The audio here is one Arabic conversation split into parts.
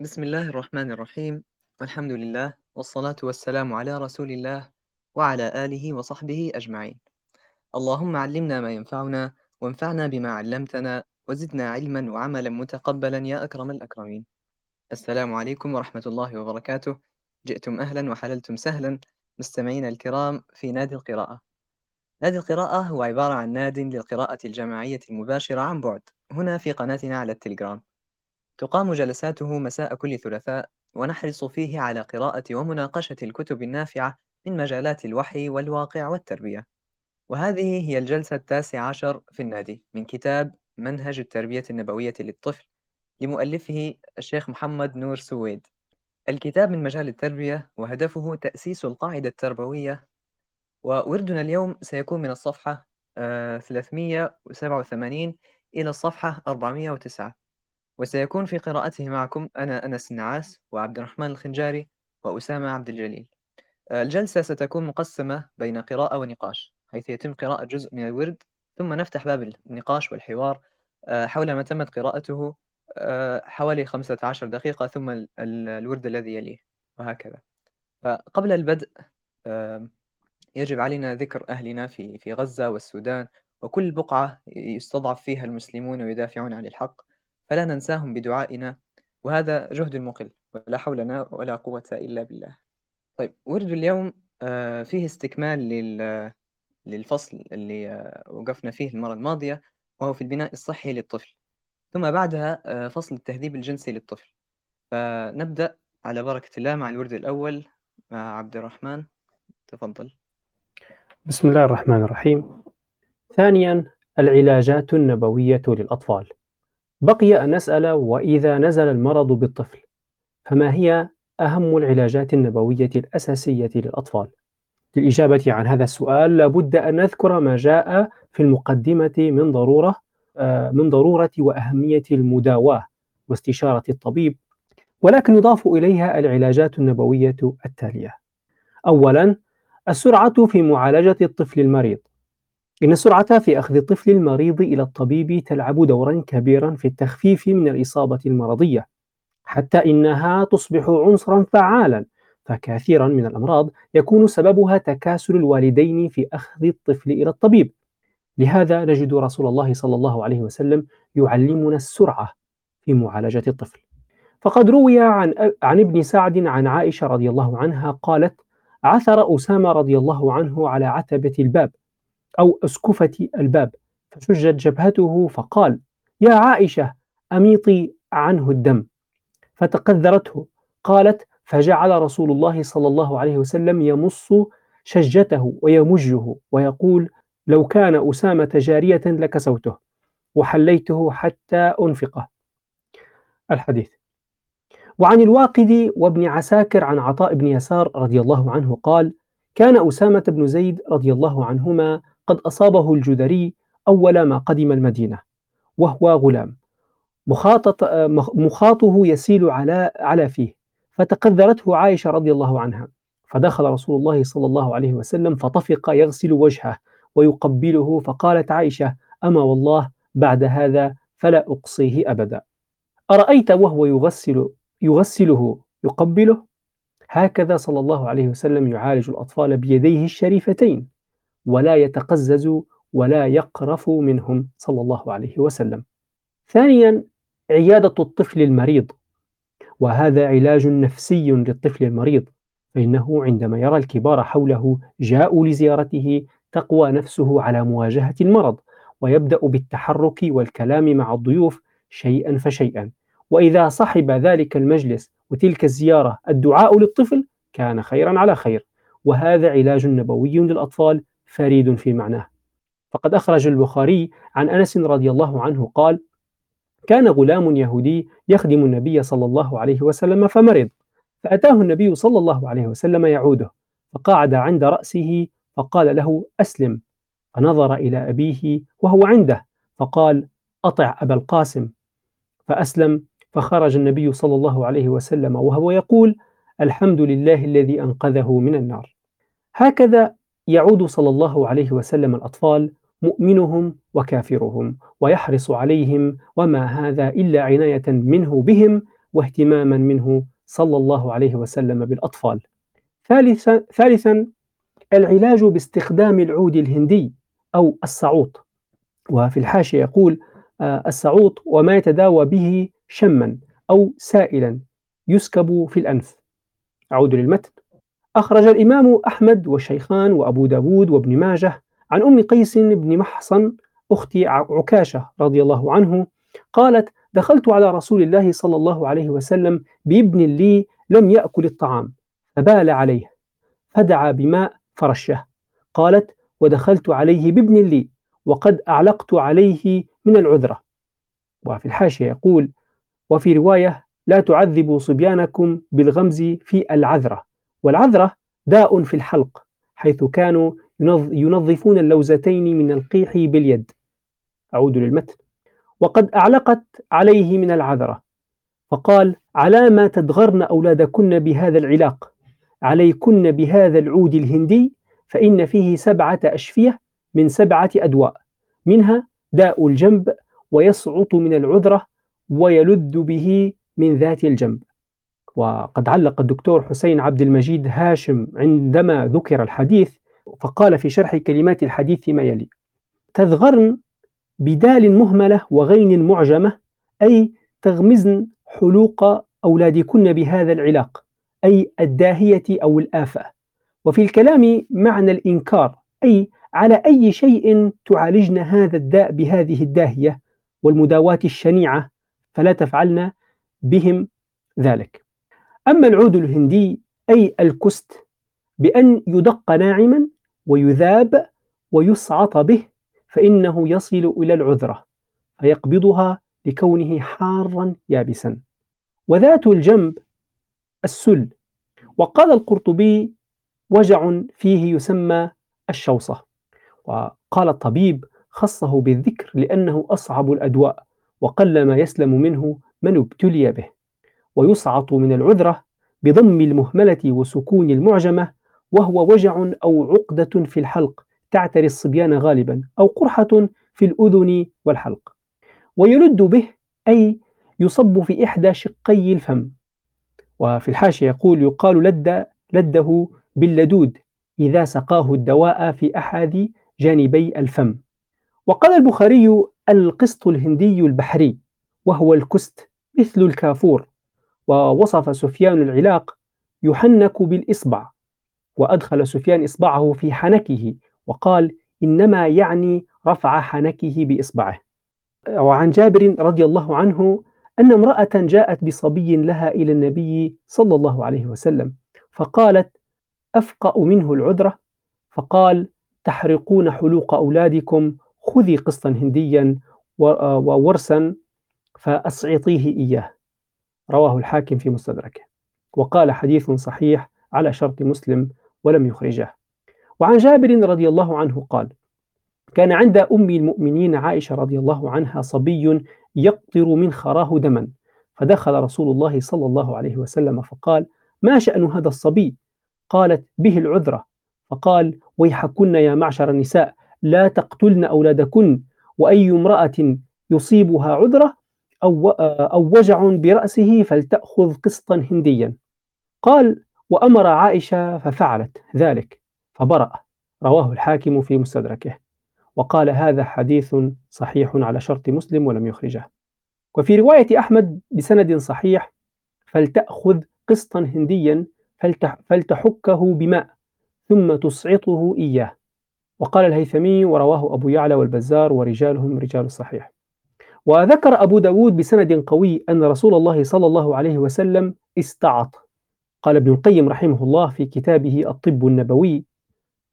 بسم الله الرحمن الرحيم. والحمد لله والصلاة والسلام على رسول الله وعلى آله وصحبه أجمعين. اللهم علمنا ما ينفعنا وانفعنا بما علمتنا وزدنا علما وعملا متقبلا يا أكرم الأكرمين. السلام عليكم ورحمة الله وبركاته. جئتم أهلا وحللتم سهلا. مستمعينا الكرام في نادي القراءة. نادي القراءة هو عبارة عن ناد للقراءة الجماعية المباشرة عن بعد. هنا في قناتنا على التليجرام. تقام جلساته مساء كل ثلاثاء ونحرص فيه على قراءة ومناقشة الكتب النافعة من مجالات الوحي والواقع والتربية. وهذه هي الجلسة التاسعة عشر في النادي من كتاب منهج التربية النبوية للطفل لمؤلفه الشيخ محمد نور سويد. الكتاب من مجال التربية وهدفه تأسيس القاعدة التربوية ووردنا اليوم سيكون من الصفحة آه، 387 إلى الصفحة 409 وسيكون في قراءته معكم أنا أنس النعاس وعبد الرحمن الخنجاري وأسامة عبد الجليل. آه، الجلسة ستكون مقسمة بين قراءة ونقاش حيث يتم قراءة جزء من الورد ثم نفتح باب النقاش والحوار آه، حول ما تمت قراءته آه، حوالي 15 دقيقة ثم ال- ال- الورد الذي يليه وهكذا. فقبل البدء يجب علينا ذكر أهلنا في غزة والسودان وكل بقعة يستضعف فيها المسلمون ويدافعون عن الحق. فلا ننساهم بدعائنا وهذا جهد مقل ولا حول لنا ولا قوة إلا بالله. طيب ورد اليوم آه، فيه استكمال لل- للفصل اللي آه، وقفنا فيه المرة الماضية وهو في البناء الصحي للطفل. ثم بعدها آه، فصل التهذيب الجنسي للطفل. فنبدأ على بركة الله مع الورد الأول مع عبد الرحمن. تفضل. بسم الله الرحمن الرحيم. ثانيا العلاجات النبوية للأطفال. بقي أن نسأل وإذا نزل المرض بالطفل فما هي أهم العلاجات النبوية الأساسية للأطفال؟ للإجابة عن هذا السؤال لابد أن نذكر ما جاء في المقدمة من ضرورة آه، من ضرورة وأهمية المداواة واستشارة الطبيب ولكن يضاف إليها العلاجات النبوية التالية. أولا السرعة في معالجة الطفل المريض. إن السرعة في أخذ الطفل المريض إلى الطبيب تلعب دورا كبيرا في التخفيف من الإصابة المرضية، حتى إنها تصبح عنصرا فعالا، فكثيرا من الأمراض يكون سببها تكاسل الوالدين في أخذ الطفل إلى الطبيب. لهذا نجد رسول الله صلى الله عليه وسلم يعلمنا السرعة في معالجة الطفل. فقد روي عن عن ابن سعد عن عائشة رضي الله عنها قالت: عثر أسامة رضي الله عنه على عتبة الباب أو أسكفة الباب. فشجت جبهته فقال يا عائشة أميطي عنه الدم. فتقذرته قالت فجعل رسول الله صلى الله عليه وسلم يمص شجته ويمجه ويقول لو كان أسامة جارية لكسوته وحليته حتى أنفقه. الحديث. وعن الواقدي وابن عساكر عن عطاء بن يسار رضي الله عنه قال كان أسامة بن زيد رضي الله عنهما قد أصابه الجدري أول ما قدم المدينة وهو غلام. مخاطط مخاطه يسيل على على فيه. فتقذرته عائشة رضي الله عنها. فدخل رسول الله صلى الله عليه وسلم فطفق يغسل وجهه ويقبله فقالت عائشة أما والله بعد هذا فلا أقصيه أبدا. أرأيت وهو يغسل يغسله يقبله؟ هكذا صلى الله عليه وسلم يعالج الأطفال بيديه الشريفتين. ولا يتقزز ولا يقرف منهم صلى الله عليه وسلم. ثانيا عيادة الطفل المريض. وهذا علاج نفسي للطفل المريض فإنه عندما يرى الكبار حوله جاءوا لزيارته تقوى نفسه على مواجهة المرض ويبدأ بالتحرك والكلام مع الضيوف شيئا فشيئا. وإذا صحب ذلك المجلس وتلك الزيارة الدعاء للطفل كان خيرا على خير. وهذا علاج نبوي للأطفال فريد في معناه. فقد أخرج البخاري عن أنس رضي الله عنه قال كان غلام يهودي يخدم النبي صلى الله عليه وسلم فمرض فأتاه النبي صلى الله عليه وسلم يعوده فقعد عند رأسه فقال له أسلم. فنظر إلى أبيه وهو عنده فقال أطع أبا القاسم. فأسلم فخرج النبي صلى الله عليه وسلم وهو يقول الحمد لله الذي أنقذه من النار. هكذا يعود صلى الله عليه وسلم الأطفال مؤمنهم وكافرهم ويحرص عليهم وما هذا إلا عناية منه بهم واهتماما منه صلى الله عليه وسلم بالأطفال. ثالثا, ثالثا العلاج باستخدام العود الهندي أو السعوط وفي الحاشية يقول آه، السعوط وما يتداوى به شما أو سائلا يسكب في الأنف. أعود للمتن. أخرج الإمام أحمد والشيخان وأبو داود وابن ماجه عن أم قيس بن محصن أخت عكاشة رضي الله عنه قالت دخلت على رسول الله صلى الله عليه وسلم بابن لي لم يأكل الطعام فبال عليه فدعا بماء فرشه قالت ودخلت عليه بابن لي وقد أعلقت عليه من العذرة. وفي الحاشية يقول وفي رواية لا تعذبوا صبيانكم بالغمز في العذرة. والعذرة داء في الحلق حيث كانوا ينظفون اللوزتين من القيح باليد. أعود للمتن. وقد أعلقت عليه من العذرة. فقال على ما تدغرن أولادكن بهذا العلاق. عليكن بهذا العود الهندي فإن فيه سبعة أشفية من سبعة أدواء. منها داء الجنب ويسعط من العذرة ويلذ به من ذات الجنب. وقد علق الدكتور حسين عبد المجيد هاشم عندما ذكر الحديث فقال في شرح كلمات الحديث ما يلي تذغرن بدال مهملة وغين معجمة أي تغمزن حلوق أولادكن بهذا العلاق أي الداهية أو الآفة. وفي الكلام معنى الإنكار أي على أي شيء تعالجن هذا الداء بهذه الداهية والمداواة الشنيعة فلا تفعلن بهم ذلك. أما العود الهندي أي الكست بأن يدق ناعما ويذاب ويسعط به فإنه يصل إلى العذرة فيقبضها لكونه حارا يابسا. وذات الجنب السل. وقال القرطبي وجع فيه يسمى الشوصة. وقال الطبيب خصه بالذكر لأنه أصعب الأدواء وقل ما يسلم منه من ابتلي به. ويصعط من العذرة بضم المهملة وسكون المعجمة وهو وجع أو عقدة في الحلق تعتري الصبيان غالبا أو قرحة في الأذن والحلق. ويلد به أي يصب في إحدى شقي الفم. وفي الحاشية يقول يقال لد لده باللدود إذا سقاه الدواء في أحد جانبي الفم. وقال البخاري القسط الهندي البحري وهو الكست مثل الكافور. ووصف سفيان العلاق يحنك بالإصبع وأدخل سفيان إصبعه في حنكه وقال إنما يعني رفع حنكه بإصبعه. وعن جابر رضي الله عنه أن امرأة جاءت بصبي لها إلى النبي صلى الله عليه وسلم فقالت أفقأ منه العذرة؟ فقال تحرقون حلوق أولادكم خذي قسطا هنديا وورسا فأسعطيه إياه. رواه الحاكم في مستدركه وقال حديث صحيح على شرط مسلم ولم يخرجه. وعن جابر رضي الله عنه قال كان عند أم المؤمنين عائشة رضي الله عنها صبي يقطر من خراه دما فدخل رسول الله صلى الله عليه وسلم فقال ما شأن هذا الصبي؟ قالت به العذرة. فقال ويحكن يا معشر النساء لا تقتلن أولادكن وأي امرأة يصيبها عذرة أو, أو وجع برأسه فلتأخذ قسطا هنديا. قال وأمر عائشة ففعلت ذلك فبرأ رواه الحاكم في مستدركه. وقال هذا حديث صحيح على شرط مسلم ولم يخرجه. وفي رواية أحمد بسند صحيح فلتأخذ قسطا هنديا فلتحكه بماء ثم تصعطه إياه. وقال الهيثمي ورواه أبو يعلى والبزار ورجالهم رجال الصحيح وذكر أبو داود بسند قوي أن رسول الله صلى الله عليه وسلم استعط. قال ابن القيم رحمه الله في كتابه الطب النبوي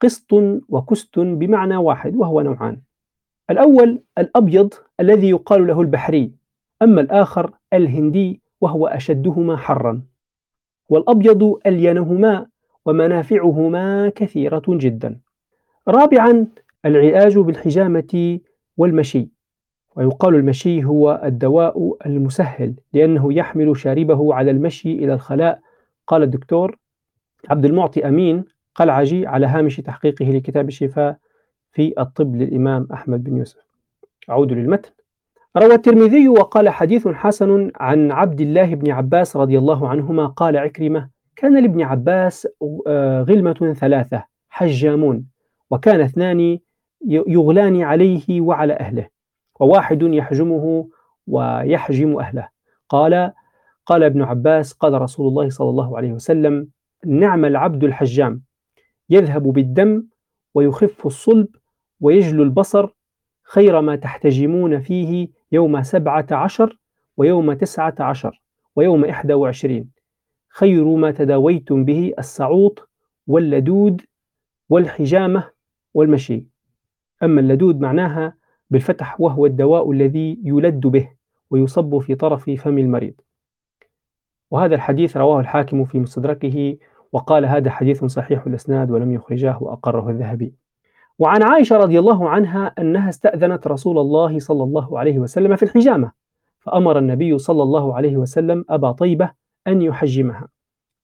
قسط وكست بمعنى واحد وهو نوعان. الأول الأبيض الذي يقال له البحري أما الآخر الهندي وهو أشدهما حرا. والأبيض ألينهما ومنافعهما كثيرة جدا. رابعا العلاج بالحجامة والمشي. ويقال المشي هو الدواء المسهل لأنه يحمل شاربه على المشي إلى الخلاء. قال الدكتور عبد المعطي أمين قلعجي على هامش تحقيقه لكتاب الشفاء في الطب للإمام أحمد بن يوسف. أعود للمتن. روى الترمذي وقال حديث حسن عن عبد الله بن عباس رضي الله عنهما قال عكرمة كان لابن عباس آه، غلمة ثلاثة حجامون وكان اثنان يغلان عليه وعلى أهله. وواحد يحجمه ويحجم أهله. قال قال ابن عباس قال رسول الله صلى الله عليه وسلم نعم العبد الحجام يذهب بالدم ويخف الصلب ويجلو البصر خير ما تحتجمون فيه يوم سبعة عشر ويوم تسعة عشر ويوم إحدى وعشرين. خير ما تداويتم به السعوط واللدود والحجامة والمشي. أما اللدود معناها بالفتح وهو الدواء الذي يلد به ويصب في طرف فم المريض. وهذا الحديث رواه الحاكم في مستدركه وقال هذا حديث صحيح الإسناد ولم يخرجاه وأقره الذهبي. وعن عائشة رضي الله عنها أنها استأذنت رسول الله صلى الله عليه وسلم في الحجامة فأمر النبي صلى الله عليه وسلم أبا طيبة أن يحجمها.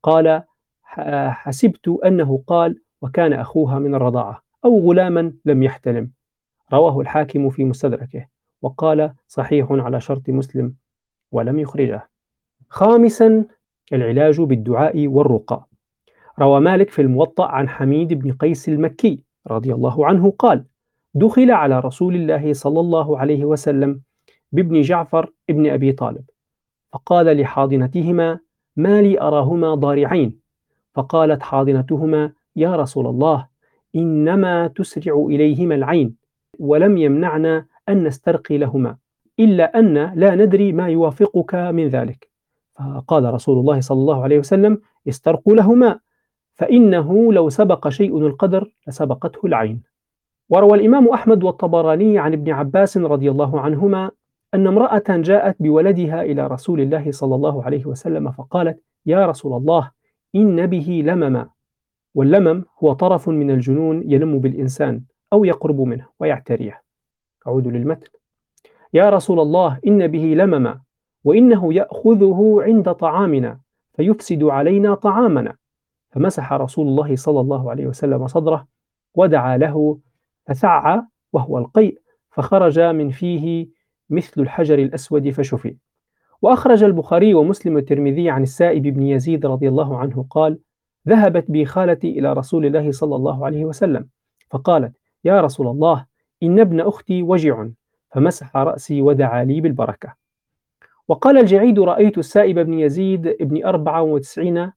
قال حسبت أنه قال وكان أخوها من الرضاعة أو غلاما لم يحتلم. رواه الحاكم في مستدركه وقال صحيح على شرط مسلم ولم يخرجه. خامسا العلاج بالدعاء والرقى روى مالك في الموطأ عن حميد بن قيس المكي رضي الله عنه قال دخل على رسول الله صلى الله عليه وسلم بابن جعفر ابن أبي طالب فقال لحاضنتهما ما لي أراهما ضارعين فقالت حاضنتهما يا رسول الله إنما تسرع إليهما العين ولم يمنعنا أن نسترقي لهما إلا أن لا ندري ما يوافقك من ذلك. فقال رسول الله صلى الله عليه وسلم استرقوا لهما فإنه لو سبق شيء القدر لسبقته العين. وروى الإمام أحمد والطبراني عن ابن عباس رضي الله عنهما أن امرأة جاءت بولدها إلى رسول الله صلى الله عليه وسلم فقالت يا رسول الله إن به لمما. واللمم هو طرف من الجنون يلم بالإنسان. أو يقرب منه ويعتريه. أعود للمتن يا رسول الله إن به لمما وإنه يأخذه عند طعامنا فيفسد علينا طعامنا. فمسح رسول الله صلى الله عليه وسلم صدره ودعا له فسعى وهو القيء فخرج من فيه مثل الحجر الأسود فشفي. وأخرج البخاري ومسلم والترمذي عن السائب بن يزيد رضي الله عنه قال ذهبت بي خالتي إلى رسول الله صلى الله عليه وسلم فقالت يا رسول الله إن ابن أختي وجع فمسح رأسي ودعا لي بالبركة. وقال الجعيد رأيت السائب بن يزيد ابن أربعة وتسعين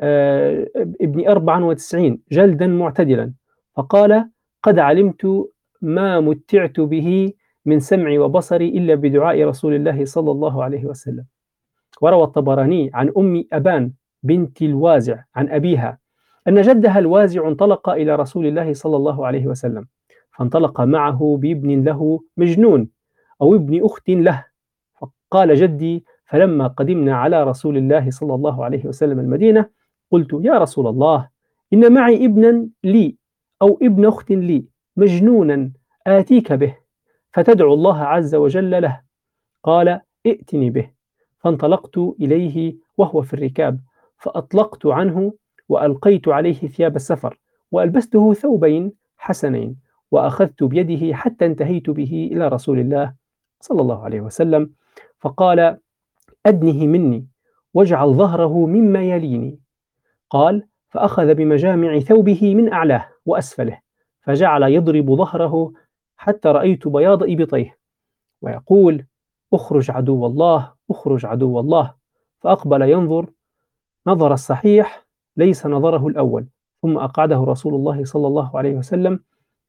آه، ابن أربعة وتسعين جلدا معتدلا. فقال قد علمت ما متعت به من سمعي وبصري إلا بدعاء رسول الله صلى الله عليه وسلم. وروى الطبراني عن أم أبان بنت الوازع عن أبيها أن جدها الوازع انطلق إلى رسول الله صلى الله عليه وسلم فانطلق معه بابن له مجنون أو ابن أخت له. فقال جدي فلما قدمنا على رسول الله صلى الله عليه وسلم المدينة قلت يا رسول الله إن معي ابنا لي أو ابن أخت لي مجنونا آتيك به فتدعو الله عز وجل له. قال ائتني به. فانطلقت إليه وهو في الركاب فأطلقت عنه وألقيت عليه ثياب السفر وألبسته ثوبين حسنين وأخذت بيده حتى انتهيت به إلى رسول الله صلى الله عليه وسلم فقال أدنه مني واجعل ظهره مما يليني. قال فأخذ بمجامع ثوبه من أعلاه وأسفله فجعل يضرب ظهره حتى رأيت بياض إبطيه ويقول أخرج عدو الله أخرج عدو الله. فأقبل ينظر نظر الصحيح ليس نظره الأول ثم أقعده رسول الله صلى الله عليه وسلم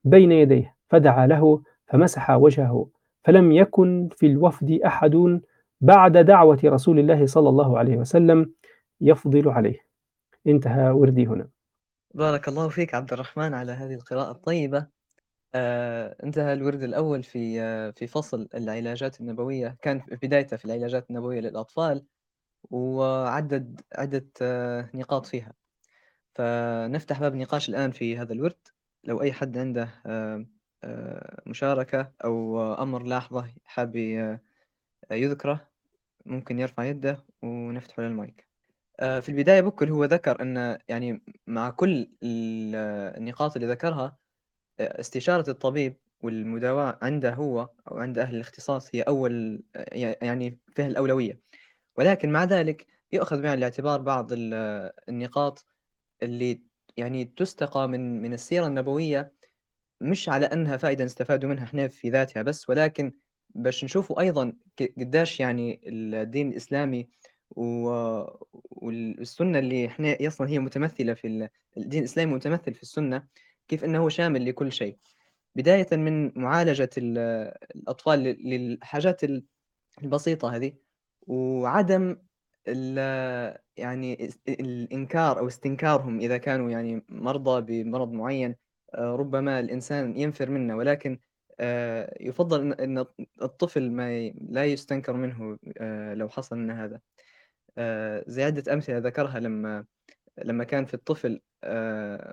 بين يديه فدعا له فمسح وجهه فلم يكن في الوفد أحد بعد دعوة رسول الله صلى الله عليه وسلم يفضل عليه. انتهى وردي هنا. بارك الله فيك عبد الرحمن على هذه القراءة الطيبة. آه، انتهى الورد الأول في آه، في فصل العلاجات النبوية كان بدايته في العلاجات النبوية للأطفال. وعدد عدة آه، نقاط فيها. فنفتح باب نقاش الآن في هذا الورد. لو أي حد عنده آه، آه، مشاركة أو أمر لاحظة حاب يذكره ممكن يرفع يده ونفتح له المايك في البداية بكل هو ذكر أن يعني مع كل النقاط اللي ذكرها استشارة الطبيب والمداواة عنده هو أو عند أهل الاختصاص هي أول يعني فيها الأولوية. ولكن مع ذلك يؤخذ بعين الاعتبار بعض النقاط اللي يعني تستقى من من السيرة النبوية مش على أنها فائدة نستفاد منها إحنا في ذاتها بس ولكن باش نشوفوا أيضا قداش يعني الدين الإسلامي والسنة اللي إحنا أصلا هي متمثلة في الدين الإسلامي متمثل في السنة كيف أنه شامل لكل شيء. بداية من معالجة الأطفال للحاجات البسيطة هذه وعدم يعني الإنكار أو استنكارهم إذا كانوا يعني مرضى بمرض معين آه، ربما الإنسان ينفر منه. ولكن آه، يفضل أن الطفل ما لا يستنكر منه آه، لو حصل لنا هذا. زي عدة أمثلة ذكرها لما لما كان في الطفل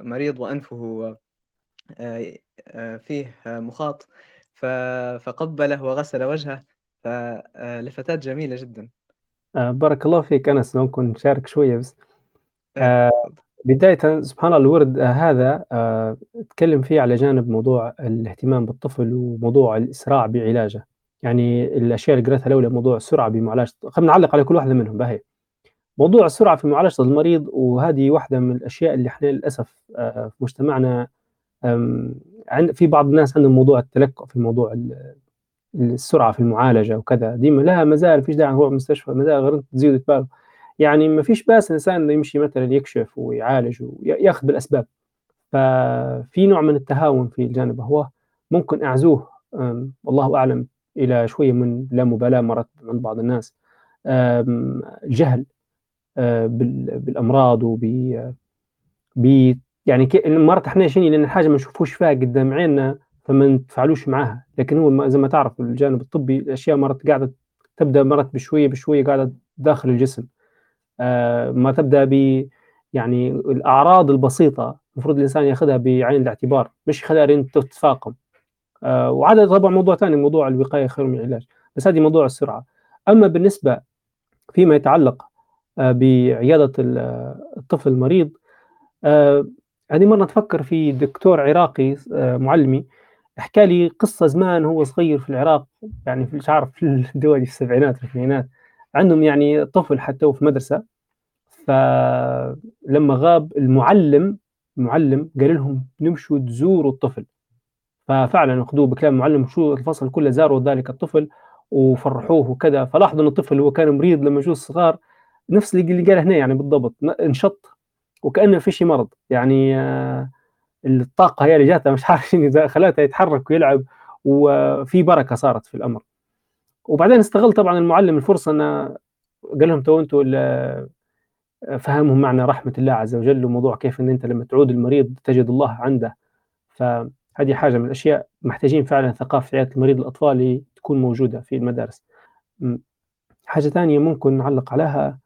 مريض وأنفه فيه مخاط فقبله وغسل وجهه فلفتات جميلة جدا. بارك الله فيك أنس ممكن نشارك شوية بس. آه بداية سبحان الله الورد آه هذا آه تكلم فيه على جانب موضوع الاهتمام بالطفل وموضوع الإسراع بعلاجه. يعني الأشياء اللي قرأتها الأولى موضوع السرعة بمعالجة خلينا نعلق على كل واحدة منهم بهي موضوع السرعة في معالجة المريض وهذه واحدة من الأشياء اللي إحنا للأسف آه في مجتمعنا في بعض الناس عندهم موضوع التلكؤ في موضوع السرعة في المعالجة وكذا. ديما لا ما زال فيش داعي نروح المستشفى ما زال غير تزيد تبالغ. يعني ما فيش بأس الإنسان يمشي مثلا يكشف ويعالج ويأخذ بالاسباب ففي نوع من التهاون في الجانب هو ممكن أعزوه والله أعلم إلى شوية من لا مبالاة مرت عند بعض الناس. جهل بالأمراض وب يعني مرات إحنا شيء لأن الحاجة ما نشوفوش فيها قدام عيننا. فما نتفاعلوش معاها. لكن هو زي ما تعرف الجانب الطبي الأشياء مرات قاعدة تبدأ مرات بشوية بشوية قاعدة داخل الجسم. آه، ما تبدأ ب يعني الأعراض البسيطة المفروض الإنسان ياخذها بعين الاعتبار مش ياخذها تتفاقم آه، وعادة طبعا موضوع ثاني موضوع الوقاية خير من العلاج. بس هذه موضوع السرعة. أما بالنسبة فيما يتعلق آه، بعيادة الطفل المريض هذه مرة نتفكر في دكتور عراقي معلمي حكى لي قصة زمان هو صغير في العراق يعني مش عارف في الدول في السبعينات في الثمانينات عندهم يعني طفل حتى في مدرسة. فلما غاب المعلم المعلم قال لهم نمشوا تزوروا الطفل. ففعلا اخذوه بكلام المعلم شو الفصل كله زاروا ذلك الطفل وفرحوه وكذا. فلاحظوا إن الطفل هو كان مريض لما جو الصغار. نفس اللي قال هنا يعني بالضبط انشط وكأنه في شيء مرض. يعني آه الطاقة هي اللي جاتها مش عارف شنو خلاتها يتحرك ويلعب وفي بركة صارت في الأمر. وبعدين استغل طبعا المعلم الفرصة إنه قال لهم تو أنتم فهمهم معنى رحمة الله عز وجل وموضوع كيف إن أنت لما تعود المريض تجد الله عنده. فهذه حاجة من الأشياء محتاجين فعلا ثقافة عيادة المريض الأطفال تكون موجودة في المدارس. حاجة ثانية ممكن نعلق عليها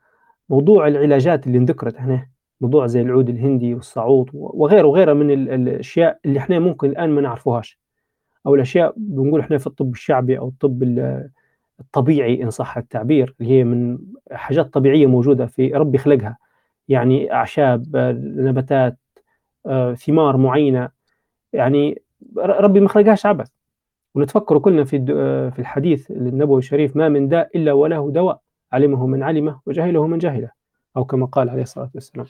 موضوع العلاجات اللي انذكرت هنا. موضوع زي العود الهندي والصعود وغيره وغيره من الأشياء اللي إحنا ممكن الآن ما نعرفوهاش. أو الأشياء بنقول إحنا في الطب الشعبي أو الطب الطبيعي إن صح التعبير اللي هي من حاجات طبيعية موجودة في ربي خلقها. يعني أعشاب نباتات آه، ثمار معينة. يعني ربي ما خلقهاش عبث. ونتفكر كلنا في آه، في الحديث النبوي الشريف ما من داء إلا وله دواء علمه من علمه وجهله من جهله. أو كما قال عليه الصلاة والسلام.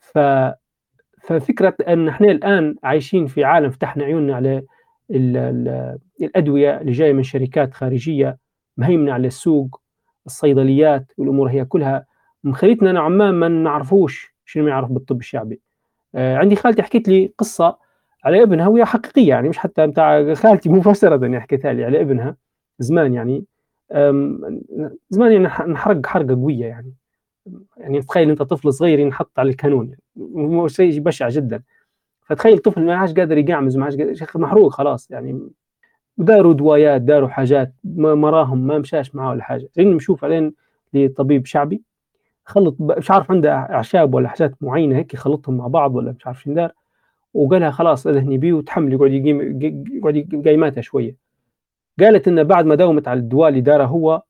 ف ففكرة أن إحنا الآن عايشين في عالم فتحنا عيوننا على ال ال الأدوية اللي جاية من شركات خارجية مهيمنة على السوق الصيدليات والأمور هي كلها مخليتنا نوعا ما ما نعرفوش شنو يعرف بالطب الشعبي. آه عندي خالتي حكيت لي قصة على ابنها وهي حقيقية يعني مش حتى بتاع خالتي مباشرة يعني حكيتها لي على ابنها زمان يعني. زمان يعني انحرق حرقة قوية يعني. يعني تخيل انت طفل صغير ينحط على الكانون يعني شيء بشع جدا. فتخيل طفل ما عادش قادر يقعمز ما عادش محروق خلاص يعني داروا دوايات داروا حاجات ما مراهم ما مشاش معاه ولا حاجة. لين نشوف علين لطبيب شعبي خلط مش عارف عنده أعشاب ولا حاجات معينة هيك يخلطهم مع بعض ولا مش عارف شنو دار وقالها خلاص اذهني بيه وتحمل يقعد يقيم يقعد قايماتها شوية. قالت انه بعد ما داومت على الدواء اللي داره هو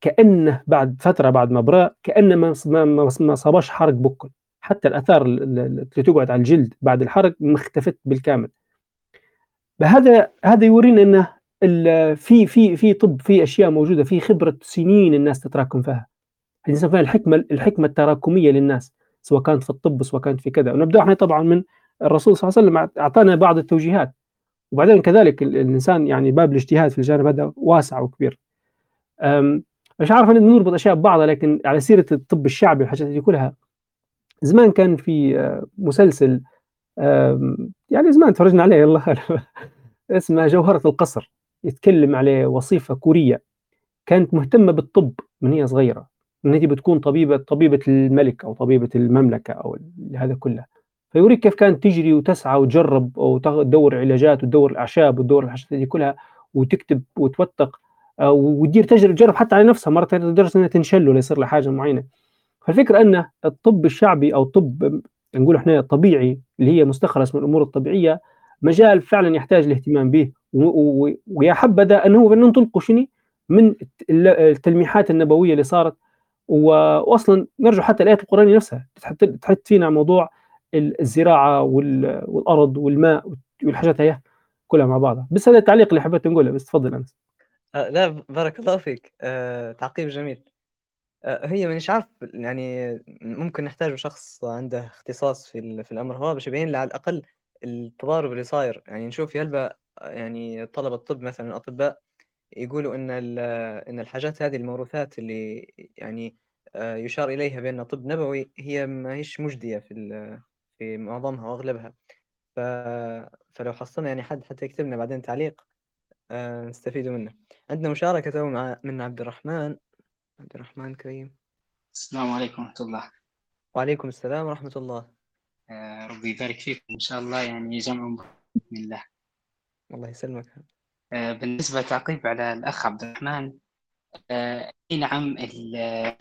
كأنه بعد فترة بعد ما برا كأنه ما ما صابش حرق بكل حتى الأثار اللي تقعد على الجلد بعد الحرق اختفت بالكامل فهذا هذا يورينا ال في في في طب، في أشياء موجودة، في خبرة سنين الناس تتراكم فيها. الإنسان فيها الحكمة الحكمة التراكمية للناس، سواء كانت في الطب، سواء كانت في كذا، ونبدأ إحنا طبعًا من الرسول صلى الله عليه وسلم أع أعطانا بعض التوجيهات، وبعدين كذلك ال الإنسان يعني باب الاجتهاد في الجانب هذا واسع وكبير. مش عارف إن نربط أشياء ببعضها، لكن على سيرة الطب الشعبي والحاجات دي كلها، زمان كان في آه، مسلسل يعني زمان اتفرجنا عليه أعلم اسمه جوهرة القصر، يتكلم عليه وصيفة كورية. كانت مهتمة بالطب من هي صغيرة، إن هي بتكون طبيبة طبيبة الملك أو طبيبة المملكة أو هذا كله، فيوريك كيف كانت تجري وتسعى وتجرب وت تدوّر علاجات وتدوّر الأعشاب وتدوّر الحاجات دي كلها وتكتب وتوثّق وتدير تجر تجرب حتى على نفسها مرات لدرجة إنها تنشل والّا يصير لها حاجة معينة. فالفكرة أن الطب الشعبي أو الطب نقول إحنا الطبيعي اللي هي مستخلص من الأمور الطبيعية مجال فعلًا يحتاج الاهتمام به ويا حبذا أنه ننطلقوا شنو من الت ال التلميحات النبوية اللي صارت و وأصلًا نرجع حتى الآيات القرآنية نفسها تحث فينا موضوع ال الزراعة وال والأرض والماء والحاجات هي كلها مع بعضها. بس هذا التعليق اللي حبيت نقوله بس تفضل أنس. آه، لا بارك الله فيك. آه، تعقيب جميل. آه، هي مانيش عارف يعني ممكن نحتاجه شخص عنده اختصاص في في الأمر. هو باش يبين لي على الأقل التضارب اللي صاير. يعني نشوف يلبى يعني طلبة الطب مثلا الأطباء يقولوا إن ال- إن الحاجات هذه الموروثات اللي يعني آه، يشار إليها بأنها طب نبوي هي ما هيش مجدية في في معظمها وأغلبها. ف... فلو حصلنا يعني حد حتى يكتب لنا بعدين تعليق. آه، نستفيدوا منه. عندنا مشاركة تو مع من عبد الرحمن. عبد الرحمن كريم. السلام عليكم ورحمة الله. وعليكم السلام ورحمة الله. آه، ربي يبارك فيكم. إن شاء الله يعني جمع بإذن الله. الله يسلمك. آه، بالنسبة تعقيب على الأخ عبد الرحمن آه، أي نعم ال-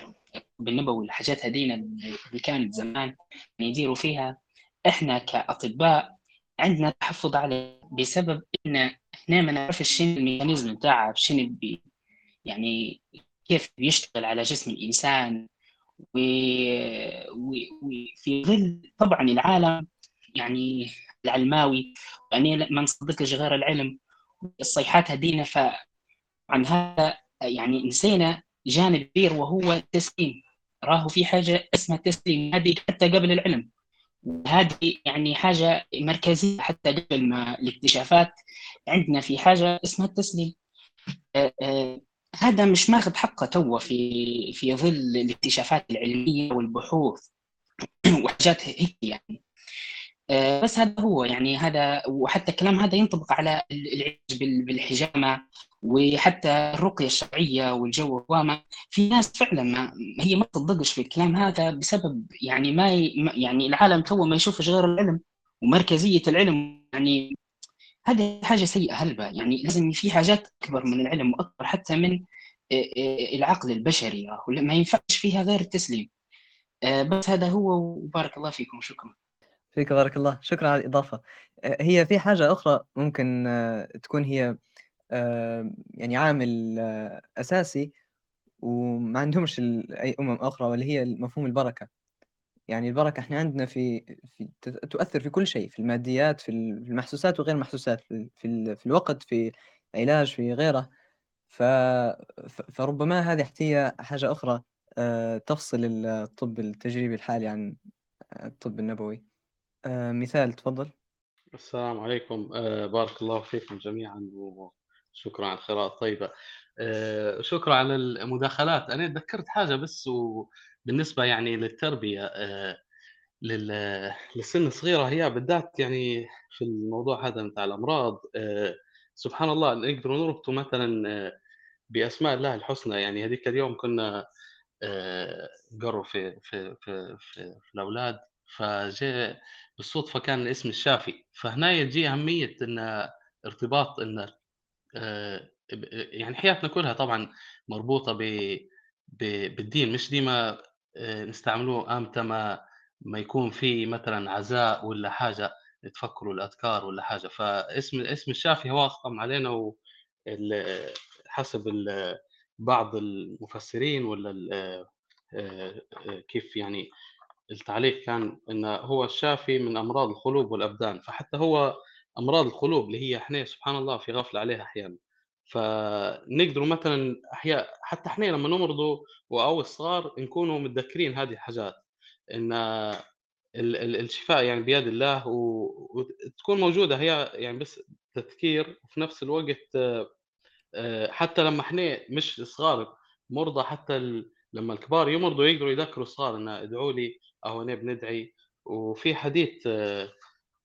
بالنبوي الحاجات هذينا اللي كانت زمان يديروا فيها إحنا كأطباء عندنا تحفظ عليه بسبب إن إحنا ما نعرفش شنو الميكانيزم بتاعها شنو بي يعني كيف بيشتغل على جسم و- وفي ظل طبعا العالم يعني العلماوي يعني ما نصدقش غير العلم الصيحات هدينا فعن هذا يعني نسينا جانب كبير وهو التسليم. راهو في حاجة اسمها التسليم هذه حتى قبل العلم. هذه يعني حاجة مركزية حتى قبل ما الاكتشافات عندنا في حاجة اسمها التسليم. آه، آه، هذا مش ماخذ حقه توا في في ظل الاكتشافات العلمية والبحوث وحاجات هيك يعني. آه، بس هذا هو يعني هذا وحتى الكلام هذا ينطبق على العلاج بال- بالحجامة وحتى الرقية الشرعية والجو وما في ناس فعلا ما هي ما تصدقش في الكلام هذا بسبب يعني ما- يعني العالم تو ما يشوفش غير العلم ومركزية العلم يعني هذه حاجة سيئة. هلبة يعني لازم في حاجات أكبر من العلم وأكبر حتى من آه، آه، العقل البشري. ما ينفعش فيها غير التسليم. آه، بس هذا هو وبارك الله فيكم. شكرا. فيك بارك الله. شكرا على الإضافة. هي في حاجة أخرى ممكن تكون هي يعني عامل أساسي وما عندهمش أي أمم أخرى واللي هي مفهوم البركة. يعني البركة إحنا عندنا في في تؤثّر في كل شيء، في الماديات، في ال في المحسوسات وغير المحسوسات، في في في الوقت، في العلاج، في غيره، ف فربما هذه هي حاجة أخرى آآ تفصل ال الطب التجريبي الحالي عن الطب النبوي. آآ مثال تفضّل. السلام عليكم آه، بارك الله فيكم جميعا وشكرا على القراءة الطيبة آه، شكرا على المداخلات أنا تذكرت حاجة بس وبالنسبة يعني للتربية آه، لل- للسن الصغيرة هي بالذات يعني في الموضوع هذا متاع الأمراض آه، سبحان الله نقدر نربطه مثلا آه، بأسماء الله الحسنى يعني هذيك اليوم كنا قروا في في في في, في الأولاد فجاء بالصدفة كان الاسم الشافي فهنا يجي أهمية أن ارتباط ب- يعني حياتنا كلها طبعا مربوطة ب بالدين مش ديما نستعملوه إمتى ما ما يكون في مثلا عزاء ولا حاجة تفكروا الأذكار ولا حاجة. فاسم اسم الشافي هو أخطم علينا حسب بعض المفسرين ولا آه، آه، كيف يعني التعليق كان انه هو الشافي من أمراض القلوب والأبدان. فحتى هو أمراض القلوب اللي هي إحنا سبحان الله في غفلة عليها أحيانًا، فنقدروا مثلًا أحيا حتى إحنا لمّا نمرضوا أو الصغار نكونوا متذكرين هذه الحاجات، ال الشفاء يعني بيد الله وتكون موجودة هي يعني بس تذكير وفي نفس الوقت آآ حتى لمّا إحنا مش صغار مرضى حتى لمّا الكبار يمرضوا يقدروا يذكروا الصغار إن ادعوا لي أو هنا بندعي، وفي حديث آه،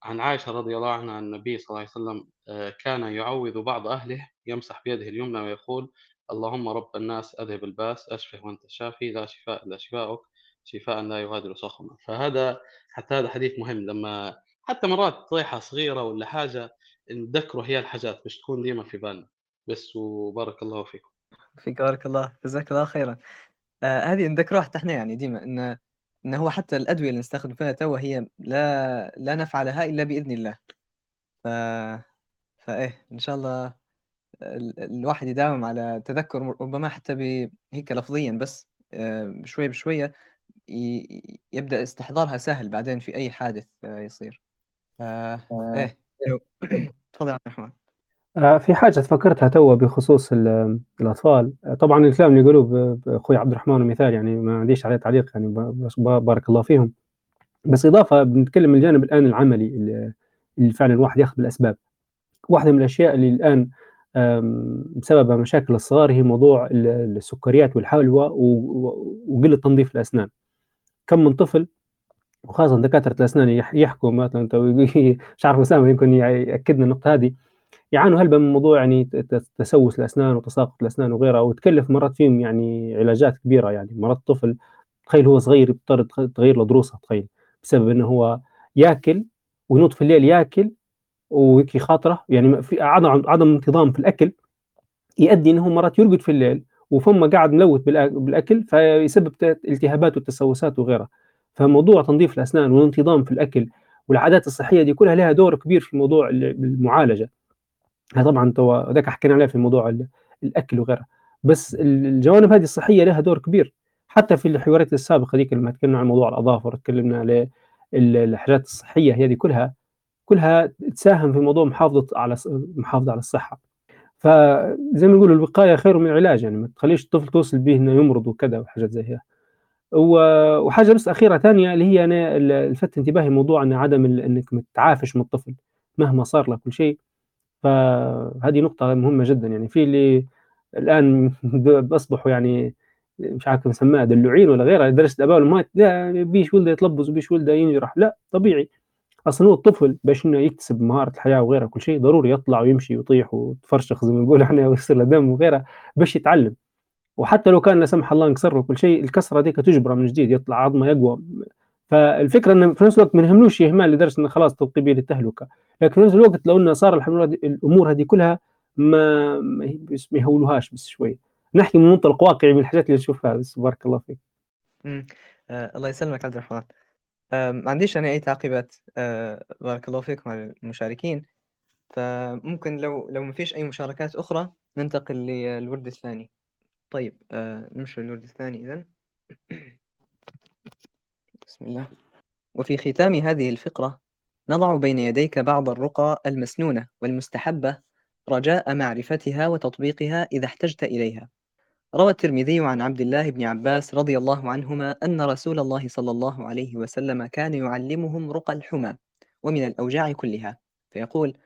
عن عائشة رضي الله عنها عن النبي صلى الله عليه وسلم آآ كان يعوّذ بعض أهله يمسح بيده اليمنى ويقول: "اللهم رب الناس أذهب الباس أشفه وأنت الشافي لا شفاء إلا شفاؤك شفاء لا يغادر سقما." فهذا حتى هذا حديث مهم لمّا حتى مرات طيحة صغيرة والّا حاجة نتذكروا هي الحاجات مش تكون ديما في بالنا. بس وبارك الله فيكم. فيك بارك الله، جزاك الله خيرًا. آآ هذه نذكّروها حتى إحنا يعني ديما إن إن هو حتى الأدوية اللي نستخدم فيها توا هي لا لا نفع لها إلا بإذن الله. ف فإيه إن شاء الله ال الواحد يداوم على تذكُّر ربما حتى هيك لفظيًا بس شوية بشوية ي يبدأ استحضارها سهل بعدين في أي حادث آه، يصير. ف إيه. حلو تفضل يا عبد الرحمن. آه، في حاجة تفكرتها توا بخصوص ال- الأطفال. آه، طبعا الكلام اللي يقولوه ب- بأخوي عبد الرحمن مثال يعني ما عنديش عليه تعليق يعني بارك الله فيهم. بس إضافة بنتكلم من الجانب الآن العملي اللي فعلا الواحد ياخذ بالأسباب. واحدة من الأشياء اللي الآن بسبب مشاكل الصغار هي موضوع ال- السكريات والحلوى و- و- وقلة تنظيف الأسنان. كم من طفل وخاصة دكاترة الأسنان يح- يحكوا مثلا مش عارف أسامة يمكن يأكدنا النقطة هذه. يعانوا هلبا من موضوع يعني تسوس الأسنان وتساقط الأسنان وغيرها وتكلف مرات فيهم يعني علاجات كبيرة يعني. مرات طفل تخيل هو صغير يضطر تغير له ضروسه تخيل. بسبب إنه هو ياكل وينوض في الليل ياكل وهيك خاطره. يعني في عدم عدم انتظام في الأكل يؤدي إنه مرات يرقد في الليل وفمه قاعد ملوث بالأكل فيسبب التهابات وتسوسات وغيرها. فموضوع تنظيف الأسنان والانتظام في الأكل والعادات الصحية دي كلها لها دور كبير في موضوع ال- المعالجه طبعا تو ذاك حكينا عليه في موضوع ال- الأكل وغيرها. بس ال- الجوانب هذه الصحية لها دور كبير. حتى في الحوارات السابقة ذيك لما تكلمنا عن موضوع الأظافر تكلمنا على ال- الحاجات الصحية هذه كلها كلها تساهم في موضوع محافظة على المحافظه على الصحة. فزي ما نقولوا الوقاية خير من العلاج يعني ما تخليش الطفل توصل به إنه يمرض وكذا وحاجات زي هي. وحاجة بس أخيرة ثانية اللي هي أنا لفت انتباهي موضوع إن عدم إنك متعافش من الطفل مهما صار له كل شيء. فهذه نقطة مهمة جدًا، يعني في اللي الآن ب بيصبحوا يعني مش عارف نسمّيها دلوعين والّا غيرها لدرجة الآباء والأمهات لا بيش ولده يتلبّس وبيش ولده ينجرح، لأ طبيعي، أصلًا هو الطفل باش إنه يكتسب مهارة الحياة وغيرها وكل شيء ضروري يطلع ويمشي ويطيح ويتفرشخ زي ما نقولوا إحنا ويصير له دم وغيرها باش يتعلم، وحتى لو كان لا سمح الله انكسر له كل شيء الكسرة هذيك تجبره من جديد يطلع عظمة يقوى، فالفكرة إنه في نفس الوقت ما نهملوش إهمال لدرجة إنه خلاص تلقي به للتهلكة. لكن في نفس الوقت لو إنه صار الأمور هذه كلها ما ما يهولوهاش بس شوي نحكي من منطلق واقعي من الحاجات اللي نشوفها بس بارك الله فيك. آآ الله يسلمك عبد الرحمن. آآ ما عنديش أنا أي تعقيبات آآ بارك الله فيكم على المشاركين، فممكن لو لو ما فيش أي مشاركات أخرى ننتقل للورد الثاني. طيب آآ نمشي للورد الثاني إذًا. بسم الله. وفي ختام هذه الفقرة نضع بين يديك بعض الرقى المسنونة والمستحبة رجاء معرفتها وتطبيقها إذا احتجت إليها. روى الترمذي عن عبد الله بن عباس رضي الله عنهما أن رسول الله صلى الله عليه وسلم كان يعلمهم رقى الحمى ومن الأوجاع كلها. فيقول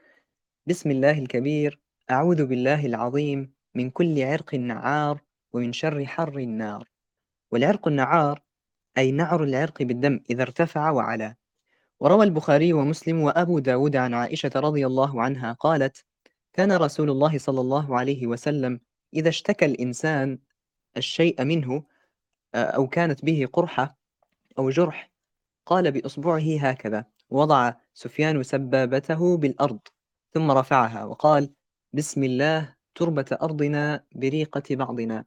بسم الله الكبير أعوذ بالله العظيم من كل عرق نعار ومن شر حر النار. والعرق النعار أي نعر العرق بالدم إذا ارتفع وعلا وروى البخاري ومسلم وأبو داود عن عائشة رضي الله عنها قالت كان رسول الله صلى الله عليه وسلم إذا اشتكى الإنسان الشيء منه آه، أو كانت به قرحة أو جرح قال بإصبعه هكذا وضع سفيان سبابته بالأرض ثم رفعها وقال بسم الله تربة أرضنا بريقة بعضنا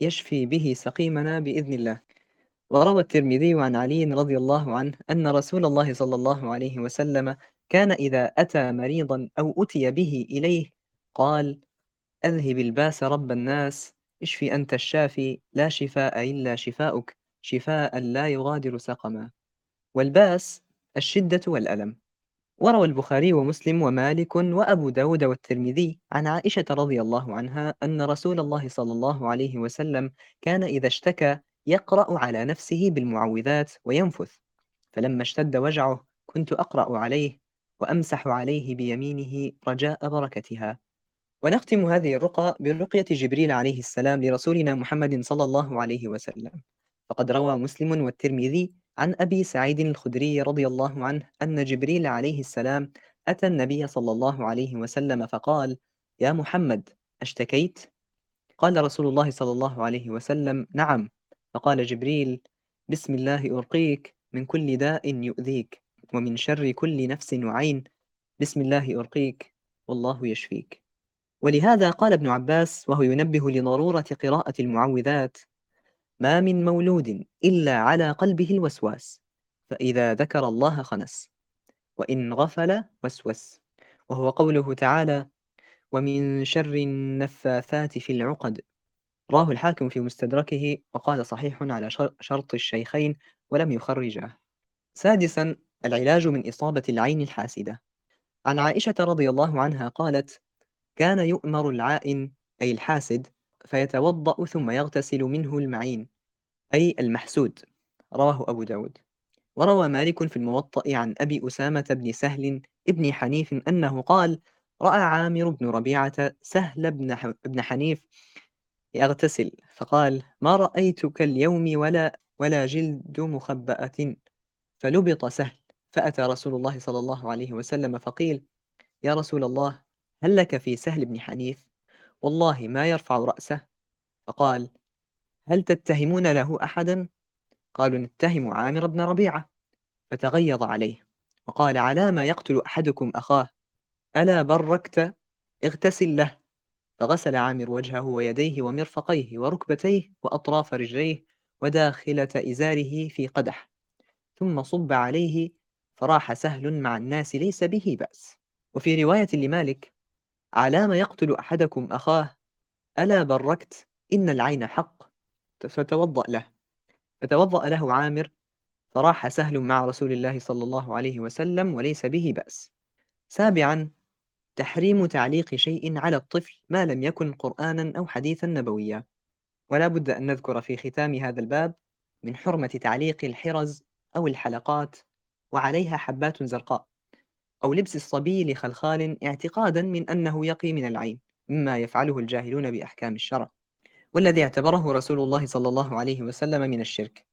يشفي به سقيمنا بإذن الله. وروى الترمذي عن علي رضي الله عنه أن رسول الله صلى الله عليه وسلم كان إذا أتى مريضا أو أتي به إليه قال أذهب الباس رب الناس اشفي أنت الشافي لا شفاء إلا شفاؤك شفاء لا يغادر سقما. والباس الشدة والألم. وروى البخاري ومسلم ومالك وأبو داود والترمذي عن عائشة رضي الله عنها أن رسول الله صلى الله عليه وسلم كان إذا اشتكى يقرأ على نفسه بالمعوذات وينفث. فلما اشتد وجعه كنت أقرأ عليه وأمسح عليه بيمينه رجاء بركتها. ونختم هذه الرقى برقية جبريل عليه السلام لرسولنا محمد صلى الله عليه وسلم. فقد روى مسلم والترمذي عن أبي سعيد الخدري رضي الله عنه أن جبريل عليه السلام أتى النبي صلى الله عليه وسلم فقال يا محمد أشتكيت؟ قال رسول الله صلى الله عليه وسلم نعم. فقال جبريل بسم الله أرقيك من كل داء يؤذيك ومن شر كل نفس وعين بسم الله أرقيك والله يشفيك. ولهذا قال ابن عباس وهو ينبه لضرورة قراءة المعوذات ما من مولود إلا على قلبه الوسواس فإذا ذكر الله خنس وإن غفل وسوس وهو قوله تعالى ومن شر النفاثات في العقد راه الحاكم في مستدركه وقال صحيح على شرط الشيخين ولم يخرجه. سادسا العلاج من إصابة العين الحاسدة. عن عائشة رضي الله عنها قالت كان يؤمر العائن أي الحاسد فيتوضأ ثم يغتسل منه المعين أي المحسود. رواه أبو داود. وروى مالك في الموطأ عن أبي أسامة بن سهل ابن حنيف أنه قال رأى عامر بن ربيعة سهل بن, بن حنيف يغتسل فقال ما رأيتك اليوم ولا ولا جلد مخبأة فلبط سهل فأتى رسول الله صلى الله عليه وسلم فقيل يا رسول الله هل لك في سهل بن حنيف؟ والله ما يرفع رأسه. فقال هل تتهمون له أحدا؟ قالوا نتهم عامر بن ربيعة. فتغيظ عليه وقال على ما يقتل أحدكم أخاه؟ ألا بركت؟ اغتسل له. فغسل عامر وجهه ويديه ومرفقيه وركبتيه وأطراف رجليه وداخلة إزاره في قدح. ثم صب عليه فراح سهل مع الناس ليس به بأس. وفي رواية لمالك على ما يقتل أحدكم أخاه. ألا بركت؟ إن العين حق. فتوضأ له. فتوضأ له عامر. فراح سهل مع رسول الله صلى الله عليه وسلم وليس به بأس. سابعا تحريم تعليق شيء على الطفل ما لم يكن قرآنا أو حديثا نبويا. ولا بد أن نذكر في ختام هذا الباب من حرمة تعليق الحرز أو الحلقات وعليها حبات زرقاء. أو لبس الصبي لخلخال اعتقادا من أنه يقي من العين مما يفعله الجاهلون بأحكام الشرع. والذي اعتبره رسول الله صلى الله عليه وسلم من الشرك.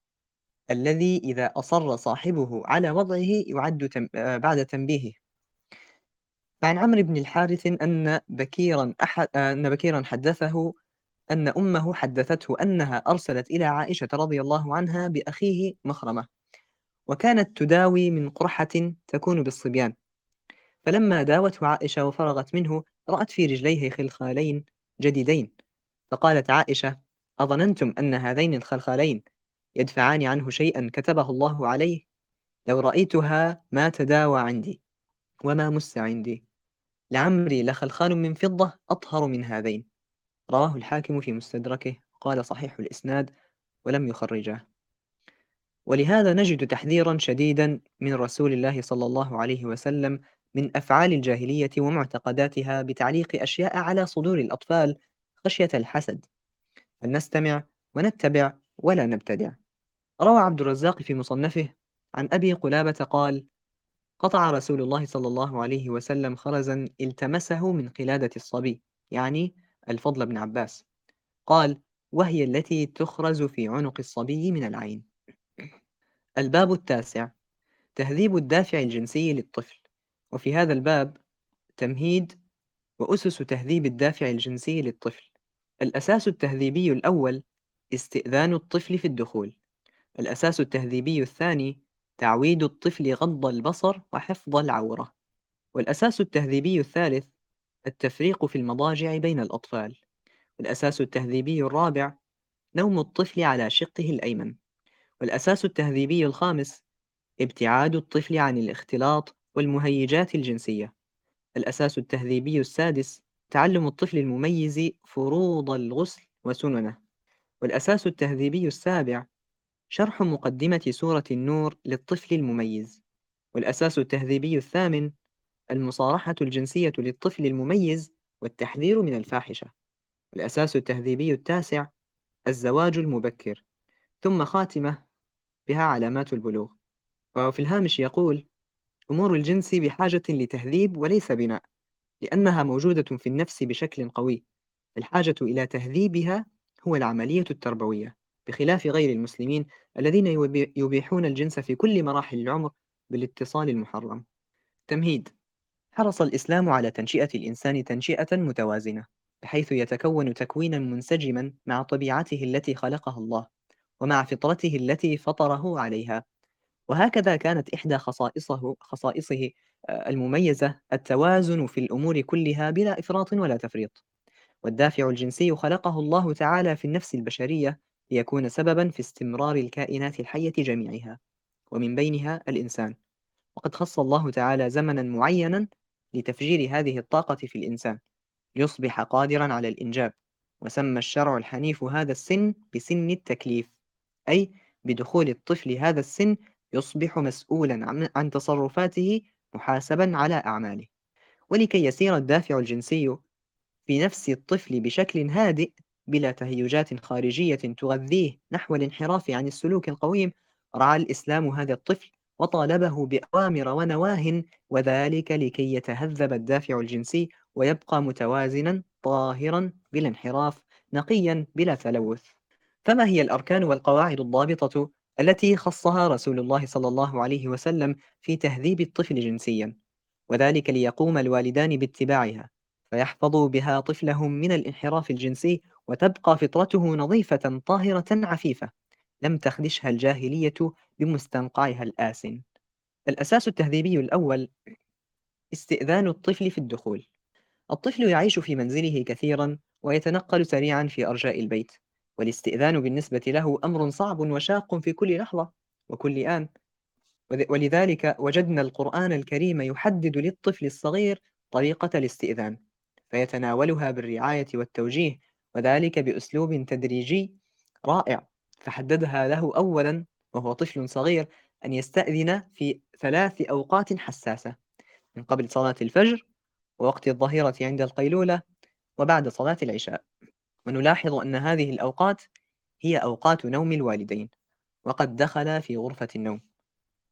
الذي إذا أصر صاحبه على وضعه يعد تم بعد تنبيهه. فعن عمرو بن الحارث أن بكيرا أحد أن بكيرا حدثه أن أمه حدثته أنها أرسلت إلى عائشة رضي الله عنها بأخيه مخرمة. وكانت تداوي من قرحة تكون بالصبيان. فلما داوته عائشة وفرغت منه رأت في رجليه خلخالين جديدين. فقالت عائشة أظننتم أن هذين الخلخالين يدفعان عنه شيئا كتبه الله عليه؟ لو رأيتها ما تداوى عندي وما مس عندي. لعمري لخلخال من فضة أطهر من هذين. رواه الحاكم في مستدركه قال صحيح الإسناد ولم يخرجه. ولهذا نجد تحذيرا شديدا من رسول الله صلى الله عليه وسلم من أفعال الجاهلية ومعتقداتها بتعليق أشياء على صدور الأطفال خشية الحسد. فلنستمع ونتبع ولا نبتدع. روى عبد الرزاق في مصنفه عن أبي قلابة قال قطع رسول الله صلى الله عليه وسلم خرزا التمسه من قلادة الصبي يعني الفضل بن عباس. قال وهي التي تخرز في عنق الصبي من العين. الباب التاسع تهذيب الدافع الجنسي للطفل. وفي هذا الباب تمهيد وأسس تهذيب الدافع الجنسي للطفل. الأساس التهذيبي الأول استئذان الطفل في الدخول. الأساس التهذيبي الثاني تعويد الطفل غض البصر وحفظ العورة. والأساس التهذيبي الثالث التفريق في المضاجع بين الأطفال. والأساس التهذيبي الرابع نوم الطفل على شقه الأيمن. والأساس التهذيبي الخامس ابتعاد الطفل عن الاختلاط والمهيجات الجنسية. الأساس التهذيبي السادس تعلم الطفل المميز فروض الغسل وسننه. والأساس التهذيبي السابع شرح مقدمة سورة النور للطفل المميز. والأساس التهذيبي الثامن المصارحة الجنسية للطفل المميز والتحذير من الفاحشة. الأساس التهذيبي التاسع الزواج المبكر. ثم خاتمة بها علامات البلوغ. وفي الهامش يقول أمور الجنس بحاجة لتهذيب وليس بناء لأنها موجودة في النفس بشكل قوي. الحاجة إلى تهذيبها هو العملية التربوية بخلاف غير المسلمين الذين يبيحون الجنس في كل مراحل العمر بالاتصال المحرم. تمهيد حرص الإسلام على تنشئة الإنسان تنشئة متوازنة بحيث يتكون تكوينا منسجما مع طبيعته التي خلقها الله ومع فطرته التي فطره عليها. وهكذا كانت إحدى خصائصه خصائصه آه، المميزة التوازن في الأمور كلها بلا إفراط ولا تفريط. والدافع الجنسي خلقه الله تعالى في النفس البشرية ليكون سببا في استمرار الكائنات الحية جميعها ومن بينها الإنسان. وقد خص الله تعالى زمنا معينا لتفجير هذه الطاقة في الإنسان ليصبح قادرا على الإنجاب وسمى الشرع الحنيف هذا السن بسن التكليف أي بدخول الطفل هذا السن يصبح مسؤولا عن تصرفاته محاسبا على أعماله. ولكي يسير الدافع الجنسي في نفس الطفل بشكل هادئ بلا تهيجات خارجية تغذيه نحو الانحراف عن السلوك القويم رعى الإسلام هذا الطفل وطالبه بأوامر ونواه وذلك لكي يتهذب الدافع الجنسي ويبقى متوازنا طاهرا بلا انحراف نقيا بلا تلوث. فما هي الأركان والقواعد الضابطة التي خصها رسول الله صلى الله عليه وسلم في تهذيب الطفل جنسيا وذلك ليقوم الوالدان باتباعها فيحفظوا بها طفلهم من الانحراف الجنسي وتبقى فطرته نظيفة طاهرة عفيفة لم تخدشها الجاهلية بمستنقعها الآسن. الأساس التهذيبي الأول استئذان الطفل في الدخول. الطفل يعيش في منزله كثيرا ويتنقل سريعا في أرجاء البيت. والاستئذان بالنسبة له أمر صعب وشاق في كل لحظة وكل آن. ولذلك وجدنا القرآن الكريم يحدد للطفل الصغير طريقة الاستئذان فيتناولها بالرعاية والتوجيه وذلك بأسلوب تدريجي رائع. فحددها له أولا وهو طفل صغير أن يستأذن في ثلاث أوقات حساسة من قبل صلاة الفجر ووقت الظهيرة عند القيلولة وبعد صلاة العشاء. ونلاحظ أن هذه الأوقات هي أوقات نوم الوالدين وقد دخل في غرفة النوم.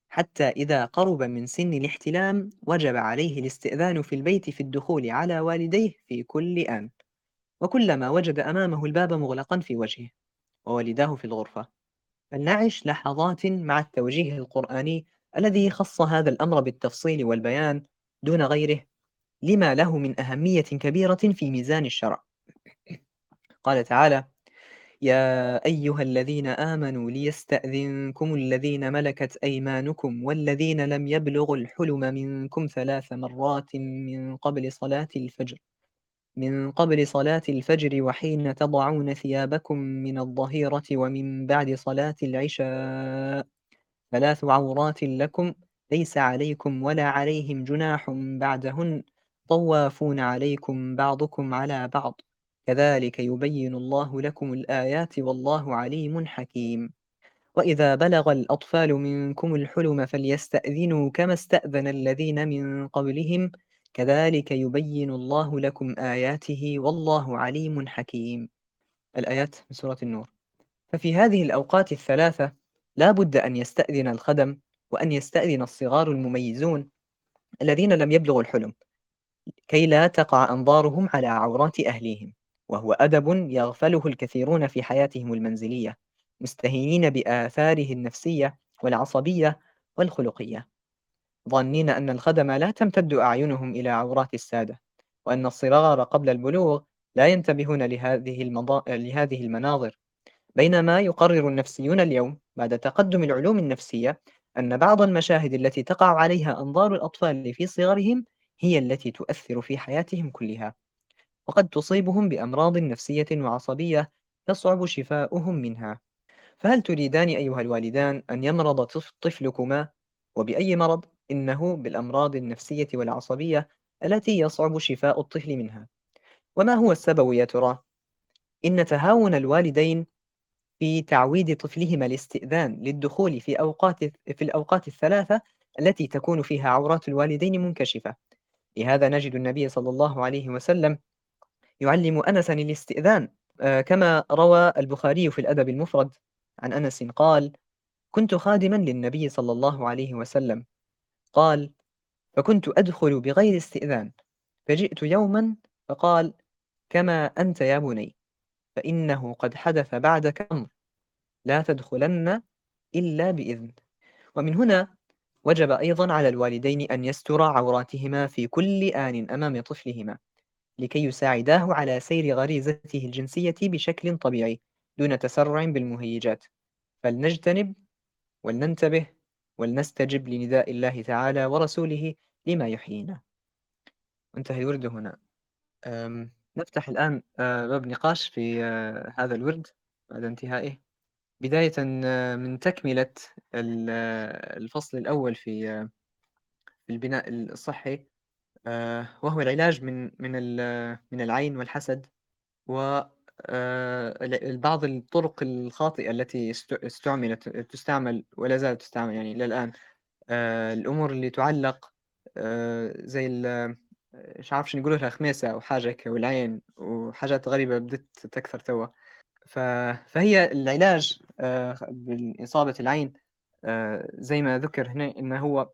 حتى إذا قرب من سن الاحتلام وجب عليه الاستئذان في البيت في الدخول على والديه في كل آن. وكلما وجد أمامه الباب مغلقا في وجهه ووالداه في الغرفة. فلنعش لحظات مع التوجيه القرآني الذي خص هذا الأمر بالتفصيل والبيان دون غيره لما له من أهمية كبيرة في ميزان الشرع. قال تعالى يا أيها الذين آمنوا ليستأذنكم الذين ملكت أيمانكم والذين لم يبلغوا الحلم منكم ثلاث مرات من قبل صلاة الفجر. من قبل صلاة الفجر وحين تضعون ثيابكم من الظهيرة ومن بعد صلاة العشاء. ثلاث عورات لكم ليس عليكم ولا عليهم جناح بعدهن. طوافون عليكم بعضكم على بعض. كذلك يبين الله لكم الآيات والله عليم حكيم. وإذا بلغ الأطفال منكم الحلم فليستأذنوا كما استأذن الذين من قبلهم. كذلك يبين الله لكم آياته والله عليم حكيم. الآيات من سورة النور. ففي هذه الأوقات الثلاثة لا بد أن يستأذن الخدم وأن يستأذن الصغار المميزون الذين لم يبلغوا الحلم كي لا تقع أنظارهم على عورات أهليهم. وهو أدب يغفله الكثيرون في حياتهم المنزلية مستهينين بآثاره النفسية والعصبية والخلقية. ظانين أن الخدم لا تمتد أعينهم إلى عورات السادة وأن الصغار قبل البلوغ لا ينتبهون لهذه, المضا... لهذه المناظر. بينما يقرر النفسيون اليوم بعد تقدم العلوم النفسية أن بعض المشاهد التي تقع عليها أنظار الأطفال في صغرهم هي التي تؤثر في حياتهم كلها. وقد تصيبهم بأمراض نفسية وعصبية يصعب شفاؤهم منها. فهل تريدان أيها الوالدان أن يمرض طفلكما؟ وبأي مرض؟ إنه بالأمراض النفسية والعصبية التي يصعب شفاء الطفل منها. وما هو السبب يا ترى؟ إن تهاون الوالدين في تعويد طفلهما الاستئذان للدخول في أوقات في الأوقات الثلاثة التي تكون فيها عورات الوالدين منكشفة. لهذا نجد النبي صلى الله عليه وسلم يعلم أنسا الاستئذان آه، كما روى البخاري في الأدب المفرد عن أنس قال كنت خادما للنبي صلى الله عليه وسلم. قال فكنت أدخل بغير استئذان. فجئت يوما فقال كما أنت يا بني فإنه قد حدث بعدك أمر. لا تدخلن إلا بإذن. ومن هنا وجب أيضا على الوالدين أن يستر عوراتهما في كل آن أمام طفلهما. لكي يساعداه على سير غريزته الجنسية بشكل طبيعي دون تسرع بالمهيجات. فلنجتنب ولننتبه ولنستجب لنداء الله تعالى ورسوله لما يحيينا. انتهي الورد هنا. نفتح الآن آه، باب نقاش في آه، هذا الورد بعد انتهائه. بداية آه، من تكملة الفصل الأول في البناء الصحي. وهو العلاج من من من العين والحسد و بعض الطرق الخاطئة التي استعملت تستعمل ولا زالت تستعمل يعني إلى الآن الأمور اللي تعلق زي مش عارف شو نقول لها خميسة أو حاجة هيك والعين وحاجات غريبة بدت تكثر توا. فهي العلاج آه، بإصابة العين آه، زي ما ذكر هنا إنه هو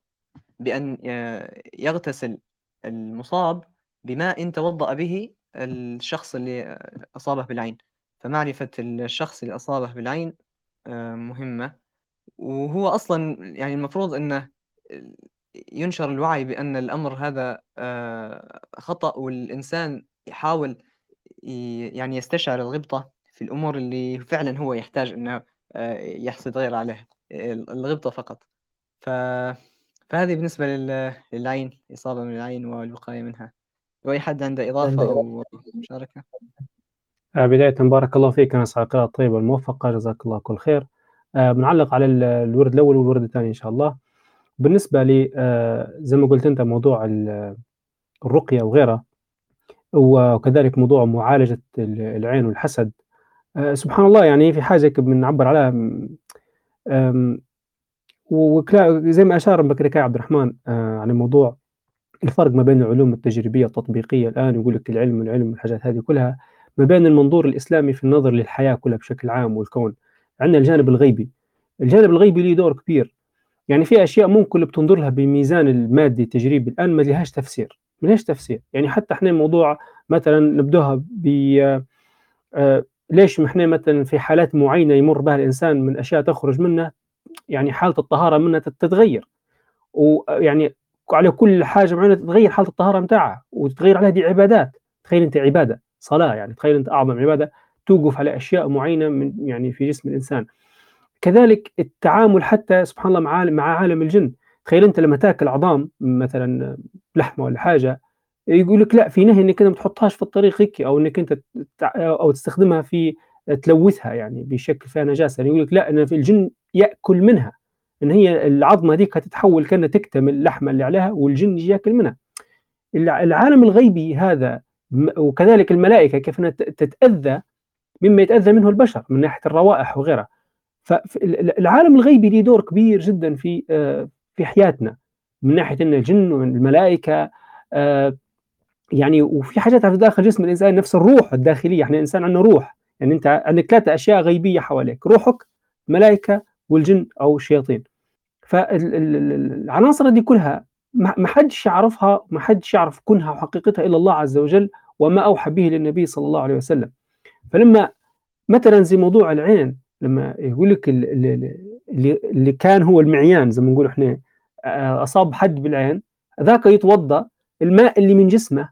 بأن آه، يغتسل المصاب بماء توضأ به الشخص اللي أصابه بالعين. فمعرفة الشخص اللي أصابه بالعين مهمة. وهو أصلا يعني المفروض أنه ينشر الوعي بأن الأمر هذا آه، خطأ والإنسان يحاول يعني يستشعر الغبطة في الأمور اللي فعلا هو يحتاج أنه آه، يحصل تغير عليها الغبطة فقط. ف... فهذه بالنسبة للعين إصابة من العين والوقاية منها. وأي حد عنده إضافة أو مشاركة؟ آه، بداية بارك الله فيك. أنا القراءة الطيبة الموفقة جزاك الله كل خير. بنعلق على الورد الأول والورد الثاني إن شاء الله. بالنسبة لي آه، زي ما قلت أنت موضوع الرقية وغيرها وكذلك موضوع معالجة العين والحسد. آه، سبحان الله يعني في حاجة بنعبر عليها وزي ما أشار بكري عبد الرحمن آه، عن موضوع الفرق ما بين العلوم التجريبية التطبيقية الآن يقول لك العلم والعلم والحاجات هذه كلها ما بين المنظور الإسلامي في النظر للحياة كلها بشكل عام والكون. عندنا الجانب الغيبي. الجانب الغيبي له دور كبير. يعني في أشياء ممكن اللي بتنظر لها بميزان المادي التجريبي الآن ما لهاش تفسير ما لهاش تفسير. يعني حتى إحنا موضوع مثلا نبدوها ب آه، ليش ما إحنا مثلا في حالات معينة يمر بها الإنسان من أشياء تخرج منه يعني حالة الطهارة منها تتغير. ويعني على كل حاجة معينة تتغير حالة الطهارة متاعها وتتغير عليها دي عبادات. تخيل أنت عبادة صلاة يعني تخيل أنت أعظم عبادة توقف على أشياء معينة من يعني في جسم الإنسان. كذلك التعامل حتى سبحان الله مع مع عالم الجن. تخيل أنت لما تأكل عظام مثلا لحمة ولا حاجة يقول لك لا في نهي إنك انت ما تحطهاش في الطريق هيك أو إنك أنت أو تستخدمها في تلوثها يعني بشكل فيها نجاسة. يعني يقول لك لا إن في الجن يأكل منها. إن هي العظمة ديك هتتحول كأنها تكتمل اللحمة اللي عليها والجن يجي يأكل منها. العالم الغيبي هذا وكذلك الملائكة كيف إنها تتأذى مما يتأذى منه البشر من ناحية الروائح وغيرها. فالعالم الغيبي له دور كبير جدا في آه، في حياتنا. من ناحية إن الجن والملائكه آه، يعني وفي حاجات في داخل جسم الإنسان نفس الروح الداخلية. إحنا إنسان عندنا روح. يعني أنت عندك ثلاثة اشياء غيبية حواليك روحك ملائكة والجن أو الشياطين. فالعناصر دي كلها ما حدش يعرفها ما حدش يعرف كنها وحقيقتها إلا الله عز وجل وما أوحى به للنبي صلى الله عليه وسلم. فلما مثلا زي موضوع العين لما يقول لك اللي, اللي كان هو المعيان زي ما نقول إحنا آه، أصاب حد بالعين ذاك يتوضأ الماء اللي من جسمه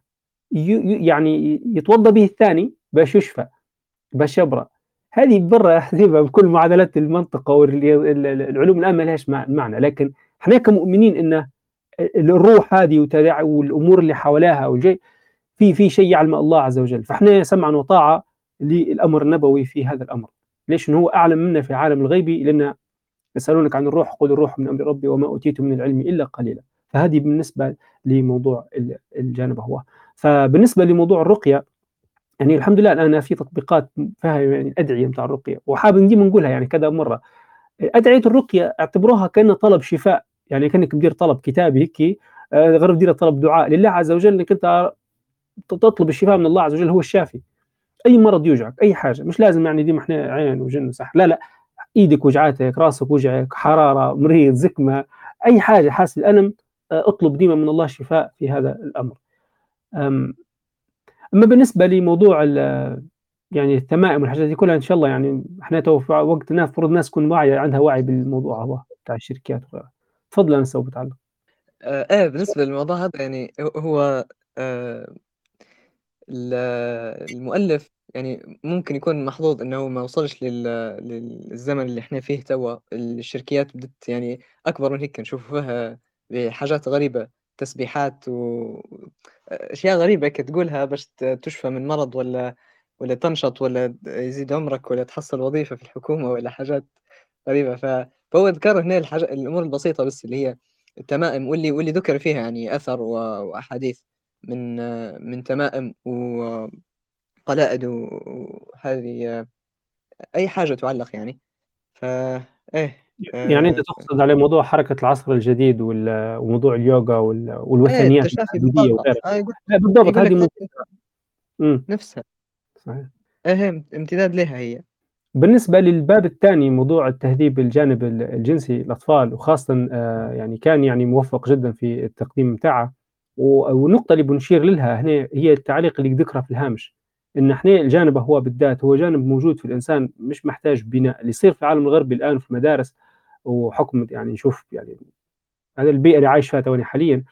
يعني يتوضأ به الثاني باش يشفى. باش يبرأ هذه برا احسبها بكل معادلات المنطقة والعلوم الآن ما لهاش معنى لكن إحنا كمؤمنين إن الروح هذه والأمور اللي حواليها والجي في في شيء يعلم الله عز وجل. فإحنا سمعا وطاعه للأمر النبوي في هذا الأمر. ليش؟ هو أعلم منا في عالم الغيب لأن يسألونك عن الروح قل الروح من أمر ربي وما أوتيتم من العلم إلا قليلا. فهذه بالنسبة لموضوع الجانب هو. فبالنسبة لموضوع الرقية يعني الحمد لله الآن في تطبيقات فيها يعني أدعية نتاع الرقية وحاب نجي نقولها يعني كذا مرة. أدعية الرقية اعتبروها كأنها طلب شفاء يعني كأنك تدير طلب كتابي هيك آه، غرب دينك طلب دعاء. لله عز وجل إنك أنت تطلب الشفاء من الله عز وجل هو الشافي. أي مرض يوجعك أي حاجة مش لازم يعني دي إحنا عين وجن وسحر. لا لا إيدك وجعتك راسك وجعك حرارة مريض زكمة أي حاجة حاسس بالألم آه، أطلب ديما من الله الشفاء في هذا الأمر. أما بالنسبة لموضوع يعني التمائم والحاجات دي كلها إن شاء الله يعني إحنا تو في وقت الناس المفروض الناس تكون واعية عندها وعي بالموضوع هو بتاع الشركات وغيرها. تفضل أنا سوف بتعلق آه إيه بالنسبة للموضوع هذا يعني هو آه المؤلف يعني ممكن يكون محظوظ إنه ما وصلش للزمن اللي إحنا فيه توا. الشركيات بدت يعني أكبر من هيك نشوف فيها بحاجات غريبة. تسبيحات واشياء غريبة تقولها باش تشفى من مرض ولا ولا تنشط ولا يزيد عمرك ولا تحصل وظيفة في الحكومة ولا حاجات غريبة. فهو ذكر هنا الحاجة الأمور البسيطة بس اللي هي التمائم واللي واللي ذكر فيها يعني أثر وأحاديث من من تمائم وقلائد وهذه أي حاجة تعلق يعني. فا إيه. يعني أنت تقصد على موضوع حركة العصر الجديد وموضوع اليوغا والوثنيات التشافي وغيرها. بالضبط هذه نفسها. صحيح. إيه امتداد لها هي. بالنسبة للباب الثاني موضوع التهذيب الجانب الجنسي للأطفال وخاصة آه، يعني كان يعني موفق جدا في التقديم بتاعه. والنقطه اللي بنشير لها هنا هي التعليق اللي ذكرها في الهامش. إن إحنا الجانب هو بالذات هو جانب موجود في الإنسان مش محتاج بناء. اللي يصير في العالم الغربي الآن في المدارس وحكم يعني نشوف يعني هذا البيئة اللي عايش فيها توني حاليا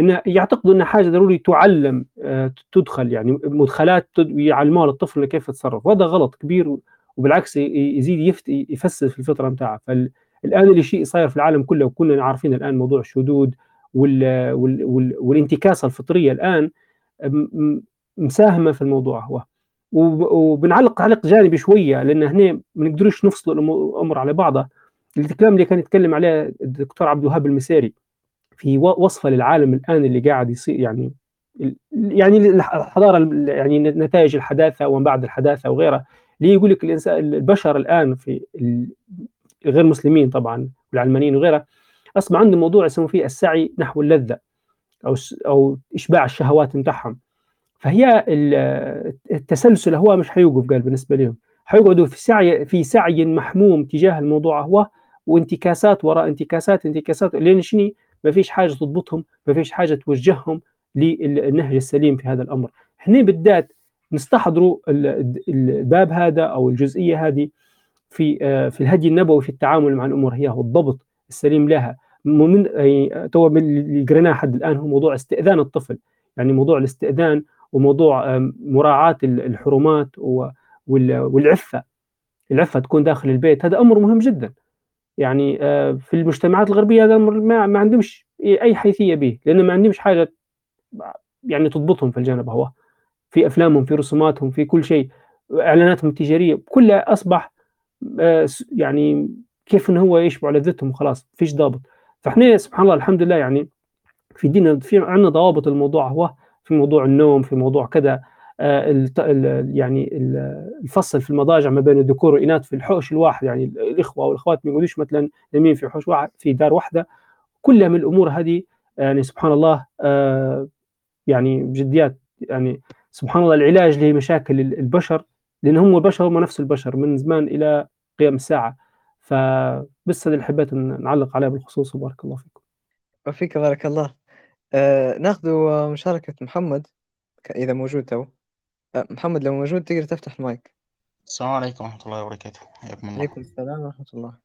ان يعتقدوا ان حاجة ضروري تعلم آه، تدخل يعني مدخلات يعلموها للطفل كيف يتصرف. وهذا غلط كبير وبالعكس يزيد يفسد في الفطرة بتاعه فالآن اللي شيء صاير في العالم كله وكلنا عارفين الآن موضوع الشذوذ وال وال وال والانتكاسة الفطرية الآن مساهمة في الموضوع هو. وبنعلق تعليق جانبي شوية لأن هنا ما نقدروش نفصل الأمور على بعضها الكلام اللي كان يتكلم عليه الدكتور عبد الوهاب المسيري في وصفة للعالم الآن اللي قاعد يصير يعني يعني الحضارة يعني نتائج الحداثة وما بعد الحداثة وغيرها اللي يقول لك الانسان البشر الآن في غير مسلمين طبعا والعلمانيين وغيرها أصبح عندهم موضوع يسمون فيه السعي نحو اللذة أو أو إشباع الشهوات بتاعهم. فهي التسلسل هو مش حيوقف قال بالنسبة لهم حيقعدوا في سعي في سعي محموم تجاه الموضوع هو وانتكاسات وراء انتكاسات انتكاسات لين شني ما فيش حاجة تضبطهم ما فيش حاجة توجههم للنهج السليم في هذا الأمر. هنا بالذات نستحضروا الباب هذا أو الجزئية هذه في آه، في الهدي النبوي في التعامل مع الأمور. هي والضبط السليم لها. من تو اللي قريناه حد الآن هو موضوع استئذان الطفل. يعني موضوع الاستئذان وموضوع مراعاة الحرمات والعفة. العفة تكون داخل البيت. هذا أمر مهم جدا. يعني آه، في المجتمعات الغربية هذا الأمر ما, ما عندهمش أي حيثية به لأن ما عندهمش حاجة يعني تضبطهم في الجانب هو في أفلامهم في رسوماتهم في كل شيء إعلاناتهم التجارية كلها أصبح آه، يعني كيف إنه هو يشبع لذتهم وخلاص فيش ضابط. فإحنا سبحان الله الحمد لله يعني في ديننا في عندنا ضوابط الموضوع هو في موضوع النوم في موضوع كذا يعني الفصل في المضاجع ما بين الذكور والإناث في الحوش الواحد يعني الإخوة والاخوات ما يقولوش مثلا يمين في حوش واحد في دار واحدة. كلها من الأمور هذه يعني سبحان الله آه يعني بجديات يعني سبحان الله العلاج لمشاكل البشر لأن هم البشر هم نفس البشر من زمان إلى قيام الساعة. فبس هذا اللي حبيت نعلق عليه بالخصوص وبارك الله فيكم. وفيك بارك الله. آه ناخذ مشاركة محمد إذا موجود تو. آه محمد لو موجود تقدر تفتح المايك. السلام عليكم ورحمة الله وبركاته. حياكم الله. عليكم السلام ورحمة الله.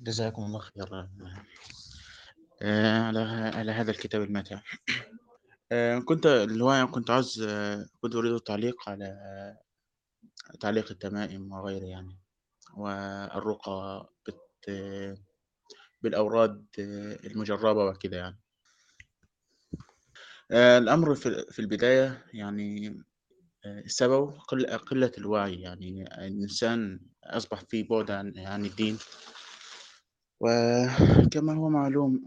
جزاكم الله خير آه على على هذا الكتاب الماتع آه كنت الهواية كنت عاوز آه كنت أريد التعليق على تعليق التمائم وغيره يعني. والرقى بت بالأوراد المجربة وكده يعني. الأمر في البداية يعني السبب قلة الوعي يعني الإنسان أصبح في بعد عن عن الدين. وكما هو معلوم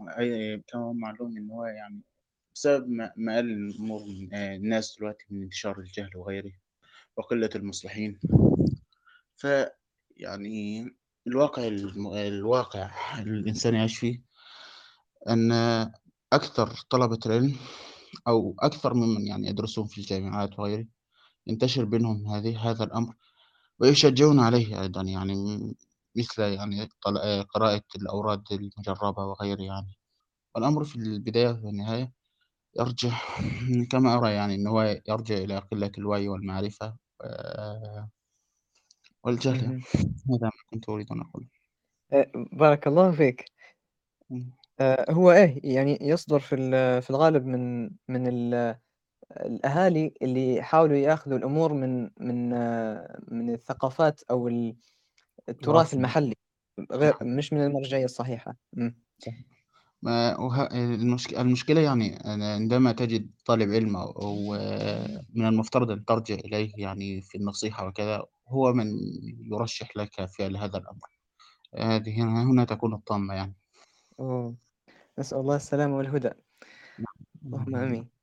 كما هو معلوم إن هو يعني بسبب ما الأمور من الناس دلوقتي من انتشار الجهل وغيره وقلة المصلحين. ف يعني الواقع الواقع الإنسان يعيش فيه أن أكثر طلبة العلم أو أكثر ممن يعني يدرسون في الجامعات وغيره ينتشر بينهم هذه هذا الأمر ويشجعون عليه أيضا يعني مثل يعني قراءة الأوراد المجربة وغيره يعني. والأمر في البداية والنهاية يرجع كما أرى يعني أنه يرجع إلى قلة الوعي والمعرفة والجهل. هذا ما كنت أريد أن أقول آه، بارك الله فيك. آه، هو إيه يعني يصدر في في الغالب من من الأهالي اللي يحاولوا يأخذوا الأمور من من من الثقافات أو التراث المحلي. غير مش من المرجعية الصحيحة. ما المشكلة يعني عندما تجد طالب علم أو من المفترض أن ترجع إليه يعني في النصيحة وكذا هو من يرشح لك فعل هذا الأمر. هذه هنا تكون الطامة يعني. أوه. نسأل الله السلامة والهدى. نعم. اللهم آمين.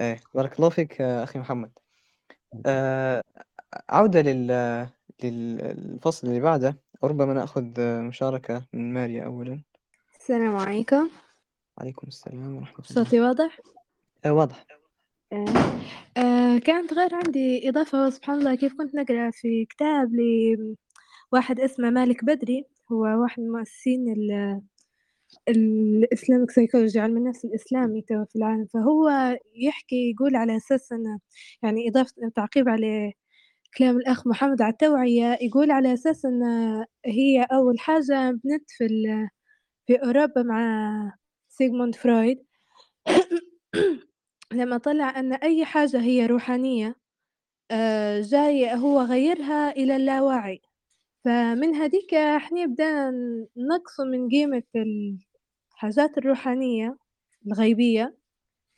إيه بارك الله فيك أخي محمد. آه عودة لل... للفصل اللي بعده وربما نأخذ مشاركة من ماريا أولا. السلام عليكم. عليكم السلام ورحمة الله. صوتي واضح؟ آه واضح. آه. آه كانت غير عندي إضافة سبحان الله كيف كنت نقرأ في كتاب لواحد اسمه مالك بدري هو واحد من مؤسسين ال Islamic psychology علم النفس الإسلامي تو في العالم. فهو يحكي يقول على أساس أنه يعني إضافة تعقيب على كلام الأخ محمد على التوعية يقول على أساس أن هي أول حاجة بنت في في أوروبا مع سيغموند فرويد. لما طلع أن أي حاجة هي روحانية آه، جاي هو غيرها إلى اللاواعي فمن هذيك إحنا بدأنا نقص من قيمة الحاجات الروحانية الغيبية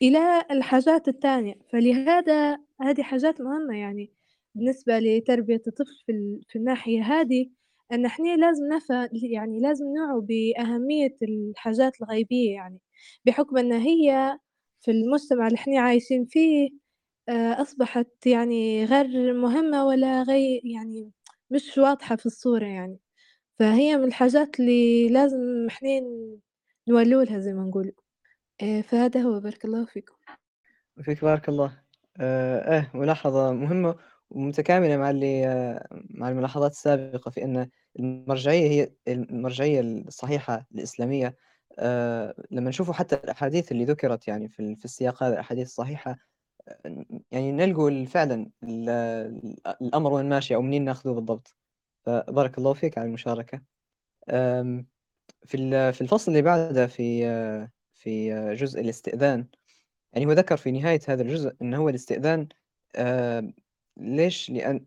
إلى الحاجات التانية. فلهذا هذه حاجات مهمة يعني بالنسبة لتربية الطفل في, في الناحية هذه أن إحنا لازم نفهم يعني لازم نوعوا بأهمية الحاجات الغيبية يعني بحكم أن هي في المجتمع اللي إحنا عايشين فيه آه، أصبحت يعني غير مهمة ولا غير يعني مش واضحة في الصورة يعني. فهي من الحاجات اللي لازم إحنا نولوا لها زي ما نقول آه، فهذا هو. بارك الله فيكم. فيك بارك الله. آه إيه ملاحظة مهمة ومتكاملة مع اللي آه مع الملاحظات السابقة في أن المرجعية هي المرجعية الصحيحة الإسلامية. آه لما نشوفوا حتى الأحاديث اللي ذكرت يعني في, في السياق هذا الأحاديث الصحيحة آه، يعني نلقوا فعلا الأمر وين ماشي أو منين ناخذه بالضبط. فبارك الله فيك على المشاركة. في في الفصل اللي بعده في في جزء الاستئذان يعني هو ذكر في نهاية هذا الجزء أنه هو الاستئذان. ليش؟ لأن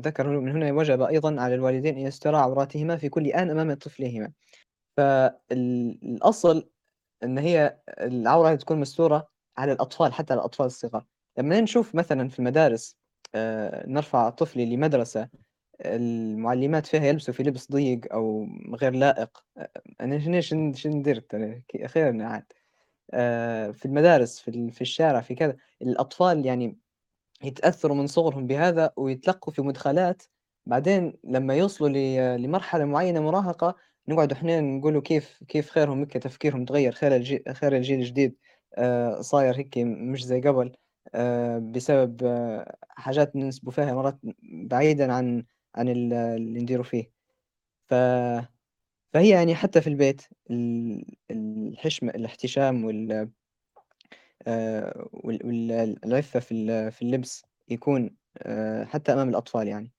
ذكر من هنا وجب أيضا على الوالدين أن يسترى عوراتهما في كل آن أمام طفلهما. فالأصل أن هي العورة تكون مستورة على الأطفال حتى على الأطفال الصغار. لما نشوف مثلا في المدارس نرفع طفلي لمدرسة المعلمات فيها يلبسوا في لبس ضيق أو غير لائق. أنا هنا شن شن درت؟ أنا خير عاد. آه، في المدارس في في الشارع في كذا. الأطفال يعني يتأثروا من صغرهم بهذا ويتلقوا في مدخلات. بعدين لما يوصلوا لمرحلة معينة مراهقة نقعد إحنا نقولوا كيف كيف خيرهم هيك تفكيرهم تغير خير الجيل خير الجيل الجديد آه، صاير هيك مش زي قبل. آه، بسبب حاجات ننسبوا فيها مرات بعيدا عن عن اللي نديروا فيه. ف... فهي يعني حتى في البيت الحشمة الاحتشام وال آه، والعفة في في اللبس يكون آه، حتى أمام الأطفال يعني.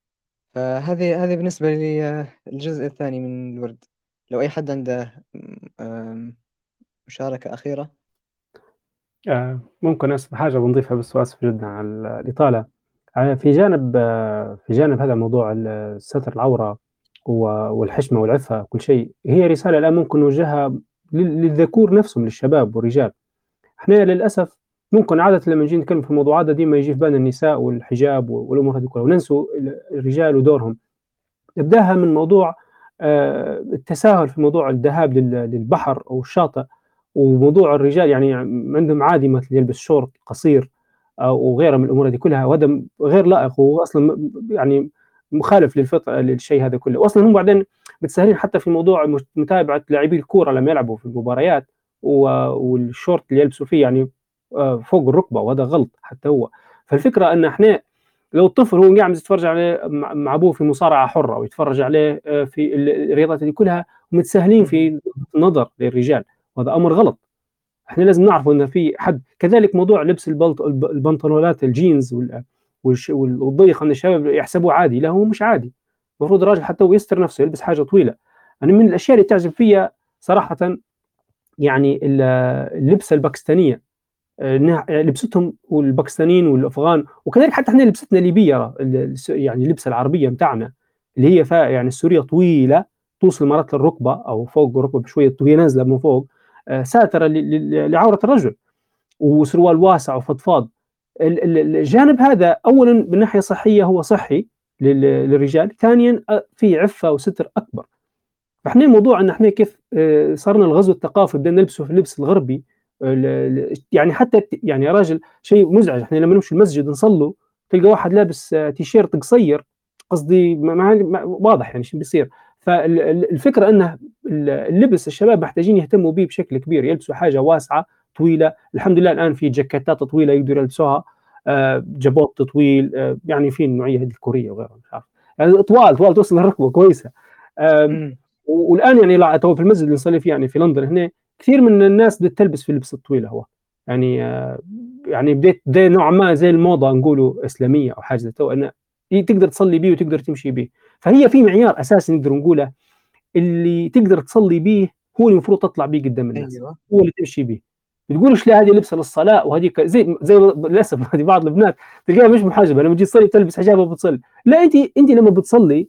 فهذه هذه بالنسبة للجزء الثاني من الورد. لو أي حد عنده مشاركة أخيرة. آه، ممكن أسف حاجة بنضيفها بس وآسف جدا على الإطالة. في جانب في جانب هذا موضوع ستر العورة والحشمة والعفة كل شيء هي رسالة الآن ممكن نوجهها للذكور نفسهم للشباب والرجال. إحنا للأسف ممكن عادة لما نجي نتكلم في الموضوع هذا ديما يجي في بالنا النساء والحجاب والأمور هذه كلها وننسوا الرجال ودورهم. نبداها من موضوع آه، التساهل في موضوع الذهاب للبحر أو الشاطئ. وموضوع الرجال يعني عندهم عادي مثل يلبس شورت قصير وغيرها من الأمور هذه كلها. وهذا غير لائق واصلا يعني مخالف للفطره للشيء هذا كله. واصلا هم بعدين متساهلين حتى في موضوع متابعة لاعبي الكورة لما يلعبوا في المباريات والشورت اللي يلبسوا فيه يعني آه، فوق الركبة وهذا غلط حتى هو. فالفكرة إن إحنا لو الطفل هو قاعد يتفرج عليه مع أبوه في مصارعة حرة ويتفرج عليه آه، في الرياضات دي كلها متساهلين في النظر للرجال. وهذا أمر غلط. إحنا لازم نعرف إن في حد كذلك موضوع لبس البنطلونات الجينز والضيق إن الشباب يحسبوه عادي. لا هو مش عادي. المفروض الراجل حتى هو يستر نفسه يلبس حاجة طويلة. أنا من الأشياء اللي تعجب فيها صراحة يعني اللبسة الباكستانية. لبستهم والباكستانيين والأفغان وكذلك حتى إحنا لبستنا الليبيه يعني اللبسة العربية بتاعنا اللي هي يعني السوريه طويلة توصل مرات للركبة أو فوق الركبة بشوية وهي نازلة من فوق. ساترة لعورة الرجل. وسروال واسع وفضفاض. الجانب هذا اولا من ناحية صحية هو صحي للرجال ثانيا آه، في عفة وستر أكبر. فإحنا موضوع إن إحنا كيف آه، صرنا الغزو الثقافي بدنا نلبسه في اللبس الغربي يعني حتى يعني يا راجل شيء مزعج. إحنا لما نمشي المسجد نصلوا تلقى واحد لابس تيشيرت قصير. قصدي ما واضح يعني شو بيصير. فالفكرة انه اللبس الشباب محتاجين يهتموا به بشكل كبير يلبسوا حاجة واسعة طويلة. الحمد لله الآن في جاكيتات طويلة يقدروا يلبسوها آه، جبوت طويل آه، يعني في النوعيه هذه الكورية وغيرها مش عارف. يعني طوال طوال توصل الركبه كويسة. والآن يعني تو في المسجد اللي نصلي فيه يعني في لندن هنا كثير من الناس بدات تلبس في اللبس الطويل هو. يعني آه، يعني بديت نوعا ما زي الموضة نقولوا إسلامية أو حاجة تو انه تقدر تصلي به وتقدر تمشي به فهي في معيار أساسي نقدر نقوله اللي تقدر تصلي به هو اللي المفروض تطلع به قدام الناس. أيوة. هو اللي تمشي به تقولش لا هذه لبسه للصلاة؟ وهذه زي زي للأسف هذه بعض البنات تلقاها مش محجبه لما تجي تصلي تلبس حجابها وبتصلي. لا انت أنت لما بتصلي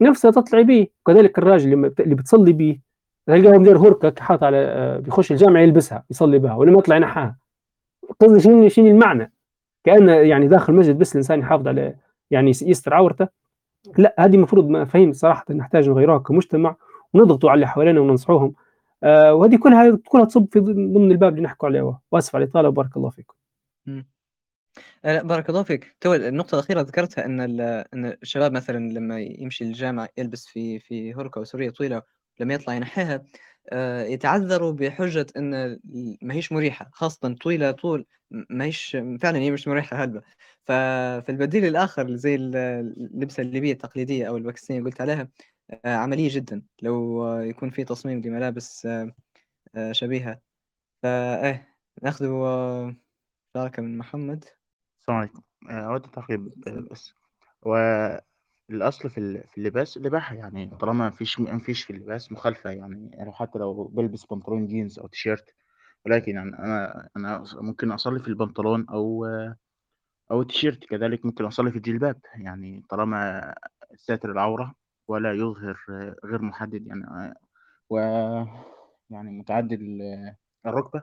نفسها تطلعي به كذلك الراجل لما اللي بتصلي به تلقاه مدير هركة حاط على آه، بيخش الجامع يلبسها يصلي بها ولما يطلع ينحاها قصدي شنو شنو المعنى؟ كأنه يعني داخل المسجد بس الإنسان يحافظ على يعني يستر عورته. لا هذه المفروض مفاهيم صراحة نحتاج نغيروها كمجتمع ونضغطوا على اللي حوالينا وننصحوهم. آه وهذه كلها كلها تصب في ضمن الباب اللي نحكوا عليه وأسف على الإطالة وبارك الله فيكم. آه، بارك الله فيك. تو النقطة الأخيرة ذكرتها أن أن الشباب مثلا لما يمشي الجامع يلبس في في هركة وسورية طويلة لما يطلع ينحيها آه، يتعذروا بحجة أن ما هيش مريحة خاصة طويلة طول ما هيش فعلا هي مش مريحة هلبة. فالبديل الآخر زي اللبسة الليبية التقليدية أو الباكستانية قلت عليها آه، عملية جدا. لو يكون في تصميم لملابس آه، شبيهة. فإيه ناخذ مشاركة من محمد. السلام عليكم. أود التعقيب بس. الأصل في اللباس الإباحة يعني طالما ما فيش ما فيش في اللباس مخالفة يعني يعني حتى لو بلبس بنطلون جينز أو تيشيرت. ولكن يعني أنا أنا ممكن أصلي في البنطلون أو أو التيشيرت كذلك ممكن أصلي في الجلباب يعني طالما ساتر العورة ولا يظهر غير محدد يعني و يعني متعدي الركبة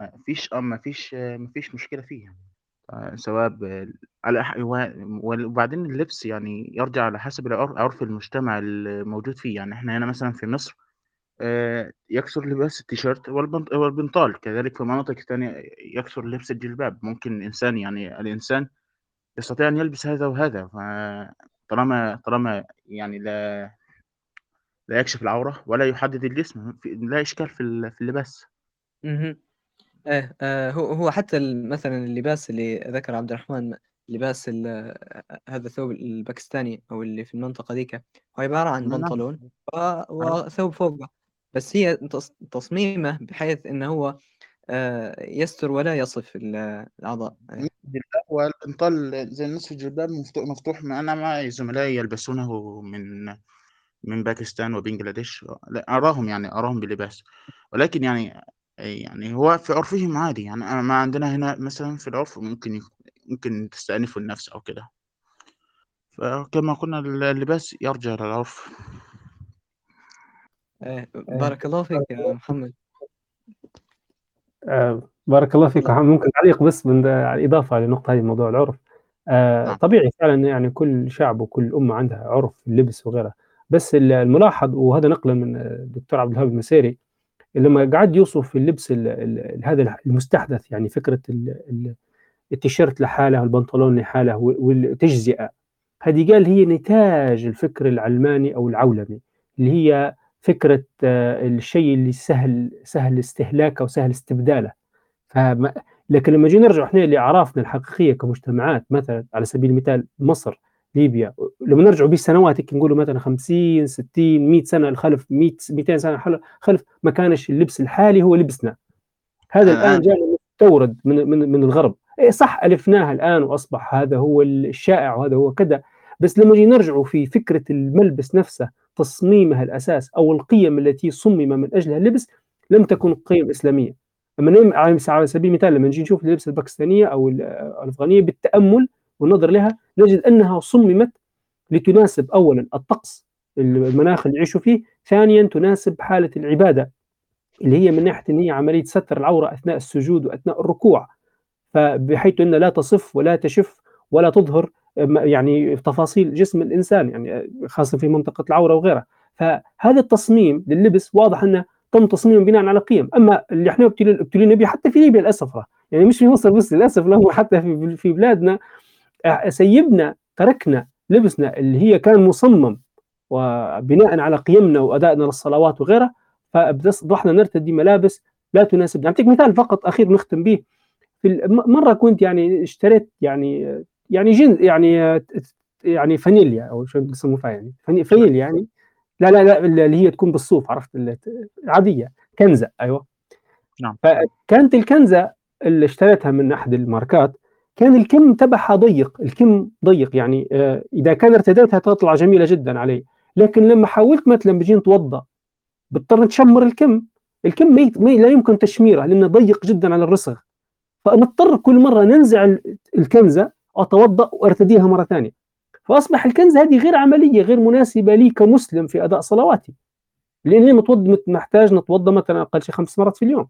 ما فيش آه، ما فيش ما فيش مشكلة فيه يعني. سواء على وبعدين اللبس يعني يرجع على حسب عرف المجتمع الموجود فيه، يعني إحنا هنا مثلًا في مصر يكثر لباس التيشيرت والبنطال، كذلك في مناطق تانية يكثر لبس الجلباب، ممكن الإنسان يعني الإنسان يستطيع أن يلبس هذا وهذا، فطالما طالما يعني لا لا يكشف العورة ولا يحدد الجسم لا إشكال في في اللباس. إيه آه هو هو حتى مثلا اللباس اللي ذكر عبد الرحمن لباس هذا الثوب الباكستاني أو اللي في المنطقة ذيك هو عبارة عن نعم. بنطلون وثوب فوقه بس هي تصميمه بحيث إنه هو آه يستر ولا يصف الأعضاء إيه. والبنطال زي نصف الجلباب مفتوح أنا معي زملائي يلبسونه من من باكستان وبنجلاديش لا أراهم يعني أراهم بلباس ولكن يعني يعني هو في عرفهم عادي يعني ما عندنا هنا مثلًا في العرف ممكن ممكن تستأنفوا النفس أو كده. فكما قلنا اللباس يرجع للعرف. إيه، بارك الله فيك يا محمد. آه، بارك الله فيك ممكن تعليق بس من إضافة للنقطة هذه موضوع العرف. آه، نعم. طبيعي فعلًا يعني كل شعب وكل أمة عندها عرف اللبس وغيرها، بس الملاحظ وهذا نقلًا من الدكتور عبد الوهاب المسيري لما قعد يوصف اللبس ال ال هذا المستحدث يعني فكرة التيشيرت لحاله والبنطلون لحاله والتجزئة هذه قال هي نتاج الفكر العلماني أو العولمي اللي هي فكرة آه، الشيء اللي سهل سهل استهلاكه وسهل استبداله. فما لكن لما جينا نرجع إحنا لأعرافنا الحقيقية كمجتمعات مثلا على سبيل المثال مصر ليبيا لما نرجع بالسنوات نقولوا مثلا 50 60 100 سنة الخلف 100 200 سنة خلف ما كانش اللبس الحالي هو لبسنا. هذا آه. الآن جاء مستورد من من من الغرب. إيه صح ألفناها الآن وأصبح هذا هو الشائع وهذا هو كذا. بس لما نجي نرجع في فكرة الملبس نفسه تصميمها الأساس أو القيم التي صمم من أجلها اللبس لم تكن قيم إسلامية. لما على سبيل المثال لما نجي نشوف اللبس الباكستانية أو الأفغانية بالتأمل والنظر لها نجد أنها صممت لتناسب اولا الطقس المناخ اللي يعيشوا فيه ثانيا تناسب حالة العبادة اللي هي من ناحية إن هي عملية ستر العورة أثناء السجود وأثناء الركوع. فبحيث انها لا تصف ولا تشف ولا تظهر يعني تفاصيل جسم الإنسان يعني خاصة في منطقة العورة وغيرها. فهذا التصميم لللبس واضح أنه تم تصميمه بناء على قيم. أما اللي إحنا ابتلينا به حتى في ليبيا للأسف يعني مش في مصر بس للأسف له حتى في في بلادنا. آه، سيبنا تركنا لبسنا اللي هي كان مصمم وبناء على قيمنا وأدائنا للصلوات وغيرها فاصبحنا نرتدي ملابس لا تناسبنا. أعطيك مثال فقط أخير نختم به. مرة كنت يعني اشتريت يعني يعني جن يعني يعني فانيليا أو شو بيسموها يعني فانيليا يعني. لا لا لا اللي هي تكون بالصوف عرفت؟ عادية كنزة أيوه. نعم. فكانت الكنزة اللي اشتريتها من أحد الماركات كان الكم تبعها ضيق الكم ضيق يعني آه، إذا كان ارتديتها تطلع جميلة جدا علي لكن لما حاولت مثلا بجي نتوضأ بضطر نشمر الكم. الكم مي... مي لا يمكن تشميره لأنه ضيق جدا على الرسغ. فنضطر كل مرة ننزع الكنزة أتوضأ وأرتديها مرة ثانية. فأصبح الكنزه هذه غير عملية غير مناسبة لي كمسلم في أداء صلواتي. لاني متوض محتاج نتوضأ مثلا أقل شيء خمس مرات في اليوم.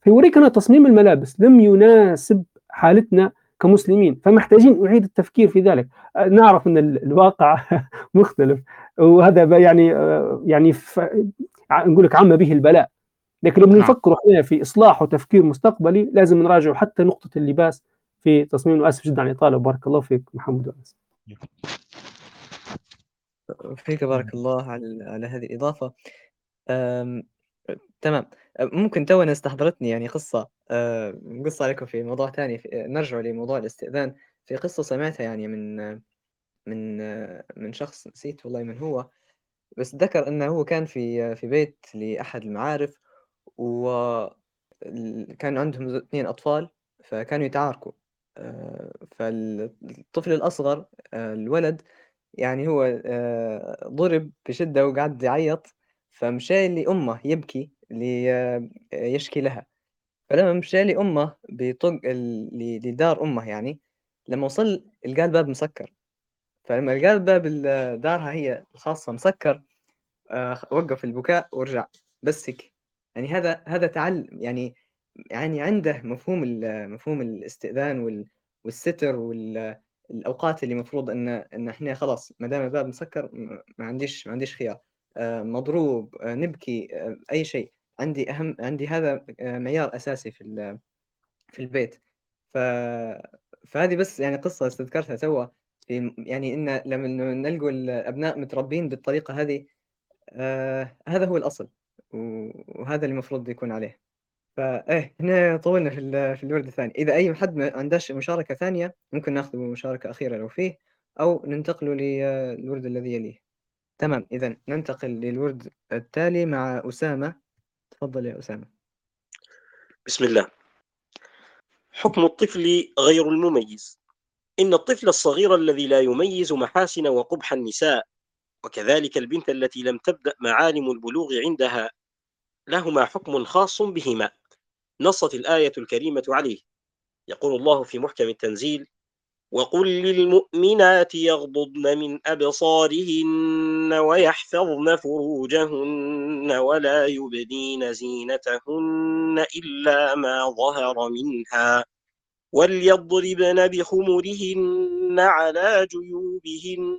فيوريك أن تصميم الملابس لم يناسب حالتنا كمسلمين فمحتاجين أعيد التفكير في ذلك. نعرف أن الواقع مختلف وهذا يعني يعني نقول لك عم به البلاء. لكن لما نعم. نفكر إحنا في إصلاح وتفكير مستقبلي لازم نراجع حتى نقطة اللباس في تصميم واسف جدا على الاطاله وبارك الله فيك محمد وأنس. فيك بارك الله على على هذه الإضافة. تمام. ممكن تونا استحضرتني يعني قصة. قصة عليكم في موضوع ثاني نرجع لموضوع الاستئذان. في قصة سمعتها يعني من من من شخص نسيت والله من هو بس ذكر أنه هو كان في في بيت لأحد المعارف وكان عندهم اثنين أطفال فكانوا يتعاركوا. فالطفل الأصغر آه، الولد يعني هو آه، ضُرب بشدة وقعد يعيّط، فمشى لأمه يبكي ليشكي لها، فلمّا مشى لأمه بيطُق لدار أمه يعني، لمّا وصل لقى الباب مسكّر، فلمّا لقى الباب دارها هي الخاصة مسكّر وقّف البكاء ورجع. بس هيك، يعني هذا هذا تعل يعني يعني عنده مفهوم مفهوم الاستئذان وال والستر والأوقات اللي المفروض إن إن إحنا خلاص ما دام الباب مسكر ما عنديش ما عنديش خيار. آه، مضروب آه، نبكي آه، أي شيء. عندي أهم عندي هذا معيار أساسي في في البيت. ف فهذه بس يعني قصة استذكرتها توا يعني إن لما نلقوا الأبناء متربين بالطريقة هذه آه هذا هو الأصل. وهذا اللي المفروض يكون عليه. فإيه هنا طولنا في في الورد الثاني، إذا أي حد ما عندهاش مشاركة ثانية ممكن ناخذ مشاركة أخيرة لو فيه، أو ننتقل للورد الذي يليه. تمام، إذا ننتقل للورد التالي مع أسامة، تفضل يا أسامة. بسم الله. حكم الطفل غير المميز. إن الطفل الصغير الذي لا يميز محاسن وقبح النساء، وكذلك البنت التي لم تبدأ معالم البلوغ عندها، لهما حكم خاص بهما. نصت الآية الكريمة عليه. يقول الله في محكم التنزيل وقل للمؤمنات يغضضن من أبصارهن ويحفظن فروجهن ولا يبدين زينتهن إلا ما ظهر منها وليضربن بخمرهن على جيوبهن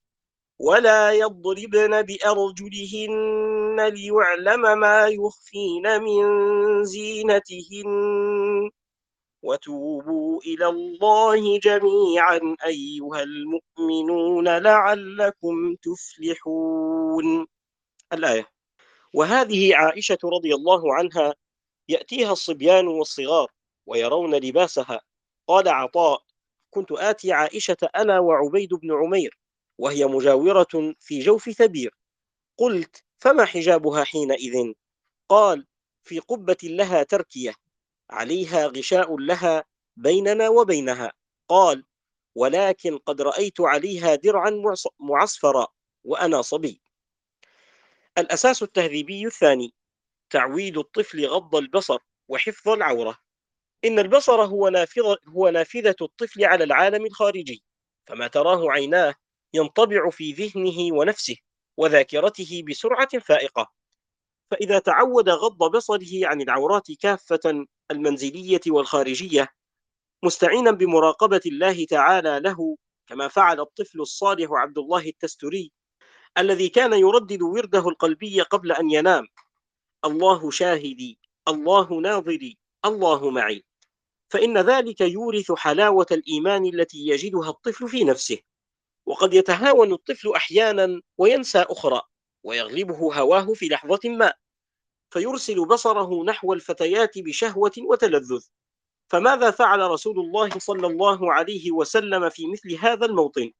ولا يضربن بأرجلهن ليعلم ما يخفين من زينتهن وتوبوا إلى الله جميعا أيها المؤمنون لعلكم تفلحون. الآية وهذه عائشة رضي الله عنها يأتيها الصبيان والصغار ويرون لباسها. قال عطاء كنت آتي عائشة أنا وعبيد بن عمير وهي مجاورة في جوف ثبير. قلت فما حجابها حينئذ؟ قال في قبة لها تركية عليها غشاء لها بيننا وبينها. قال ولكن قد رأيت عليها درعا معصفرا وأنا صبي. الأساس التهذيبي الثاني تعويد الطفل غض البصر وحفظ العورة. إن البصر هو نافذة, هو نافذة الطفل على العالم الخارجي فما تراه عيناه ينطبع في ذهنه ونفسه وذاكرته بسرعة فائقة. فإذا تعود غض بصره عن العورات كافة المنزلية والخارجية مستعينا بمراقبة الله تعالى له كما فعل الطفل الصالح عبد الله التستري الذي كان يردد ورده القلبي قبل أن ينام. الله شاهدي الله ناظري الله معي. فإن ذلك يورث حلاوة الإيمان التي يجدها الطفل في نفسه. وقد يتهاون الطفل أحيانا وينسى أخرى ويغلبه هواه في لحظة ما فيرسل بصره نحو الفتيات بشهوة وتلذذ. فماذا فعل رسول الله صلى الله عليه وسلم في مثل هذا الموطن؟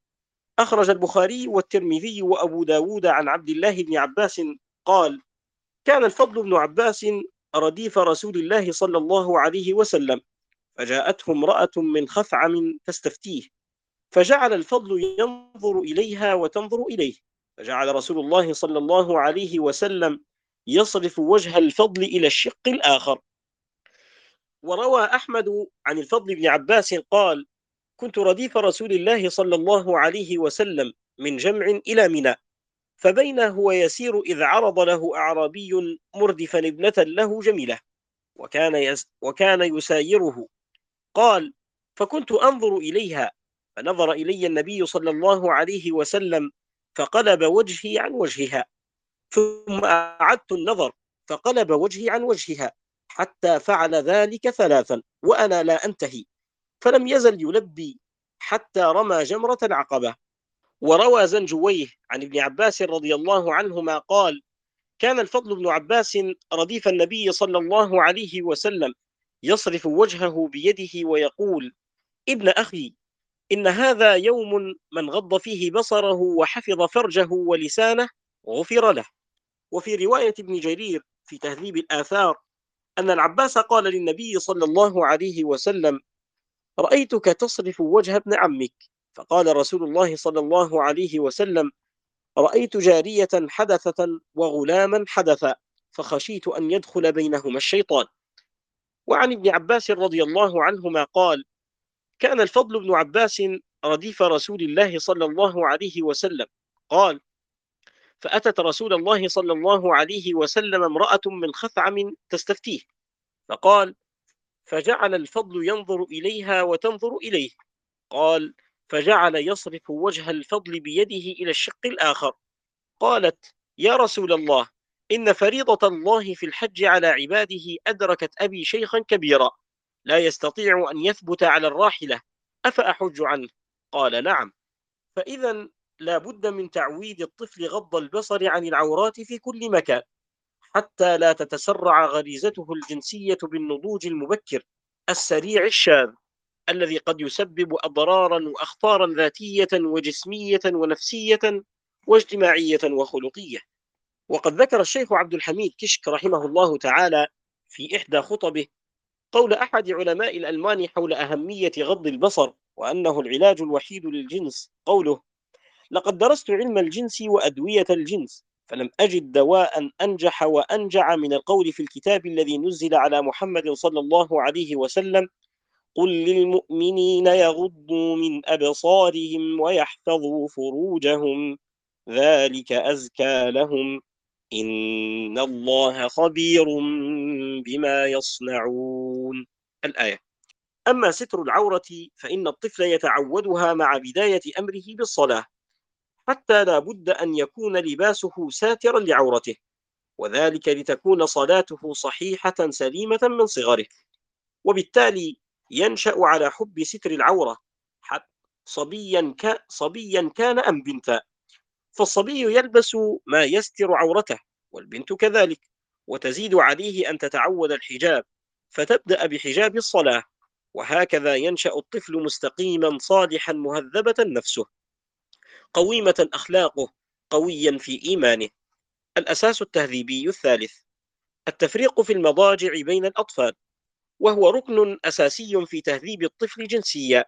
أخرج البخاري والترمذي وأبو داود عن عبد الله بن عباس قال كان الفضل بن عباس رديف رسول الله صلى الله عليه وسلم فجاءته امرأة من خثعم تستفتيه فجعل الفضل ينظر إليها وتنظر إليه. فجعل رسول الله صلى الله عليه وسلم يصرف وجه الفضل إلى الشق الآخر. وروى أحمد عن الفضل بن عباس قال كنت رديف رسول الله صلى الله عليه وسلم من جمع إلى منى. فبين هو يسير إذ عرض له أعرابي مردفا ابنة له جميلة. وكان, يس وكان يسايره. قال فكنت أنظر إليها فنظر إلي النبي صلى الله عليه وسلم فقلب وجهي عن وجهها ثم أعدت النظر فقلب وجهي عن وجهها حتى فعل ذلك ثلاثا وأنا لا أنتهي. فلم يزل يلبي حتى رمى جمرة العقبة. وروى زنجويه عن ابن عباس رضي الله عنهما قال كان الفضل بن عباس رديف النبي صلى الله عليه وسلم يصرف وجهه بيده ويقول ابن أخي إن هذا يوم من غض فيه بصره وحفظ فرجه ولسانه غفر له. وفي رواية ابن جرير في تهذيب الآثار أن العباس قال للنبي صلى الله عليه وسلم رأيتك تصرف وجه ابن عمك. فقال رسول الله صلى الله عليه وسلم رأيت جارية حدثة وغلاما حدثا فخشيت أن يدخل بينهما الشيطان. وعن ابن عباس رضي الله عنهما قال كان الفضل بن عباس رديف رسول الله صلى الله عليه وسلم. قال فأتت رسول الله صلى الله عليه وسلم امرأة من خثعم تستفتيه. فقال فجعل الفضل ينظر إليها وتنظر إليه. قال فجعل يصرف وجه الفضل بيده إلى الشق الآخر. قالت يا رسول الله إن فريضة الله في الحج على عباده أدركت أبي شيخا كبيرا. لا يستطيع أن يثبت على الراحلة أفأحج عنه؟ قال نعم. فإذا لا بد من تعويد الطفل غض البصر عن العورات في كل مكان حتى لا تتسرع غريزته الجنسية بالنضوج المبكر السريع الشاذ الذي قد يسبب أضرارا وأخطارا ذاتية وجسمية ونفسية واجتماعية وخلقية. وقد ذكر الشيخ عبد الحميد كشك رحمه الله تعالى في إحدى خطبه قول أحد علماء الألمان حول أهمية غض البصر وأنه العلاج الوحيد للجنس. قوله لقد درست علم الجنس وأدوية الجنس فلم أجد دواء أنجح وأنجع من القول في الكتاب الذي نزل على محمد صلى الله عليه وسلم قل للمؤمنين يغضوا من أبصارهم ويحفظوا فروجهم ذلك أزكى لهم. إن الله خبير بما يصنعون. الآية. أما ستر العورة فإن الطفل يتعودها مع بداية أمره بالصلاة حتى لا بد أن يكون لباسه ساترا لعورته وذلك لتكون صلاته صحيحة سليمة من صغره. وبالتالي ينشأ على حب ستر العورة صبيا, ك... صبيا كان أم بنتا. فالصبي يلبس ما يستر عورته والبنت كذلك وتزيد عليه أن تتعود الحجاب فتبدأ بحجاب الصلاة وهكذا ينشأ الطفل مستقيما صالحا مهذبة نفسه. قويمة أخلاقه قويا في إيمانه. الأساس التهذيبي الثالث. التفريق في المضاجع بين الأطفال وهو ركن أساسي في تهذيب الطفل جنسيا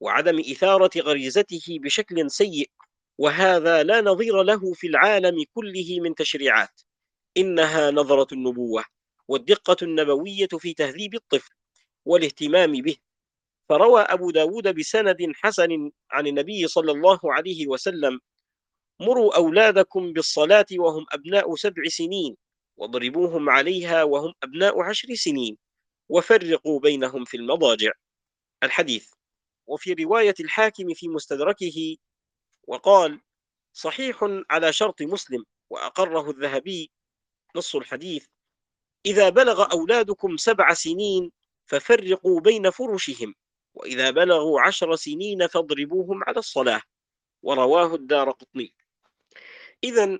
وعدم إثارة غريزته بشكل سيء. وهذا لا نظير له في العالم كله من تشريعات. إنها نظرة النبوة والدقة النبوية في تهذيب الطفل والاهتمام به. فروى أبو داود بسند حسن عن النبي صلى الله عليه وسلم مروا أولادكم بالصلاة وهم أبناء سبع سنين واضربوهم عليها وهم أبناء عشر سنين وفرقوا بينهم في المضاجع. الحديث. وفي رواية الحاكم في مستدركه وقال صحيح على شرط مسلم وأقره الذهبي نص الحديث إذا بلغ أولادكم سبع سنين ففرقوا بين فرشهم وإذا بلغوا عشر سنين فاضربوهم على الصلاة ورواه الدار قطني. إذا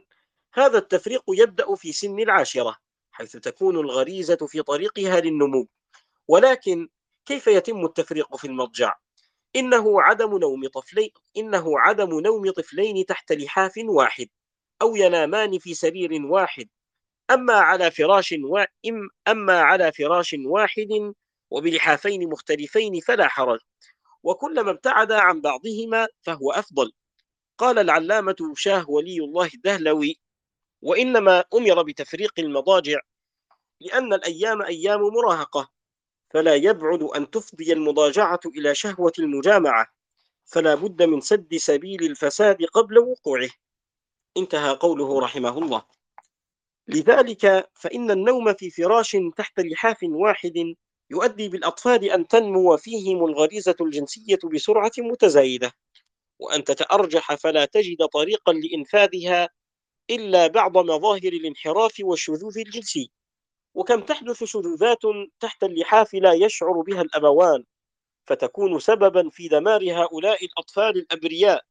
هذا التفريق يبدأ في سن العاشرة حيث تكون الغريزة في طريقها للنمو. ولكن كيف يتم التفريق في المضجع؟ إنه عدم نوم طفلين إنه عدم نوم طفلين تحت لحاف واحد أو ينامان في سرير واحد. أما على فراش و... أما على فراش واحد وبلحافين مختلفين فلا حرج. وكلما ابتعد عن بعضهما فهو أفضل. قال العلامة شاه ولي الله الدهلوي وإنما أمر بتفريق المضاجع لأن الأيام أيام مراهقة فلا يبعد أن تفضي المضاجعة إلى شهوة المجامعة فلا بد من سد سبيل الفساد قبل وقوعه. انتهى قوله رحمه الله. لذلك فإن النوم في فراش تحت لحاف واحد يؤدي بالأطفال أن تنمو فيهم الغريزة الجنسية بسرعة متزايدة. وأن تتأرجح فلا تجد طريقا لإنفاذها إلا بعض مظاهر الانحراف والشذوذ الجنسي. وكم تحدث شذوذات تحت اللحاف لا يشعر بها الأبوان فتكون سببا في دمار هؤلاء الأطفال الأبرياء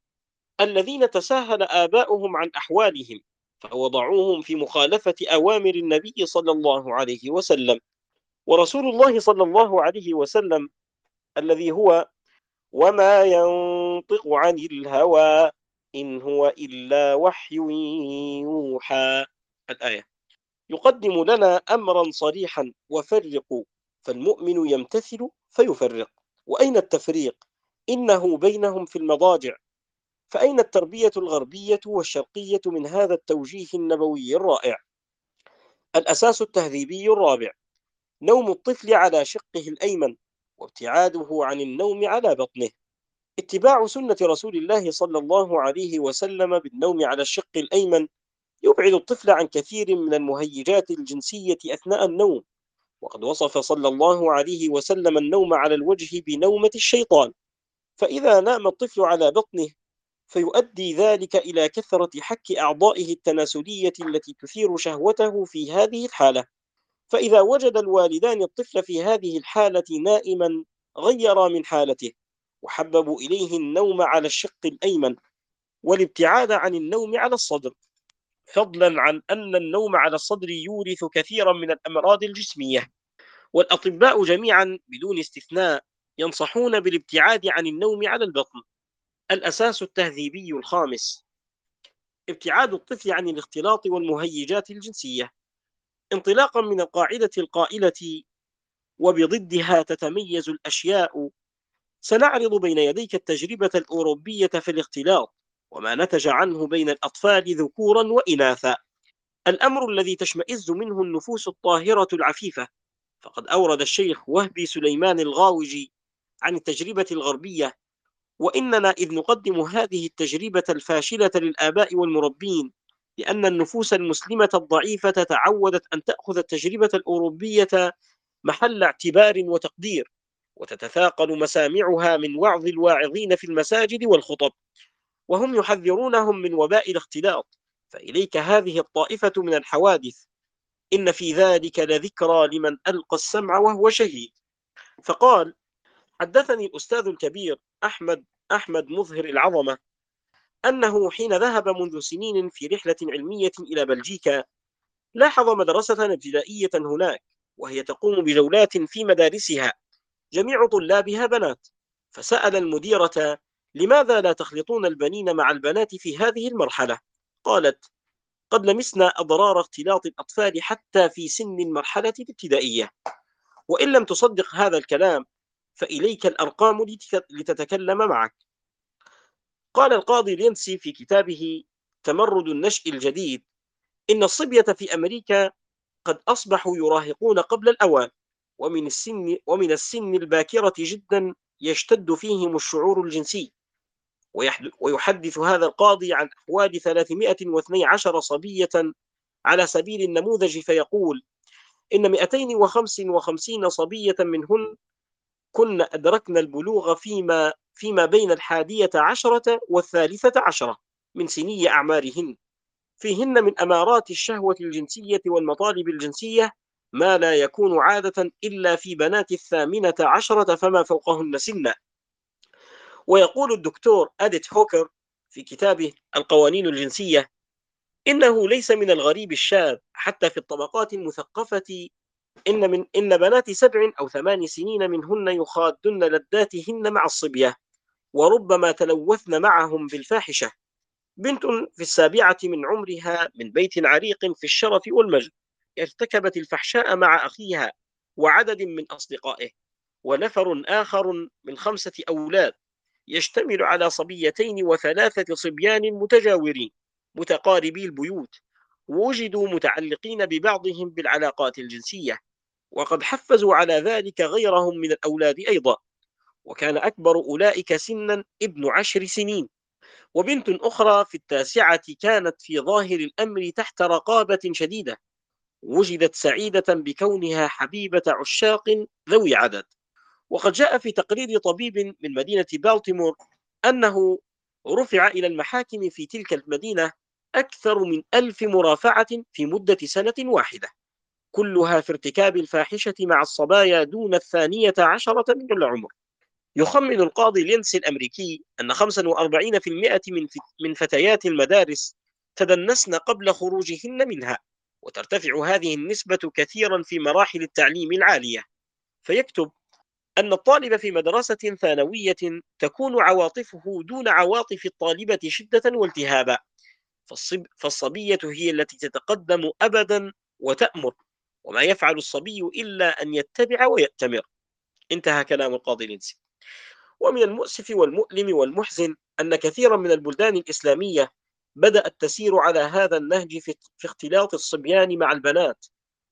الذين تساهل آباؤهم عن أحوالهم فوضعوهم في مخالفة أوامر النبي صلى الله عليه وسلم. ورسول الله صلى الله عليه وسلم الذي هو وما ينطق عن الهوى إن هو إلا وحي يوحى الآية. يقدم لنا أمرا صريحا وفرقوا فالمؤمن يمتثل فيفرق. وأين التفريق؟ إنه بينهم في المضاجع. فأين التربية الغربية والشرقية من هذا التوجيه النبوي الرائع؟ الأساس التهذيبي الرابع. نوم الطفل على شقه الأيمن وابتعاده عن النوم على بطنه. اتباع سنة رسول الله صلى الله عليه وسلم بالنوم على الشق الأيمن يبعد الطفل عن كثير من المهيجات الجنسية أثناء النوم. وقد وصف صلى الله عليه وسلم النوم على الوجه بنومة الشيطان. فإذا نام الطفل على بطنه فيؤدي ذلك إلى كثرة حك أعضائه التناسلية التي تثير شهوته في هذه الحالة. فإذا وجد الوالدان الطفل في هذه الحالة نائما غيرا من حالته وحببوا إليه النوم على الشق الأيمن والابتعاد عن النوم على الصدر. فضلا عن أن النوم على الصدر يورث كثيرا من الأمراض الجسمية. والأطباء جميعا بدون استثناء ينصحون بالابتعاد عن النوم على البطن. الأساس التهذيبي الخامس. ابتعاد الطفل عن الاختلاط والمهيجات الجنسية. انطلاقا من القاعدة القائلة وبضدها تتميز الأشياء. سنعرض بين يديك التجربة الأوروبية في الاختلاط. وما نتج عنه بين الأطفال ذكورا وإناثا. الأمر الذي تشمئز منه النفوس الطاهرة العفيفة. فقد أورد الشيخ وهبي سليمان الغاوجي عن التجربة الغربية وإننا إذ نقدم هذه التجربة الفاشلة للآباء والمربين لأن النفوس المسلمة الضعيفة تعودت أن تأخذ التجربة الأوروبية محل اعتبار وتقدير وتتثاقل مسامعها من وعظ الواعظين في المساجد والخطب. وهم يحذرونهم من وباء الاختلاط. فإليك هذه الطائفة من الحوادث. إن في ذلك لذكرى لمن ألقى السمع وهو شهيد. فقال حدثني الأستاذ الكبير أحمد أحمد مظهر العظمة أنه حين ذهب منذ سنين في رحلة علمية إلى بلجيكا لاحظ مدرسة ابتدائية هناك وهي تقوم بجولات في مدارسها جميع طلابها بنات. فسأل المديرة لماذا لا تخلطون البنين مع البنات في هذه المرحلة؟ قالت قد لمسنا أضرار اختلاط الأطفال حتى في سن المرحلة الابتدائية. وإن لم تصدق هذا الكلام فإليك الأرقام لتتكلم معك. قال القاضي لينسي في كتابه تمرد النشء الجديد إن الصبية في أمريكا قد أصبحوا يراهقون قبل الأوان ومن السن ومن السن الباكرة جدا يشتد فيهم الشعور الجنسي. ويحدث هذا القاضي عن أحوال 312 صبية على سبيل النموذج فيقول إن 255 صبية منهن كن أدركن البلوغ فيما فيما بين الحادية عشرة والثالثة عشرة من سني أعمارهن. فيهن من أمارات الشهوة الجنسية والمطالب الجنسية ما لا يكون عادة إلا في بنات الثامنة عشرة فما فوقهن سنا ويقول الدكتور أديت هوكر في كتابه القوانين الجنسية إنه ليس من الغريب الشاذ حتى في الطبقات المثقفة إن من إن بنات سبع أو ثمان سنين منهن يخادن لذاتهن مع الصبية وربما تلوثن معهم بالفاحشة. بنت في السابعة من عمرها من بيت عريق في الشرف والمجد ارتكبت الفحشاء مع أخيها وعدد من أصدقائه ونفر آخر من خمسة أولاد. يشتمل على صبيتين وثلاثة صبيان متجاورين متقاربي البيوت وجدوا متعلقين ببعضهم بالعلاقات الجنسية وقد حفزوا على ذلك غيرهم من الأولاد أيضا وكان أكبر أولئك سنا ابن عشر سنين. وبنت أخرى في التاسعة كانت في ظاهر الأمر تحت رقابة شديدة وجدت سعيدة بكونها حبيبة عشاق ذوي عدد. وقد جاء في تقرير طبيب من مدينة بالتيمور أنه رفع إلى المحاكم في تلك المدينة أكثر من ألف مرافعة في مدة سنة واحدة كلها في ارتكاب الفاحشة مع الصبايا دون الثانية عشرة من العمر. يخمن القاضي لينس الأمريكي أن 45% من من فتيات المدارس تدنسن قبل خروجهن منها وترتفع هذه النسبة كثيرا في مراحل التعليم العالية. فيكتب أن الطالب في مدرسة ثانوية تكون عواطفه دون عواطف الطالبة شدة والتهابا. فالصب فالصبية هي التي تتقدم أبدا وتأمر وما يفعل الصبي إلا أن يتبع ويأتمر. انتهى كلام القاضي لينسي ومن المؤسف والمؤلم والمحزن أن كثيرا من البلدان الإسلامية بدأت تسير على هذا النهج في اختلاط الصبيان مع البنات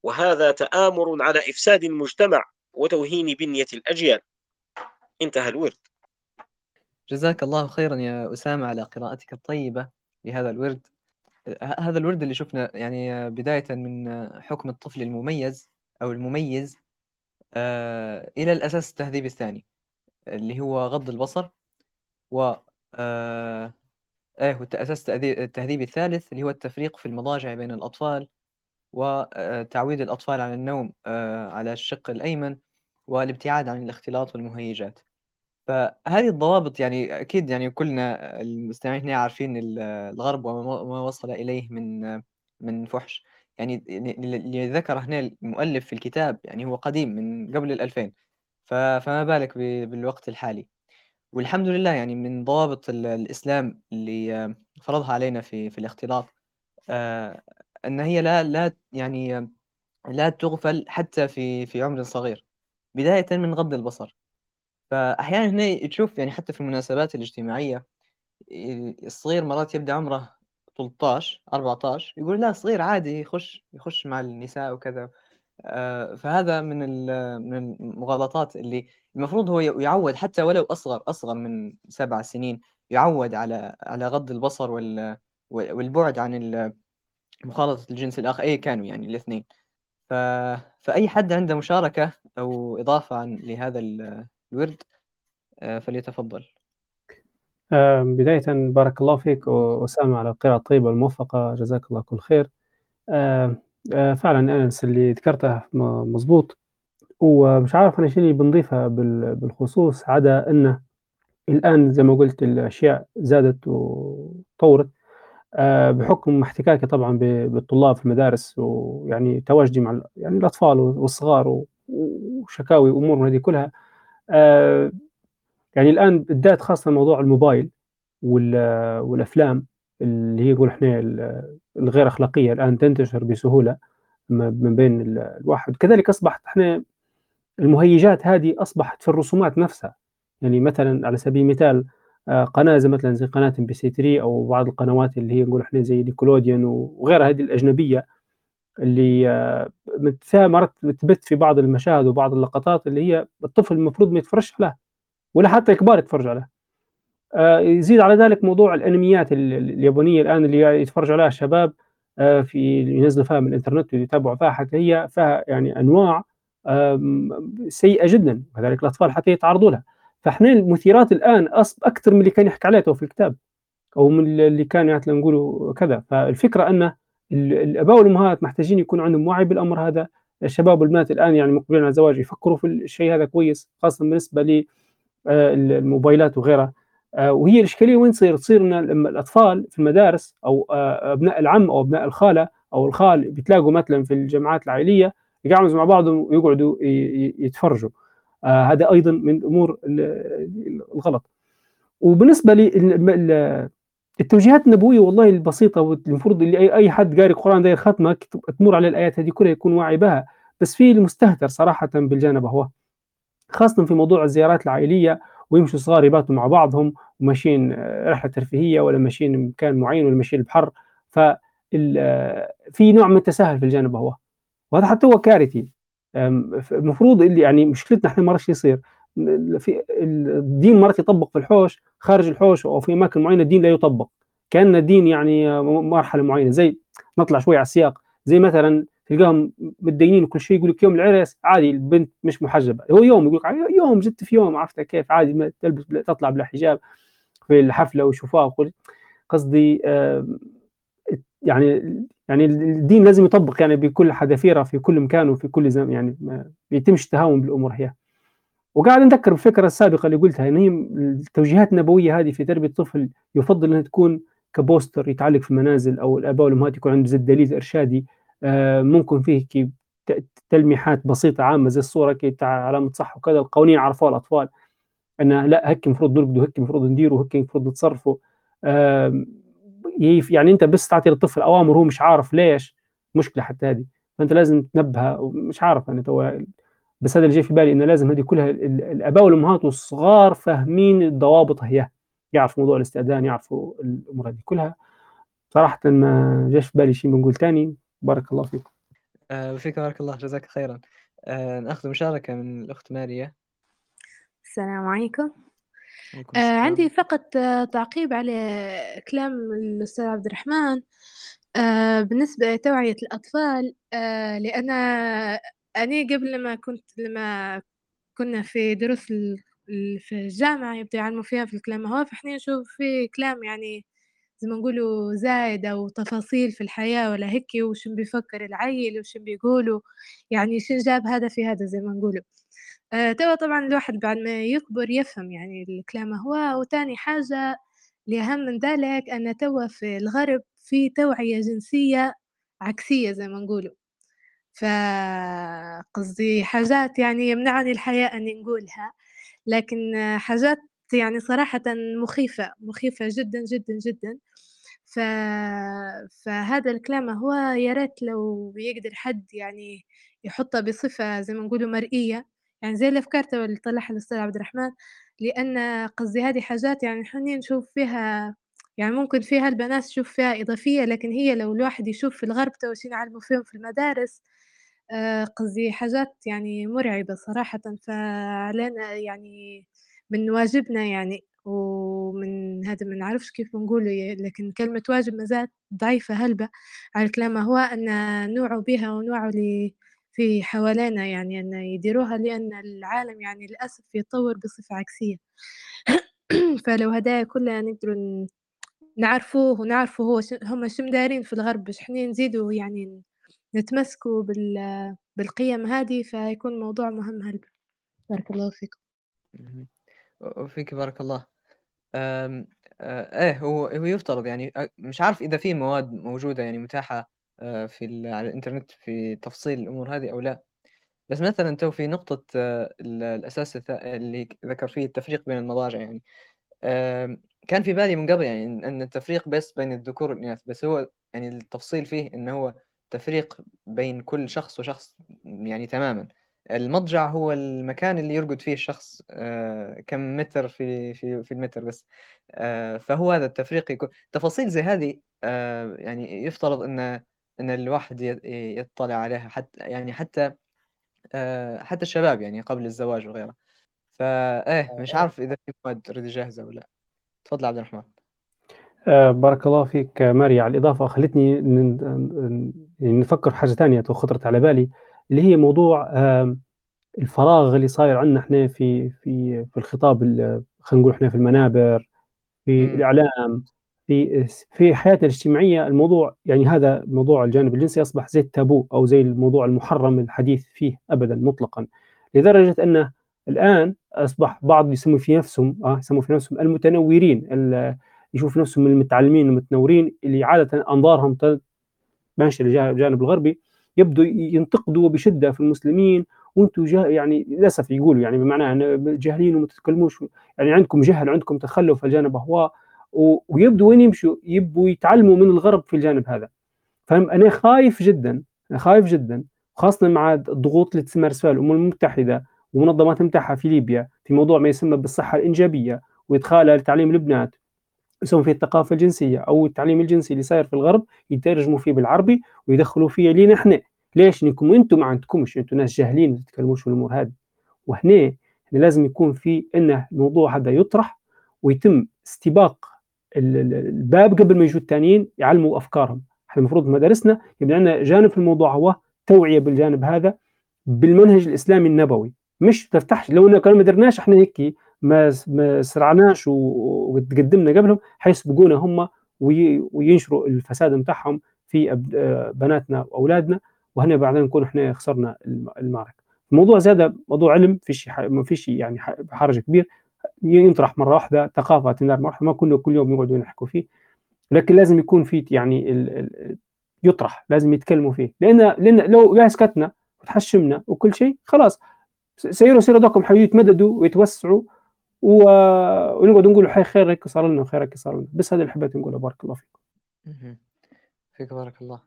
وهذا تآمر على إفساد المجتمع وتوهين بنية الأجيال. انتهى الورد. جزاك الله خيرا يا أسامة على قراءتك الطيبة لهذا الورد. هذا الورد اللي شفنا يعني بداية من حكم الطفل المميز أو المميز آه، إلى الأساس التهذيبي الثاني اللي هو غض البصر و آه، إيه والأساس التهذيبي الثالث اللي هو التفريق في المضاجع بين الأطفال وتعويد الأطفال على النوم آه، على الشق الأيمن والابتعاد عن الاختلاط والمهيجات. فهذه الضوابط يعني أكيد يعني كلنا المستمعين هنا عارفين الغرب وما وصل إليه من من فحش. يعني اللي ذكر هنا المؤلف في الكتاب يعني هو قديم من قبل الألفين. فما بالك بالوقت الحالي. والحمد لله يعني من ضوابط الإسلام اللي فرضها علينا في في الاختلاط أن هي لا لا يعني لا تُغفل حتى في في عمر صغير، بدايةً من غض البصر، فأحيانًا هنا تشوف يعني حتى في المناسبات الاجتماعية الصغير مرات يبدأ عمره 13 14 يقول لا صغير عادي يخش يخش مع النساء وكذا. آه، فهذا من من المغالطات اللي المفروض هو يعود حتى ولو أصغر أصغر من سبع سنين يعود على على غض البصر وال والبعد عن مخالطة الجنس الآخر. أي كانوا يعني الاثنين. ف... فأي حد عنده مشاركة أو إضافة عن لهذا الورد آه، فليتفضل. بداية بارك الله فيك أسامة على القراءة الطيبة الموفقة جزاك الله كل خير. آه، فعلا أنس اللي ذكرته مظبوط ومش عارف أنا اللي بنضيفها بالخصوص عدا أنه الآن زي ما قلت الأشياء زادت وطورت. بحكم احتكاكي طبعا بالطلاب في المدارس ويعني تواجدي مع يعني الأطفال والصغار وشكاوي وامور هذه كلها آه، يعني الآن بالذات خاصة موضوع الموبايل والأفلام اللي هي يقول إحنا الغير أخلاقية الآن تنتشر بسهولة من بين الواحد. كذلك أصبحت إحنا المهيجات هذه أصبحت في الرسومات نفسها. يعني مثلا على سبيل المثال آه، قناة زي مثلا زي قناة MBC 3 أو بعض القنوات اللي هي نقول إحنا زي Nickelodeon وغيرها هذه الأجنبية اللي آه، مرات بتبث في بعض المشاهد وبعض اللقطات اللي هي الطفل المفروض ما يتفرجش عليها ولا حتى الكبار يتفرجوا عليها. آه، يزيد على ذلك موضوع الأنميات اليابانية الآن اللي يتفرج عليها الشباب في ينزلوا فيها من الإنترنت ويتابعوا فيها حتى هي فيها يعني أنواع سيئة جدا كذلك الأطفال حتى يتعرضوا لها. فاحنا المثيرات الآن أكثر من اللي كان يحكي عليه في الكتاب أو من اللي كان يعني نقولوا كذا. فالفكرة أن الاباء والامهات محتاجين يكون عندهم وعي بالأمر هذا. الشباب والبنات الآن يعني مقبلين على الزواج يفكروا في الشيء هذا كويس خاصة بالنسبة للموبايلات وغيرها. آه، وهي الإشكالية وين تصير؟ تصير إن الأطفال في المدارس أو آه، أبناء العم أو أبناء الخالة أو الخال بيتلاقوا مثلا في الجامعات العائلية يقعدوا مع بعضهم ويقعدوا يتفرجوا. آه، هذا أيضا من الأمور الغلط. وبالنسبة لي التوجيهات النبوية والله البسيطة والمفروض اللي اي حد قاري القرآن داير ختمه تمر على الآيات هذه كلها يكون واعي بها. بس في المستهتر صراحة بالجانب هو خاصة في موضوع الزيارات العائلية ويمشوا صغار يباتوا مع بعضهم وماشيين آه، رحلة ترفيهية ولا ماشيين مكان معين ولا ماشيين البحر ف آه، في نوع من التساهل في الجانب هو. وهذا حتى هو كارثي. المفروض اللي يعني مشكلتنا إحنا مرات يصير. في الدين مرات يطبق في الحوش خارج الحوش أو في أماكن معينة الدين لا يطبق. كأن الدين يعني مرحلة معينة زي نطلع شوي على السياق زي مثلا تلقاهم متدينين وكل شيء يقول لك يوم العرس عادي البنت مش محجبة. هو يوم يقول لك يوم جت في يوم عرفت كيف؟ عادي تلبس تطلع بلا حجاب في الحفلة ويشوفوها قصدي يعني يعني الدين لازم يطبق يعني بكل حذافيره في كل مكان وفي كل زمان يعني ما بيتمش التهاون بالأمور هي. وقاعد نذكر بالفكرة السابقة اللي قلتها إن هي التوجيهات النبوية هذه في تربية الطفل يفضل إنها تكون ك poster يتعلق في المنازل أو الآباء والأمهات يكون عنده زي دليل ارشادي آه، ممكن فيه كي تلميحات بسيطة عامة زي الصورة كي علامة صح وكذا القوانين عرفوها الأطفال. انه لا هيك المفروض نرقدوا هيك المفروض نديروا هيك المفروض نتصرفوا. يعني أنت بس تعطي للطفل اوامر هو مش عارف ليش مشكلة حتى هذه. فأنت لازم تنبهه مش عارف أنا تو بس هذا اللي جاي في بالي إنه لازم هذه كلها الأباء والأمهات والصغار فاهمين الضوابط هي يعرفوا موضوع الاستئذان يعرفوا الأمور هذه كلها. صراحة ما جاش في بالي شيء بنقول ثاني بارك الله فيكم. آه فيك بارك الله جزاك خيرا. آه نأخذ مشاركة من الأخت ماريا. السلام عليكم. آه عندي فقط آه تعقيب على كلام الأستاذ عبد الرحمن. آه بالنسبة لتوعية الأطفال آه لأن أنا قبل ما كنت لما كنا في دروس في الجامعة يبدأ يعلموا فيها في الكلام هو فإحنا نشوف في كلام يعني زي ما نقولوا زايد أو تفاصيل في الحياة ولا هيك وشن بيفكر العيل وشن بيقولوا يعني شن جاب هذا في هذا زي ما نقولوا. آه، توا طبعًا الواحد بعد ما يكبر يفهم يعني الكلام هو، وتاني حاجة اللي أهم من ذلك أن توا في الغرب في توعية جنسية عكسية زي ما نقولوا، فقصدي حاجات يعني يمنعني الحياء إني نقولها، لكن حاجات يعني صراحةً مخيفة، مخيفة جدًا، جدًا، جدًا، ف فهذا الكلام هو يا ريت لو يقدر حد يعني يحطها بصفة زي ما نقولوا مرئية، يعني زي الأفكار اللي طلعها الأستاذ عبد الرحمن، لأن قصدي هذه حاجات يعني إحنا نشوف فيها يعني ممكن فيها البنات تشوف فيها إضافية، لكن هي لو الواحد يشوف في الغرب تو شي يعلموا فيهم في المدارس آآ قصدي حاجات يعني مرعبة صراحةً، فعلينا يعني من واجبنا يعني ومن هذا ما نعرفش كيف نقولوا ي لكن كلمة واجب ما زالت ضعيفة هلبة على الكلام هو أن نوعوا بها ونوعوا في حوالينا يعني أن يديروها لأن العالم يعني للأسف يتطور بصفة عكسية، فلو هدايا كلها نقدروا نعرفوه ونعرفوا هو هم شو مدايرين في الغرب باش إحنا نزيدوا يعني نتمسكوا بال بالقيم هذه فيكون موضوع مهم هلبة، بارك الله فيكم. وفيكِ بارك الله. آآ، إيه هو هو يفترض يعني مش عارف إذا في مواد موجودة يعني متاحة آآ، في على الإنترنت في تفصيل الأمور هذه أو لا، بس مثلًا تو في نقطة آه، ال الأساس اللي ذكر فيه التفريق بين المضاجع يعني. كان في بالي من قبل يعني إن التفريق بس بين الذكور والإناث، بس هو يعني التفصيل فيه إن هو تفريق بين كل شخص وشخص يعني تمامًا. المضجع هو المكان اللي يرقد فيه الشخص آآ، كم متر في في في المتر بس، فهو هذا التفريق يكون تفاصيل زي هذه يعني يفترض إن إن الواحد يطلع عليها حتى يعني حتى آآ، حتى الشباب يعني قبل الزواج وغيره. فإيه مش عارف إذا في مواد جاهزة والّا لأ. تفضل عبد الرحمن. آآ بارك الله فيك ماري على الإضافة خلّتني يعني نفكّر حاجة تانية تو خطرت على بالي، اللي هي موضوع الفراغ اللي صاير عندنا إحنا في في في الخطاب ال خلينا نقول إحنا في المنابر، في الإعلام، في في حياتنا الاجتماعية الموضوع يعني هذا موضوع الجانب الجنسي أصبح زي التابو أو زي الموضوع المحرم الحديث فيه أبدًا مطلقًا، لدرجة أنه الآن أصبح بعض يسموا في نفسهم آه، يسموا في نفسهم المتنورين ال يشوفوا نفسهم المتعلمين المتنورين اللي ت ماشية لجا الجانب الغربي، يبدوا ينتقدوا بشدة في المسلمين وأنتم جا يعني للأسف يقولوا يعني بمعنى جاهلين وما تتكلموش يعني عندكم جهل وعندكم تخلف الجانب أهواء و ويبدوا وين يمشوا؟ يبوا يتعلموا من الغرب في الجانب هذا، فأنا خايف جدًا، أنا خايف جدًا خاصةً مع الضغوط اللي تمارس فيها الأمم المتحدة ومنظمات متاحة في ليبيا في موضوع ما يسمى بالصحة الإنجابية وإدخالها لتعليم البنات يسوون فيه الثقافة الجنسية أو التعليم الجنسي اللي صاير في الغرب يترجموا فيه بالعربي ويدخلوا فيه لينا إحنا، ليش؟ لأنكم أنتم ما عندكمش، أنتم ناس جاهلين ما تتكلموش في الأمور هذه، وهنا لازم يكون في إنه الموضوع هذا يطرح ويتم استباق الباب قبل ما يجوا التانيين يعلموا أفكارهم، إحنا المفروض مدارسنا يبقى عندنا جانب في الموضوع هو توعية بالجانب هذا بالمنهج الإسلامي النبوي، مش تفتحش لو إن كان ما درناش إحنا هيك ما ما سرعناش وتقدمنا قبلهم حيسبقونا هم وي وينشروا الفساد متاعهم في بناتنا وأولادنا، وهنا بعدين نكون إحنا خسرنا الم المعركة. الموضوع زادة موضوع علم فيش ما فيش يعني حرج كبير، ينطرح مرة واحدة، ثقافة تندار مرة واحدة، ما كنا كل يوم يقعدوا يحكوا فيه، لكن لازم يكون في يعني يطرح، لازم يتكلموا فيه، لأن لأن لو لا سكتنا وتحشمنا وكل شيء خلاص. سيروا سيروا دوكم حيو يتمددوا ويتوسعوا و ونقعد نقول حي خيرك صار لنا وخيرك صار لنا، بس هذا اللي حبيت نقوله. بارك الله فيكم. فيك بارك الله.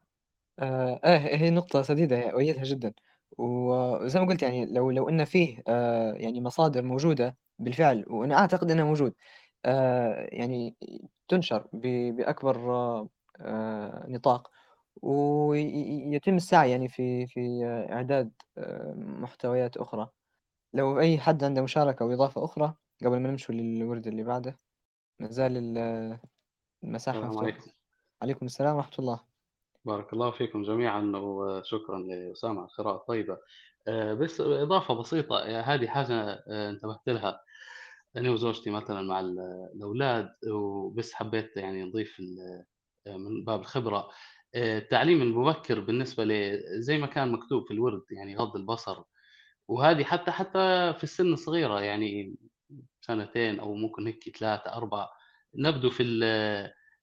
آآ، إيه هي نقطة سديدة هي أؤيدها جدًا، وزي ما قُلت يعني لو لو إن فيه آآ، يعني مصادر موجودة بالفعل وأنا أعتقد إنها موجود آآ، يعني تُنشر ب بأكبر آآ، نطاق وي ي يتم السعي يعني في في إعداد آآ، محتويات أخرى. لو أي حد عنده مشاركة أو إضافة أخرى قبل ما نمشوا للورد اللي بعده، ما زال ال المساحة السلام مفتوحة. عليكم عليكم السلام ورحمة الله. بارك الله فيكم جميعا وشكرا لأسامة على القراءة الطيبة. آه، بس إضافة بسيطة آه، هذه حاجة آه، انتبهت لها. أنا وزوجتي مثلا مع ال- الأولاد وبس حبيت يعني نضيف ال- من باب الخبرة. التعليم المبكر بالنسبة ل زي ما كان مكتوب في الورد يعني غض البصر. وهذه حتى حتى في السن الصغيرة يعني سنتين أو ممكن هيك 3 4 نبدو في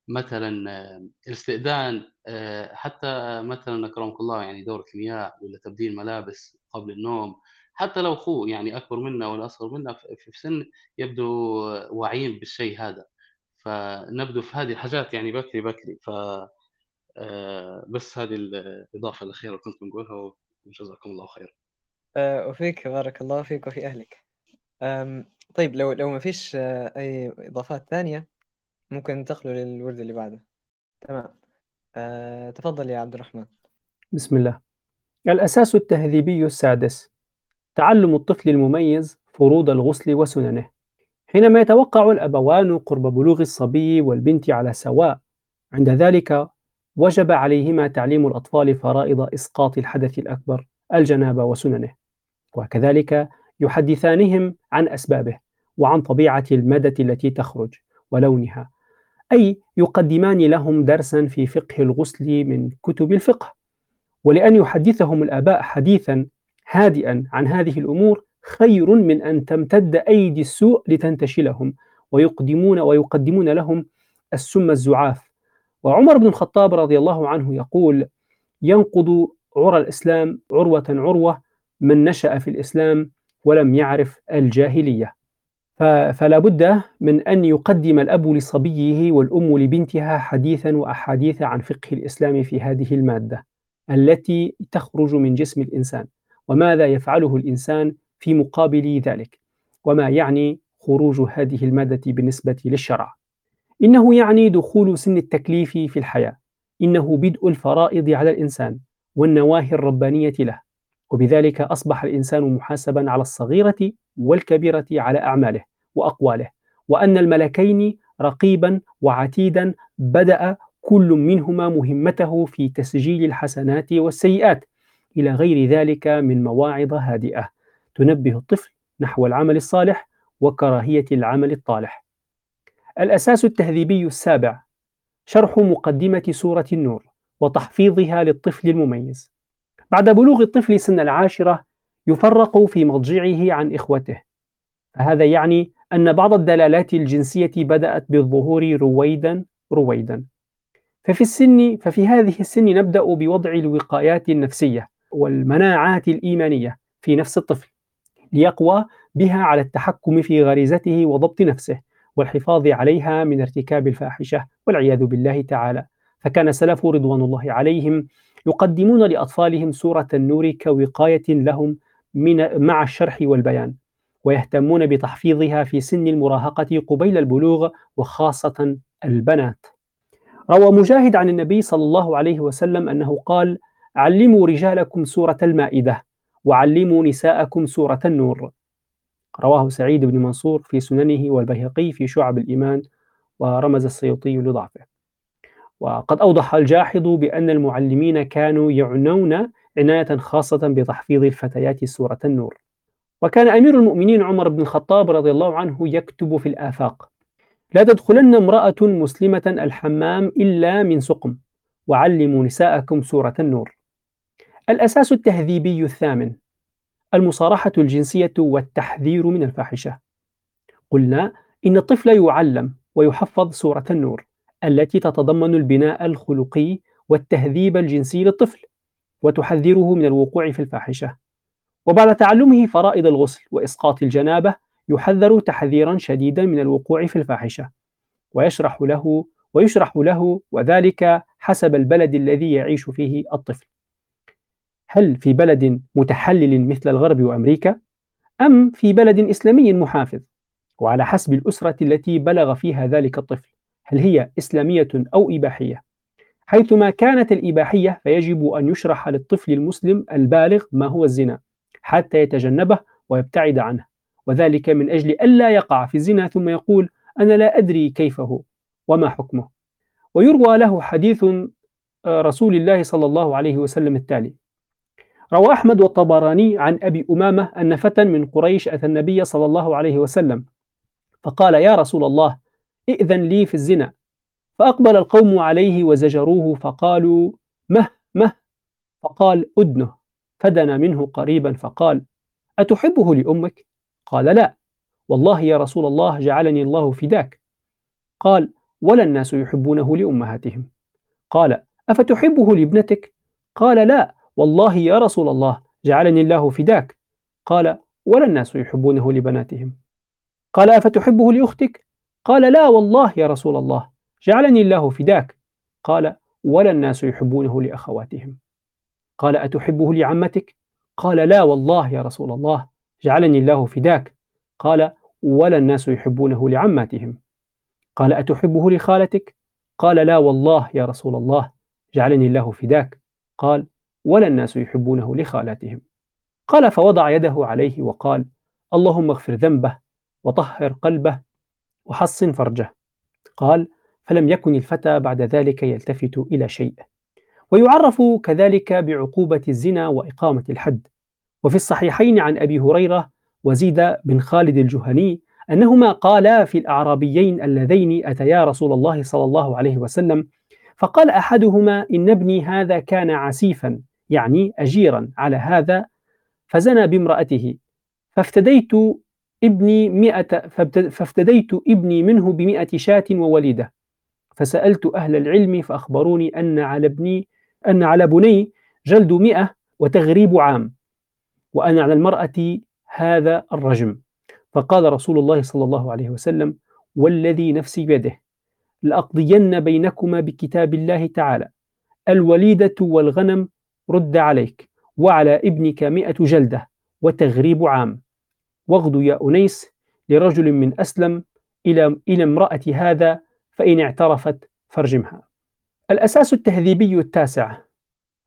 مثلًا آه، الاستئذان آآ، حتى مثلًا أكرمك الله يعني دورة المياه والّا تبديل ملابس قبل النوم، حتى لو أخوه يعني أكبر منا والّا أصغر منا في سن يبدو واعيين بالشيء هذا، فنبدو في هذه الحاجات يعني بكري بكري. ف آه، بس هذه الإضافة الأخيرة اللي كنت بنقولها وجزاكم الله خير آه، وفيك بارك الله فيك وفي أهلك. طيب لو لو ما فيش آه، أي إضافات ثانية ممكن ننتقلوا للورد اللي بعده. تمام. تفضل يا عبد الرحمن. بسم الله. الأساس التهذيبي السادس. تعلم الطفل المميز فروض الغسل وسننه. حينما يتوقع الأبوان قرب بلوغ الصبي والبنت على سواء عند ذلك وجب عليهما تعليم الأطفال فرائض إسقاط الحدث الأكبر الجنابة وسننه. وكذلك يحدثانهم عن أسبابه وعن طبيعة المادة التي تخرج ولونها. أي يقدمان لهم درسا في فقه الغسل من كتب الفقه. ولأن يحدثهم الآباء حديثا هادئا عن هذه الأمور خير من أن تمتد أيدي السوء لتنتشلهم ويقدمون ويقدمون لهم السم الزعاف. وعمر بن الخطاب رضي الله عنه يقول ينقض عرى الإسلام عروة عروة من نشأ في الإسلام ولم يعرف الجاهلية. فلا بد من أن يقدم الأب لصبيه والأم لبنتها حديثا وأحاديث عن فقه الإسلام في هذه المادة التي تخرج من جسم الإنسان وماذا يفعله الإنسان في مقابل ذلك وما يعني خروج هذه المادة بالنسبة للشرع. إنه يعني دخول سن التكليف في الحياة إنه بدء الفرائض على الإنسان والنواهي الربانية له. وبذلك أصبح الإنسان محاسبا على الصغيرة والكبيرة على أعماله وأقواله وأن الملكين رقيبا وعتيدا بدأ كل منهما مهمته في تسجيل الحسنات والسيئات إلى غير ذلك من مواعظ هادئة تنبه الطفل نحو العمل الصالح وكراهية العمل الطالح. الأساس التهذيبي السابع شرح مقدمة سورة النور وتحفيظها للطفل المميز. بعد بلوغ الطفل سن العاشرة يفرق في مضجعه عن إخوته. فهذا يعني أن بعض الدلالات الجنسية بدأت بالظهور رويدا رويدا. ففي السن ففي هذه السن نبدأ بوضع الوقايات النفسية والمناعات الإيمانية في نفس الطفل ليقوى بها على التحكم في غريزته وضبط نفسه والحفاظ عليها من ارتكاب الفاحشة والعياذ بالله تعالى فكان سلف رضوان الله عليهم يقدمون لأطفالهم سورة النور كوقاية لهم من مع الشرح والبيان ويهتمون بتحفيظها في سن المراهقة قبيل البلوغ وخاصة البنات. روى مجاهد عن النبي صلى الله عليه وسلم أنه قال علموا رجالكم سورة المائدة وعلموا نساءكم سورة النور. رواه سعيد بن منصور في سننه والبيهقي في شعب الإيمان ورمز السيوطي لضعفه. وقد أوضح الجاحظ بأن المعلمين كانوا يعنون عناية خاصة بتحفيظ الفتيات سورة النور. وكان أمير المؤمنين عمر بن الخطاب رضي الله عنه يكتب في الآفاق لا تدخلن امرأة مسلمة الحمام إلا من سقم وعلموا نساءكم سورة النور. الأساس التهذيبي الثامن المصارحة الجنسية والتحذير من الفاحشة. قلنا إن الطفل يعلم ويحفظ سورة النور. التي تتضمن البناء الخلقي والتهذيب الجنسي للطفل وتحذره من الوقوع في الفاحشة. وبعد تعلمه فرائض الغسل وإسقاط الجنابة يحذر تحذيرا شديدا من الوقوع في الفاحشة. ويشرح له ويشرح له وذلك حسب البلد الذي يعيش فيه الطفل. هل في بلد متحلل مثل الغرب وأمريكا؟ أم في بلد إسلامي محافظ؟ وعلى حسب الأسرة التي بلغ فيها ذلك الطفل. هل هي إسلامية أو إباحية؟ حيثما كانت الإباحية فيجب أن يشرح للطفل المسلم البالغ ما هو الزنا حتى يتجنبه ويبتعد عنه وذلك من أجل ألا يقع في الزنا ثم يقول أنا لا أدري كيف هو وما حكمه. ويروى له حديث آه، رسول الله صلى الله عليه وسلم التالي روى أحمد والطبراني عن أبي أمامة أن فتى من قريش أتى النبي صلى الله عليه وسلم فقال يا رسول الله ائذن لي في الزنا. فأقبل القوم عليه وزجروه فقالوا مه مه. فقال أدنه. فدنا منه قريبا فقال أتحبه لأمك؟ قال لا. والله يا رسول الله جعلني الله فداك. قال ولا الناس يحبونه لأمهاتهم. قال أفتحبه لابنتك؟ قال لا. والله يا رسول الله جعلني الله فداك. قال ولا الناس يحبونه لبناتهم؟ قال أفتحبه لأختك؟ قال لا والله يا رسول الله جعلني الله فداك. قال ولا الناس يحبونه لأخواتهم. قال أتحبه لعمتك؟ قال لا والله يا رسول الله جعلني الله فداك. قال ولا الناس يحبونه لعماتهم. قال أتحبه لخالتك؟ قال لا والله يا رسول الله جعلني الله فداك. قال ولا الناس يحبونه لخالاتهم. قال فوضع يده عليه وقال اللهم اغفر ذنبه وطهر قلبه وحصن فرجه. قال فلم يكن الفتى بعد ذلك يلتفت إلى شيء. ويعرف كذلك بعقوبة الزنا وإقامة الحد. وفي الصحيحين عن أبي هريرة وزيد بن خالد الجهني أنهما قالا في الأعرابيين اللذين أتيا رسول الله صلى الله عليه وسلم فقال أحدهما إن ابني هذا كان عسيفا يعني أجيرا على هذا فزنى بامرأته فافتديت ابني مئة فافتديت ابني منه بمئة شاة ووليدة. فسألت أهل العلم فأخبروني أن على ابني أن على بني جلد مئة وتغريب عام وأن على المرأة هذا الرجم. فقال رسول الله صلى الله عليه وسلم والذي نفسي بيده لأقضين بينكما بكتاب الله تعالى. الوليدة والغنم رد عليك وعلى ابنك مئة جلدة وتغريب عام. واغدو يا أنيس لرجل من أسلم إلى إلى امرأة هذا فإن اعترفت فارجمها. الأساس التهذيبي التاسع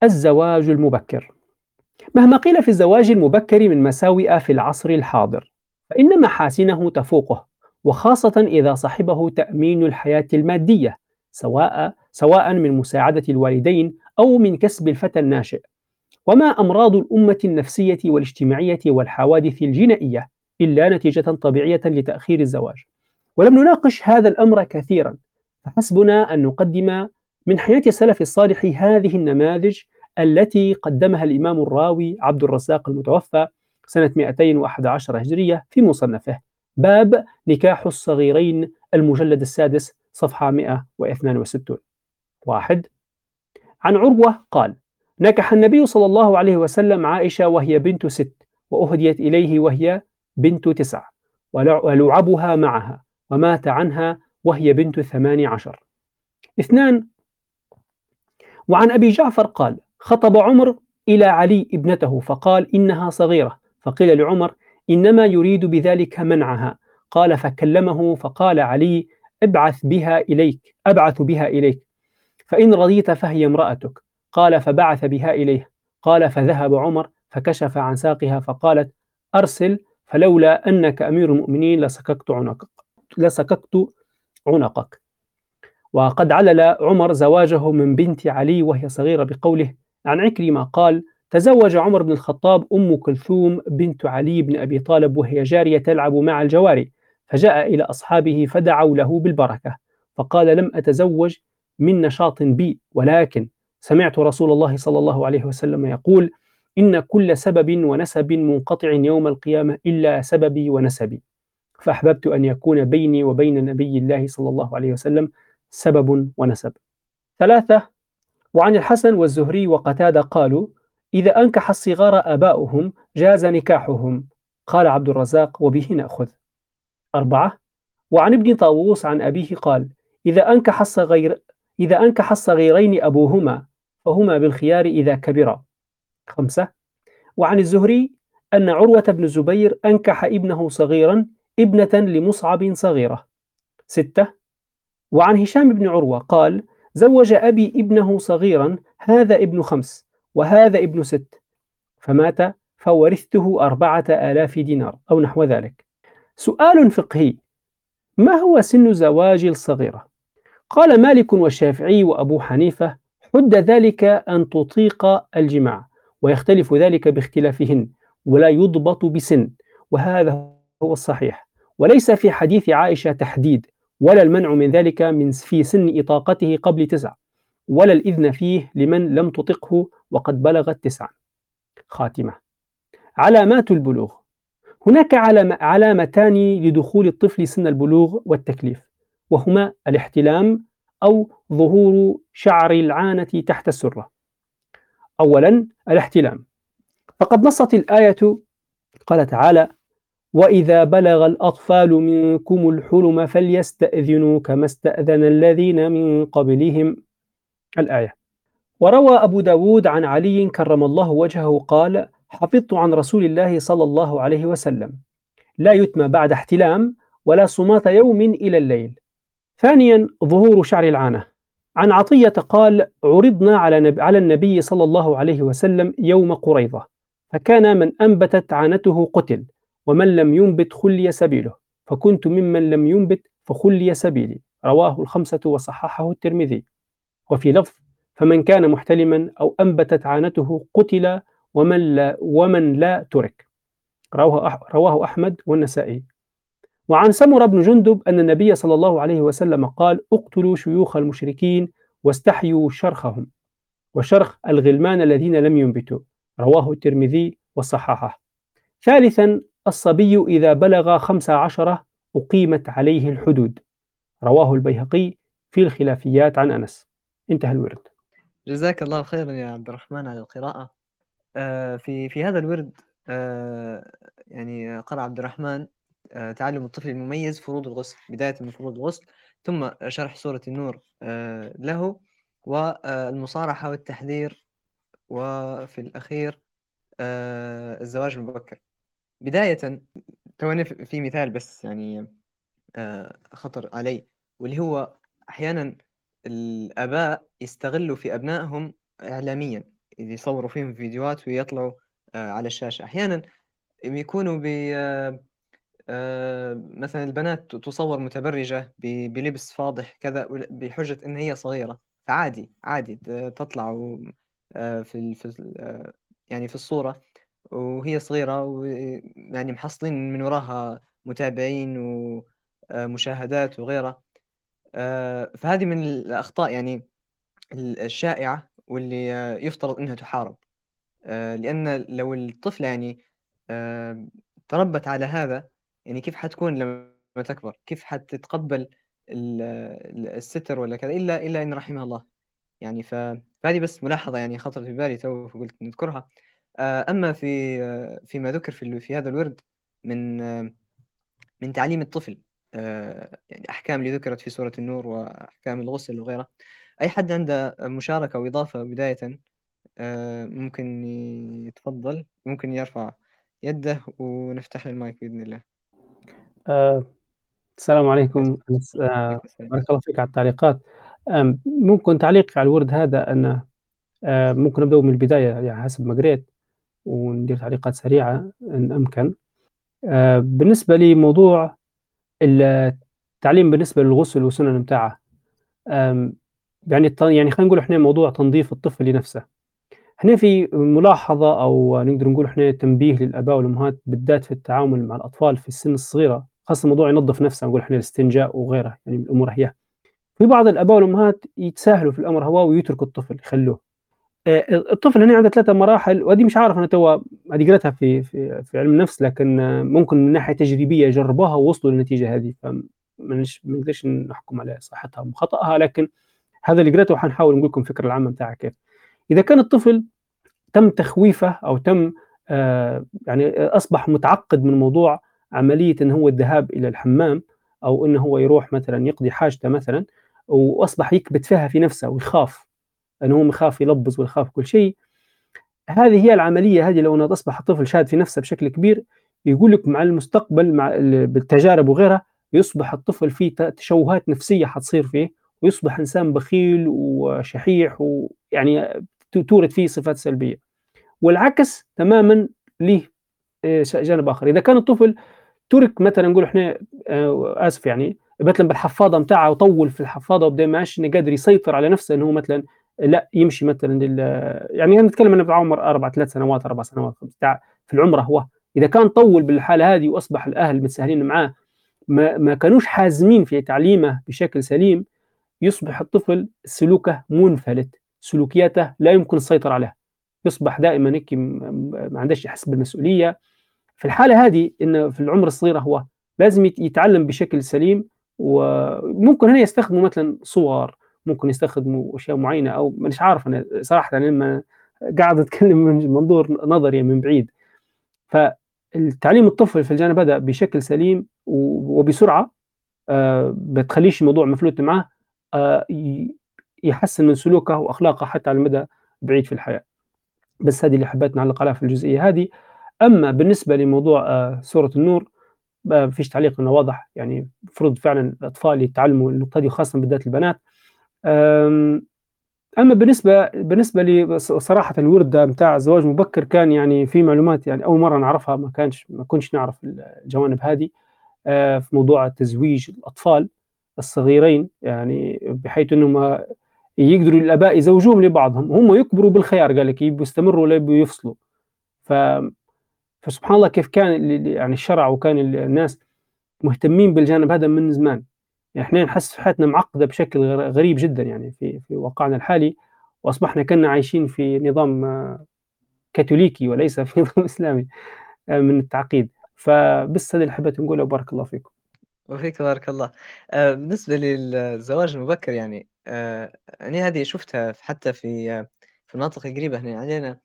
الزواج المبكر. مهما قيل في الزواج المبكر من مساوئ في العصر الحاضر، فإن محاسنه تفوقه، وخاصة إذا صحبه تأمين الحياة المادية، سواء سواء من مساعدة الوالدين أو من كسب الفتى الناشئ. وما أمراض الأمة النفسية والاجتماعية والحوادث الجنائية إلا نتيجة طبيعية لتأخير الزواج. ولم نناقش هذا الأمر كثيرا فحسبنا أن نقدم من حياة السلف الصالح هذه النماذج التي قدمها الإمام الراوي عبد الرزاق المتوفى سنة 211 هجرية في مصنفه. باب نكاح الصغيرين المجلد السادس صفحة 162 واحد. عن عروة قال نكح النبي صلى الله عليه وسلم عائشة وهي بنت ست وأهديت إليه وهي بنت تسع ولعبها معها ومات عنها وهي بنت ثمان عشر. اثنان وعن أبي جعفر قال خطب عمر إلى علي ابنته فقال إنها صغيرة. فقيل لعمر إنما يريد بذلك منعها. قال فكلمه فقال علي ابعث بها إليك أبعث بها إليك. فإن رضيت فهي امرأتك. قال فبعث بها إليه. قال فذهب عمر فكشف عن ساقها فقالت أرسل فلولا أنك أمير المؤمنين لسككت عنقك لسككت عنقك. وقد علل عمر زواجه من بنت علي وهي صغيرة بقوله عن عكرمة قال تزوج عمر بن الخطاب أم كلثوم بنت علي بن أبي طالب وهي جارية تلعب مع الجواري فجاء إلى أصحابه فدعوا له بالبركة فقال لم أتزوج من نشاط بي ولكن سمعت رسول الله صلى الله عليه وسلم يقول إن كل سبب ونسب منقطع يوم القيامة إلا سببي ونسبي. فأحببت أن يكون بيني وبين نبي الله صلى الله عليه وسلم سبب ونسب. ثلاثة وعن الحسن والزهري وقتادة قالوا إذا أنكح الصغار آباؤهم جاز نكاحهم. قال عبد الرزاق وبه نأخذ. أربعة وعن ابن طاووس عن أبيه قال إذا أنكح الصغير إذا أنكح الصغيرين أبوهما فهما بالخيار إذا كبرا. خمسة وعن الزهري أن عروة بن الزبير أنكح ابنه صغيرا ابنة لمصعب صغيرة. ستة وعن هشام بن عروة قال زوج أبي ابنه صغيرا هذا ابن خمس وهذا ابن ست فمات فورثته أربعة آلاف دينار أو نحو ذلك. سؤال فقهي ما هو سن زواج الصغيرة؟ قال مالك والشافعي وأبو حنيفة حد ذلك أن تطيق الجماع ويختلف ذلك باختلافهن ولا يضبط بسن وهذا هو الصحيح. وليس في حديث عائشة تحديد ولا المنع من ذلك من في سن إطاقته قبل تسع ولا الإذن فيه لمن لم تطقه وقد بلغت تسعا خاتمة. علامات البلوغ. هناك علامتان لدخول الطفل سن البلوغ والتكليف وهما الاحتلام أو ظهور شعر العانة تحت السرة. أولا الاحتلام. فقد نصت الآية قال تعالى وإذا بلغ الأطفال منكم الحلم فليستأذنوا كما استأذن الذين من قبلهم. الآية. وروى أبو داود عن علي كرم الله وجهه قال حفظت عن رسول الله صلى الله عليه وسلم. لا يتم بعد احتلام ولا صمات يوم إلى الليل. ثانيا ظهور شعر العانة. عن عطية قال عرضنا على. على النبي صلى الله عليه وسلم يوم قريضة فكان من أنبتت عانته قتل ومن لم ينبت خلي سبيله فكنت ممن لم ينبت فخلي سبيلي. رواه الخمسة وصححه الترمذي. وفي لفظ فمن كان محتلما أو أنبتت عانته قتل ومن لا, ومن لا ترك. رواه أحمد والنسائي. وعن سمر بن جندب أن النبي صلى الله عليه وسلم قال اقتلوا شيوخ المشركين واستحيوا شرخهم وشرخ الغلمان الذين لم ينبتوا رواه الترمذي وصححه. ثالثا الصبي إذا بلغ خمس عشرة أقيمت عليه الحدود. رواه البيهقي في الخلافيات عن أنس. انتهى الورد. جزاك الله خيرا يا عبد الرحمن على القراءة. آه في في هذا الورد آه يعني قرأ عبد الرحمن تعلم الطفل المميز فروض الغسل بداية من فروض الغسل ثم شرح سورة النور آه له والمصارحة والتحذير وفي الأخير آه الزواج المبكر. بداية توني في مثال بس يعني آه خطر علي واللي هو أحيانا الآباء يستغلوا في أبنائهم إعلاميا يصوروا فيهم فيديوهات ويطلعوا آه على الشاشة. أحيانا يكونوا آه مثلا البنات تصور متبرجة بلبس فاضح كذا بحجة إن هي صغيرة فعادي عادي تطلع في في يعني في الصورة وهي صغيرة ويعني محصلين من وراها متابعين ومشاهدات وغيرها. فهذه من الأخطاء يعني الشائعة واللي يفترض أنها تحارب. لأن لو الطفل يعني تربت على هذا يعني كيف حتكون لما تكبر؟ كيف حتتقبل الستر ولا كذا؟ إلا إلا إن رحمها الله. يعني فهذه بس ملاحظة يعني خطرت في بالي تو قلت نذكرها. أما في فيما ذكر في في هذا الورد من من تعليم الطفل يعني أحكام اللي ذكرت في سورة النور وأحكام الغسل وغيرها أي حد عنده مشاركة أو إضافة بداية ممكن يتفضل ممكن يرفع يده ونفتح المايك بإذن الله. آه، السلام عليكم آه، بارك الله فيك على التعليقات. ممكن تعليق على الورد هذا أن آه، ممكن نبدأ من البداية يعني حسب ما قريت وندير تعليقات سريعة إن أمكن. آه، بالنسبة لموضوع التعليم بالنسبة للغسل والسنن متاعه يعني يعني خلينا نقول إحنا موضوع تنظيف الطفل لنفسه. هنا في ملاحظة أو نقدر نقول إحنا تنبيه للآباء والأمهات بالذات في التعامل مع الأطفال في السن الصغيرة. خاصة موضوع ينظف نفسه نقول إحنا الاستنجاء وغيره يعني من الأمور هي. في بعض الآباء والأمهات يتساهلوا في الأمر هو ويتركوا الطفل يخلوه. الطفل هنا عنده ثلاثة مراحل ودي مش عارف أنا تو هذه قريتها في في في علم النفس لكن ممكن من ناحية تجريبية جربوها ووصلوا للنتيجة هذه فما نقدرش نحكم على صحتها وخطأها لكن هذا اللي قريته وحنحاول نقول لكم الفكرة العامة بتاعها كيف. إذا كان الطفل تم تخويفه أو تم آه يعني أصبح متعقد من موضوع عملية أن هو الذهاب إلى الحمام أو أنه هو يروح مثلا يقضي حاجته مثلا وأصبح يكبت فيها في نفسه ويخاف انه هو مخاف يلبس ويخاف كل شيء. هذه هي العملية هذه لو انها تصبح الطفل شاد في نفسه بشكل كبير يقول لك مع المستقبل مع بالتجارب وغيرها يصبح الطفل فيه تشوهات نفسية حتصير فيه ويصبح إنسان بخيل وشحيح ويعني تورد فيه صفات سلبية. والعكس تماما له جانب آخر. إذا كان الطفل ترك مثلا نقول إحنا آسف يعني مثلا بالحفاضة بتاعه وطول في الحفاضة وبدأ إنه قادر يسيطر على نفسه إنه هو مثلا لا يمشي مثلا يعني نتكلم إنه في عمر أربع ثلاث سنوات أربع سنوات في العمر هو. إذا كان طول بالحالة هذه وأصبح الأهل متساهلين معاه ما, ما كانوش حازمين في تعليمه بشكل سليم يصبح الطفل سلوكه منفلت سلوكياته لا يمكن السيطرة عليها. يصبح دائما هيك ما عندهش يحس بالمسؤولية. في الحالة هذه انه في العمر الصغير هو لازم يتعلم بشكل سليم وممكن هنا يستخدموا مثلا صور ممكن يستخدموا أشياء معينة أو مش عارف أنا صراحة لما قاعد أتكلم من منظور نظري من بعيد. ف التعليم الطفل في الجانب هذا بشكل سليم وبسرعة آه، بتخليش الموضوع مفلوت معاه يحسن من سلوكه وأخلاقه حتى على المدى بعيد في الحياة. بس هذه اللي حبيت نعلق عليها في الجزئية هذه. أما بالنسبة لموضوع آه، سورة النور ما فيش تعليق إنه واضح. يعني المفروض فعلا الأطفال يتعلموا النقطة دي خاصه بالذات البنات. أما بالنسبة بالنسبة لي صراحة الورد بتاع الزواج المبكر كان يعني في معلومات يعني أول مرة نعرفها ما كانش ما كنتش نعرف الجوانب هذه آه، في موضوع تزويج الأطفال الصغيرين. يعني بحيث إنهم يقدروا الآباء يزوجوهم لبعضهم هم يكبروا بالخيار قال لك يبوا يستمروا ولا يبوا يفصلوا. ف فسبحان الله كيف كان يعني الشرع وكان الناس مهتمين بالجانب هذا من زمان. يعني إحنا نحس حياتنا معقدة بشكل غريب جدا يعني في في واقعنا الحالي وأصبحنا كنا عايشين في نظام كاثوليكي وليس في نظام إسلامي آه، من التعقيد. فبس هذا اللي حبيت نقوله بارك الله فيكم. وفيك بارك الله. آه بالنسبة للزواج المبكر يعني آه أنا هذه شفتها حتى في في المناطق القريبة هنا علينا. آه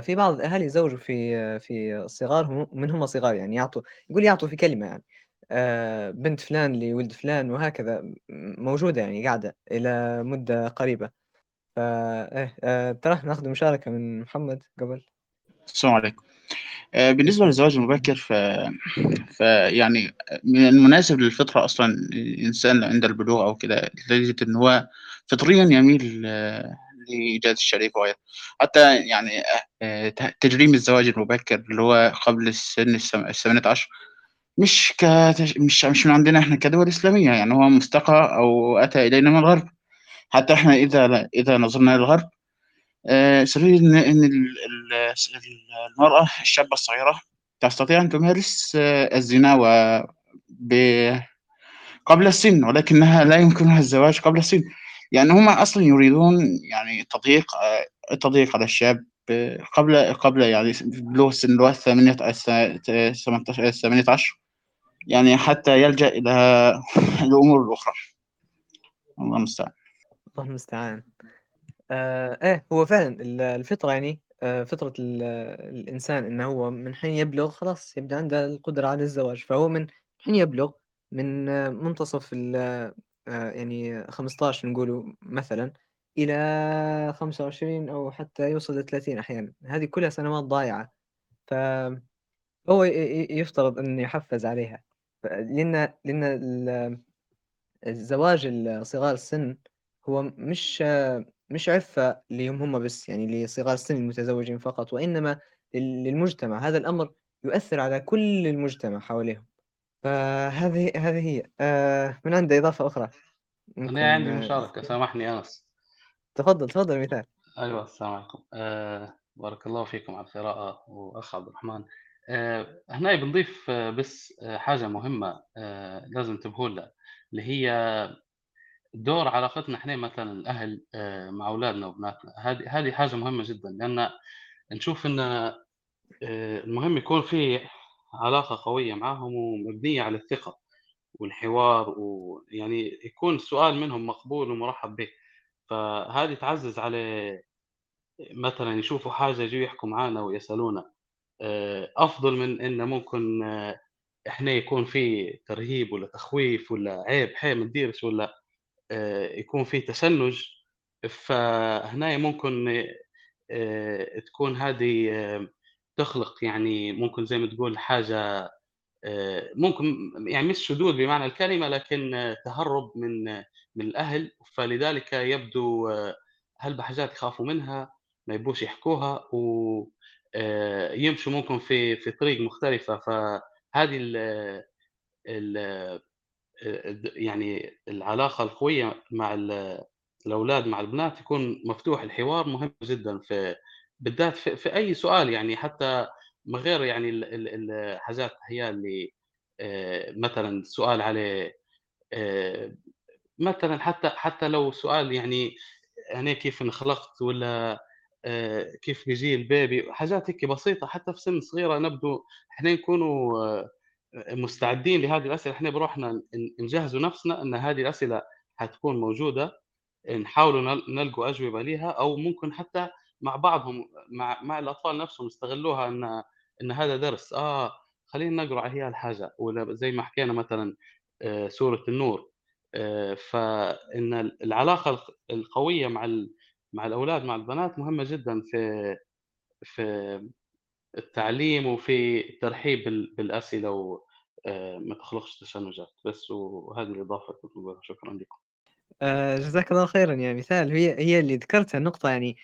في بعض الأهالي يزوجوا في في صغارهم من هم صغار يعني يعطوا يقول يعطوا في كلمة يعني آه، بنت فلان لولد فلان وهكذا موجودة يعني قاعدة إلى مدة قريبة. فإيه آه، ترى ناخذ مشاركة من محمد قبل. السلام عليكم. آه، بالنسبة للزواج المبكر ف... فيعني من المناسب للفطرة أصلا الإنسان عند البلوغ أو كده تجد إن هو فطريا يميل لإيجاد الشريك وغيره. حتى يعني تجريم الزواج المبكر اللي هو قبل السن الثامنة عشر مش ك مش مش من عندنا إحنا كدول إسلامية، يعني هو مستقى أو أتى إلينا من الغرب، حتى إحنا إذا إذا نظرنا للغرب آه سنجد إن إن المرأة الشابة الصغيرة تستطيع أن تمارس آه الزنا و ب قبل السن، ولكنها لا يمكنها الزواج قبل السن، يعني هم أصلًا يريدون يعني تضييق آه التضييق على الشاب قبل قبل يعني بلوغ سن هو الثامنة الثامنة عشر. يعني حتى يلجأ إلى الأمور الأخرى الله المستعان الله المستعان آه إيه هو فعلا الفطرة يعني آه فطرة الإنسان إنه هو من حين يبلغ خلاص يبدأ عنده القدرة على الزواج فهو من حين يبلغ من منتصف آه يعني 15 نقوله مثلا إلى 25 أو حتى يوصل ل 30 أحيانا. هذه كلها سنوات ضايعة. فهو يفترض أن يحفز عليها. لأن لأن الزواج صغار السن هو مش مش عفة ليهم هم بس يعني لصغار السن المتزوجين فقط وإنما للمجتمع. هذا الأمر يؤثر على كل المجتمع حواليهم. فهذه هذه هي. آه، من عنده إضافة أخرى. أنا عندي مشاركة سامحني أنس. تفضل تفضل مثال. أيوة السلام عليكم. أه بارك الله فيكم على القراءة وأخ عبد الرحمن. آه، هنا بنضيف آه، بس آه، حاجة مهمة لازم تنتبهوا لها اللي هي دور علاقتنا إحنا مثلا الأهل مع أولادنا وبناتنا. هذه هذه حاجة مهمة جدا لأن نشوف إن المهم يكون في علاقة قوية معهم ومبنية على الثقة والحوار ويعني يكون السؤال منهم مقبول ومرحب به. فهذه تعزز على مثلا يشوفوا حاجة يجوا يحكوا معنا ويسألونا. آه، أفضل من انه ممكن آه، إحنا يكون في ترهيب ولا تخويف ولا عيب حي ما تديرش ولا آه، يكون في تشنج. فهنا ممكن تكون هذه تخلق يعني ممكن زي ما تقول حاجة ممكن يعني مش شذوذ بمعنى الكلمة لكن تهرب من من الأهل فلذلك يبدو هل بحاجات يخافوا منها؟ ما يبوش يحكوها و آه، ممكن في في طريق مختلفة. فهذه ال ال يعني العلاقة القوية مع الأولاد مع البنات يكون مفتوح الحوار مهم جدا في بالذات في, في أي سؤال يعني حتى من غير يعني الحاجات هي اللي آه، مثلا سؤال على آه، مثلا حتى حتى لو سؤال يعني أنا كيف انخلقت ولا آه، كيف بيجي البيبي حاجات هيك بسيطة حتى في سن صغيرة نبدو إحنا نكونوا مستعدين لهذه الأسئلة. إحنا بروحنا نجهزوا نفسنا إن هذه الأسئلة حتكون موجودة نحاولوا نلقوا أجوبة لها أو ممكن حتى مع بعضهم مع مع الأطفال نفسهم يستغلوها إن إن هذا درس. آه خلينا على هي الحاجة ولا زي ما حكينا مثلا آه، سورة النور. آه، فإن العلاقة الق- القوية مع مع الأولاد مع البنات مهمة جدا في في التعليم وفي الترحيب بال- بالأسئلة وما تخلقش تشنجات. بس وهذه الإضافة كنت شكرا لكم. آه، جزاك الله خيرا. يا مثال هي هي اللي ذكرتها النقطة يعني آه،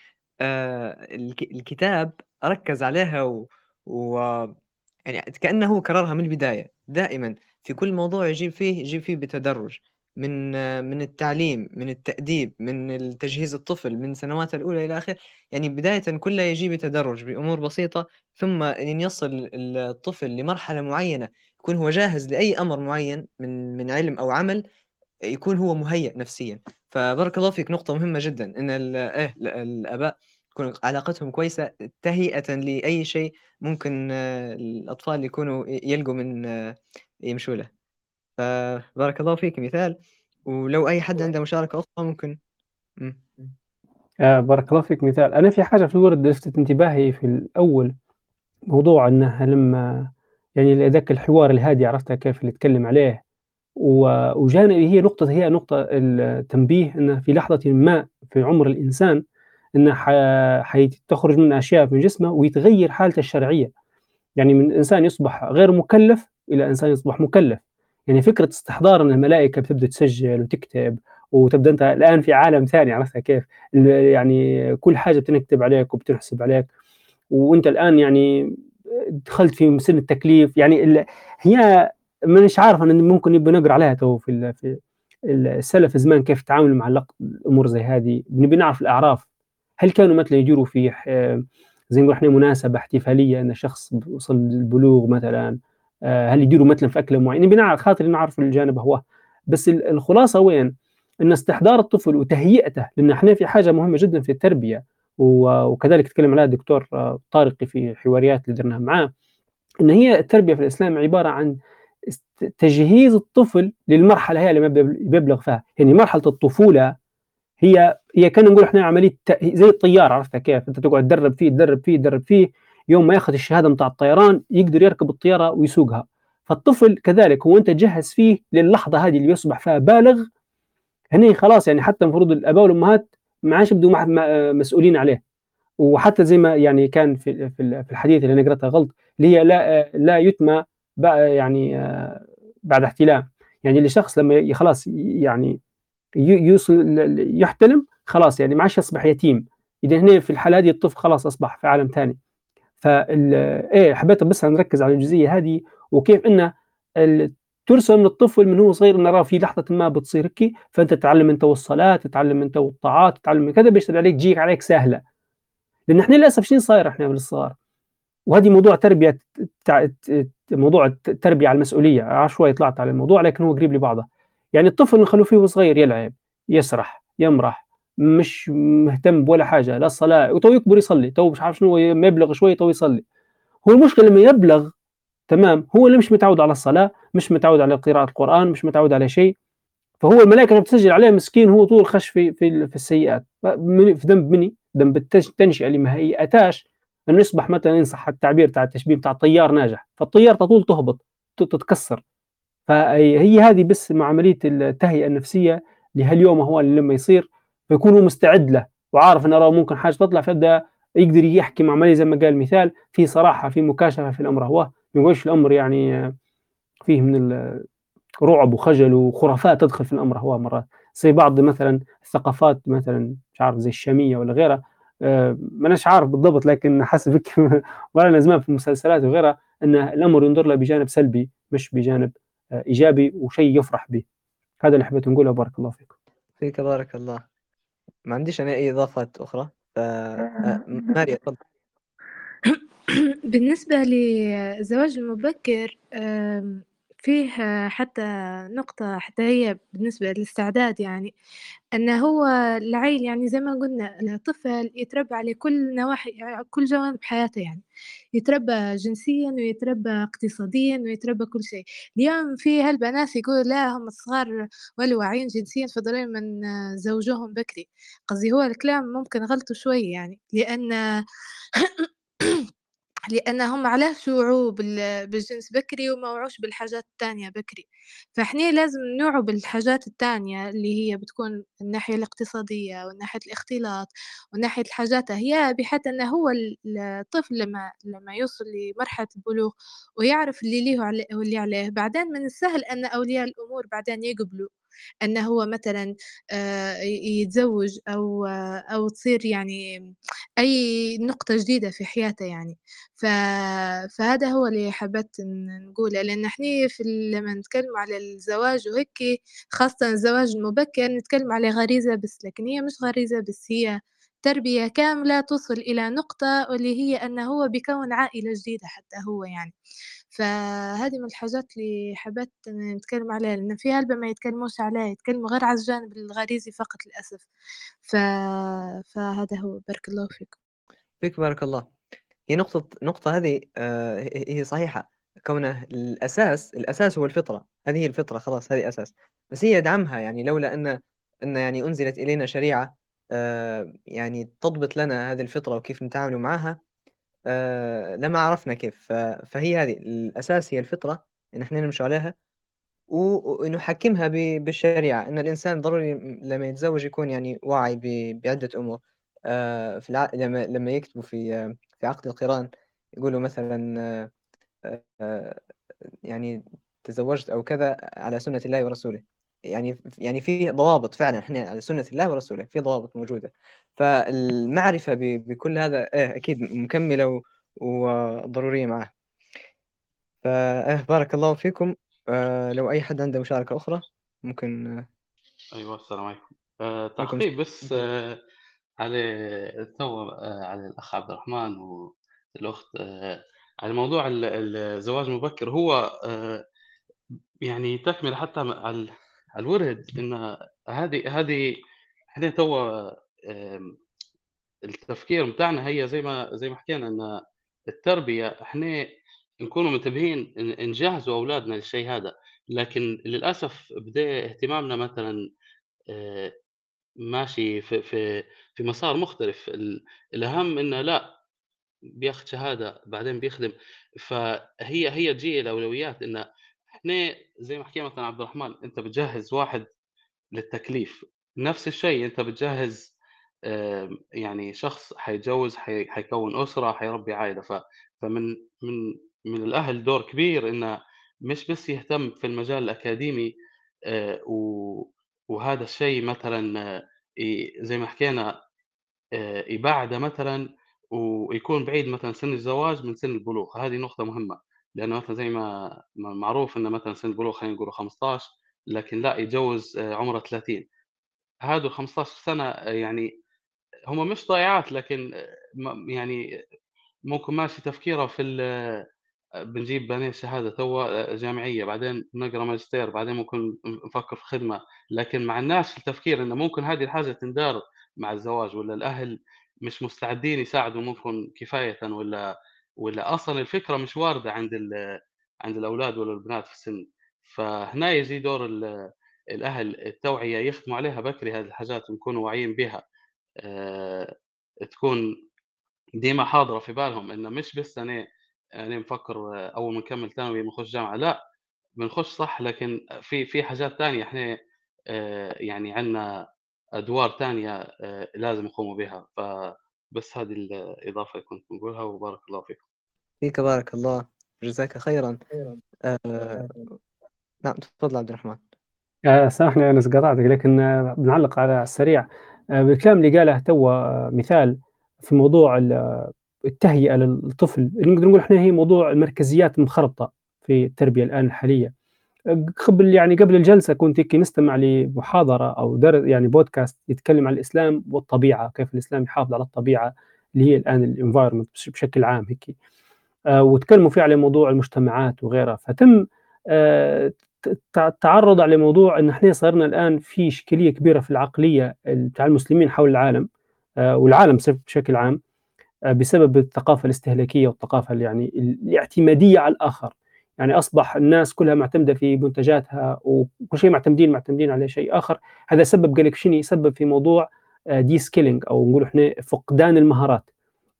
الكتاب ركز عليها و, و يعني كأنه هو كررها من البداية. دائما في كل موضوع يجيب فيه يجيب فيه بتدرج. من آه، من التعليم من التأديب من تجهيز الطفل من سنواته الأولى إلى آخر يعني بداية كلها يجي بتدرج بأمور بسيطة ثم إن يصل الطفل لمرحلة معينة يكون هو جاهز لأي أمر معين من من علم أو عمل يكون هو مهيأ نفسيا. فبارك الله فيك نقطة مهمة جدا ال- إيه ال- الآباء تكون علاقتهم كويسة تهيئة لأي شيء ممكن آه، الأطفال يكونوا يلقوا من آه، يمشوا له. فبارك الله فيك مثال. ولو أي حد عنده مشاركة أخرى ممكن. مم. آه بارك الله فيك مثال. أنا في حاجة في الورد لفتت انتباهي في الأول موضوع أنها لما يعني ذاك الحوار الهادي عرفتها كيف اللي اتكلم عليه. و- وجانب هي نقطة هي نقطة التنبيه أنه في لحظة ما في عمر الإنسان أنه ح- حتخرج من أشياء من جسمه ويتغير حالته الشرعية. يعني من إنسان يصبح غير مكلف إلى إنسان يصبح مكلف. يعني فكرة استحضار أن الملائكة بتبدأ تسجل وتكتب وتبدأ أنت الآن في عالم ثاني عرفتها كيف؟ يعني كل حاجة بتنكتب عليك وبتنحسب عليك. وأنت الآن يعني دخلت في سن التكليف. يعني هي مانيش عارف أنا ممكن نبي نقرأ عليها تو في في السلف زمان كيف تعاملوا مع الأمور زي هذه. نبي نعرف الأعراف. هل كانوا مثلا يديروا في زي نقول إحنا مناسبة احتفالية إن شخص وصل للبلوغ مثلا آه، هل يديروا مثلا في أكلة معينة؟ نبي نعرف خاطر نعرف الجانب هو. بس ال- الخلاصة وين؟ إن استحضار الطفل وتهيئته لأن إحنا في حاجة مهمة جدا في التربية وكذلك تكلم عليها الدكتور طارقي في حواريات اللي درناها معاه إن هي التربية في الإسلام عبارة عن تجهيز الطفل للمرحلة هي اللي بيبل- بيبلغ فيها. يعني مرحلة الطفولة هي هي كان نقول إحنا عملية زي الطيار عرفتها كيف؟ أنت تقعد تدرب فيه تدرب فيه تدرب فيه يوم ما ياخذ الشهادة بتاع الطيران يقدر يركب الطيارة ويسوقها. فالطفل كذلك هو أنت تجهز فيه للحظة هذه اللي يصبح فيها بالغ هني خلاص يعني حتى المفروض الأباء والأمهات ما عادش يبدوا مسؤولين عليه. وحتى زي ما يعني كان في في الحديث اللي أنا قرأته غلط اللي هي لا لا يتمى بع- يعني آه، بعد احتلام. يعني الشخص لما خلاص يعني يوصل يحتلم خلاص يعني ما عادش يصبح يتيم. إذا هنا في الحالة هذه الطفل خلاص أصبح في عالم ثاني فال إيه حبيت بس نركز على الجزئية هذه وكيف أن ترسم للطفل من هو صغير نراه في لحظة ما بتصير هيك فأنت تتعلم أنت والصلاة تتعلم أنت والطاعات تتعلم من كذا بيشتغل عليك جيك عليك سهلة. لأن إحنا للأسف شنو صاير إحنا بالصغار؟ وهذه موضوع تربية موضوع التربية على المسؤولية عشوائي طلعت على الموضوع لكن هو قريب لبعضه. يعني الطفل نخلوه فيه صغير يلعب يسرح يمرح مش مهتم بولا حاجة لا الصلاه وتو يكبر يصلي تو مش عارف شنو ما يبلغ شوي تو يصلي. هو المشكلة لما يبلغ تمام هو اللي مش متعود على الصلاة مش متعود على قراءة القرآن مش متعود على شيء. فهو الملائكة لما بتسجل عليه مسكين هو طول خش في في, في السيئات. في ذنب مني ذنب التنشئة اللي ما هيئتاش يصبح مثلا ينصح التعبير بتاع التشبيه بتاع طيار ناجح فالطيار تطول تهبط تتكسر. فهي هذه بس مع عمليه التهيئة النفسية لهاليوم هو اللي لما يصير فيكون هو مستعد له وعارف إن راه ممكن حاجة تطلع فيبدأ يقدر يحكي مع عمليه زي ما قال مثال في صراحة في مكاشفة في الأمر هو ما يقولش الأمر يعني فيه من ال- رعب وخجل وخرافات تدخل في الأمر هو مرات زي بعض مثلا الثقافات مثلا مش عارف زي الشامية ولا غيرها ماناش عارف بالضبط لكن حسب ولا زمان في المسلسلات وغيرها أن الأمر ينظر له بجانب سلبي مش بجانب آه، إيجابي وشيء يفرح به. هذا اللي حبيت نقوله. بارك الله فيكم فيك بارك الله. ما عنديش أنا أي إضافات أخرى؟ ف آه، ماريا تفضل. بالنسبة للزواج المبكر فيه حتى نقطة حتى هي بالنسبة للاستعداد يعني أن هو العيل يعني زي ما قلنا الطفل يتربى على كل نواحي كل جوانب حياته يعني يتربى جنسيا ويتربى اقتصاديا ويتربى كل شيء. اليوم في هالبنات يقولوا لا هم صغار ولا واعيين جنسيا فضلوا من زوجهم بكري. قصدي هو الكلام ممكن غلطه شوي يعني لأن لأن هم علاش وعوا بالجنس بكري وما وعوش بالحاجات التانية بكري. فإحنا لازم نوعوا بالحاجات التانية اللي هي بتكون الناحية الاقتصادية والناحية الاختلاط وناحية الحاجات. هي بحيث أنه هو الطفل لما لما يوصل لمرحلة البلوغ ويعرف اللي ليه واللي عليه. بعدين من السهل أن أولياء الأمور بعدين يقبلوا. أنه هو مثلا آه، يتزوج أو أو تصير يعني أي نقطة جديدة في حياته يعني. فهذا هو اللي حبيت نقوله لأن إحنا في لما نتكلم على الزواج وهيك خاصة الزواج المبكر نتكلم على غريزة بس لكن هي مش غريزة بس هي تربية كاملة توصل إلى نقطة واللي هي أنه هو بيكون عائلة جديدة حتى هو يعني فهذه من الحاجات اللي حبيت نتكلم عليها لأن في هلبة ما يتكلموش عليها يتكلموا غير على الجانب الغريزي فقط للأسف. ف... فهذا هو بارك الله فيكم فيك بارك الله. هي نقطة نقطة هذه آه هي صحيحة. كونه الأساس الأساس هو الفطرة. هذه الفطرة خلاص هذه أساس. بس هي دعمها يعني لولا أن أن يعني أنزلت إلينا شريعة آه يعني تضبط لنا هذه الفطرة وكيف نتعامل معها آه لما عرفنا كيف. فهي هذه الأساس هي الفطرة إن إحنا نمشي عليها ونحكمها بالشريعة. إن الإنسان ضروري لما يتزوج يكون يعني واعي بعدة أمور. آه في. لما لما يكتبوا في في عقد القرآن يقولوا مثلا آه يعني تزوجت أو كذا على سنة الله ورسوله. يعني يعني في ضوابط فعلا إحنا على سنة الله ورسوله في ضوابط موجودة. فالمعرفة بكل هذا إيه أكيد مكملة وضرورية معه. فإيه بارك الله فيكم. آه لو أي حد عنده مشاركة أخرى ممكن أيوه السلام عليكم. آه تعقيب بس آه على تو آه على الأخ عبد الرحمن والأخت آه على موضوع الزواج المبكر. هو آه يعني تكمل حتى على الورد إن هذه هذه إحنا تو التفكير بتاعنا هي زي ما زي ما حكينا إن التربية إحنا نكونوا منتبهين نجهزوا أولادنا للشيء هذا. لكن للأسف بدأ اهتمامنا مثلا ماشي في في في مسار مختلف. الأهم إنه لا بياخذ شهادة بعدين بيخدم. فهي هي تجي الأولويات إنه إحنا زي ما حكينا مثلا عبد الرحمن أنت بتجهز واحد للتكليف. نفس الشيء أنت بتجهز يعني شخص حيتجوز حيكون أسرة حيربي عائلة. فمن من من الأهل دور كبير إنه مش بس يهتم في المجال الأكاديمي وهذا الشيء مثلا زي ما حكينا يبعده مثلا ويكون بعيد مثلا سن الزواج من سن البلوغ. هذه نقطة مهمة. لأنه مثلا زي ما معروف إنه مثلا سن البلوغ خلينا نقول 15 لكن لا يتجوز عمره 30 هذا 15 سنة يعني هم مش ضايعات لكن يعني ممكن ماشي تفكيره في بنجيب بنين شهادة تو جامعية بعدين نقرأ ماجستير بعدين ممكن نفكر في خدمة. لكن مع الناس التفكير إنه ممكن هذه الحاجة تندار مع الزواج ولا الأهل مش مستعدين يساعدوا ممكن كفاية ولا ولا أصلا الفكرة مش واردة عند عند الأولاد ولا البنات في السن. فهنا يجي دور الأهل التوعية يخدموا عليها بكري هذه الحاجات ونكونوا واعيين بها. تكون ديما حاضره في بالهم إنه مش بس أنا أنا مفكر أول ما نكمل ثانوي بنخش جامعة لا بنخش صح لكن في في حاجات ثانية إحنا أه يعني عندنا أدوار ثانية لازم نقوم بها. فبس هذه الإضافة كنت بقولها وبارك الله فيكم. فيك بارك الله. جزاك خيرا. آه... نعم تفضل عبد الرحمن. آه سامحني أنا قطعتك لكن آه بنعلق على السريع. آه بالكلام اللي قاله تو آه مثال في موضوع التهيئة للطفل. نقدر نقول إحنا هي موضوع المركزيات مخربطه في التربية الآن الحالية. قبل يعني قبل الجلسة كنت هيك نستمع لمحاضرة أو درس يعني بودكاست يتكلم عن الإسلام والطبيعة كيف الإسلام يحافظ على الطبيعة اللي هي الآن الإنفايرمنت بشكل عام هيك. آه وتكلموا فيه على موضوع المجتمعات وغيرها. فتم آه تعرض على موضوع إن إحنا صرنا الآن في إشكالية كبيرة في العقلية بتاع المسلمين حول العالم آه والعالم بشكل عام آه بسبب الثقافة الاستهلاكية والثقافة يعني الاعتمادية على الآخر. يعني أصبح الناس كلها معتمدة في منتجاتها وكل شيء معتمدين معتمدين على شيء آخر. هذا سبب قال لك شنو يسبب في موضوع دي سكيلينج أو نقول إحنا فقدان المهارات.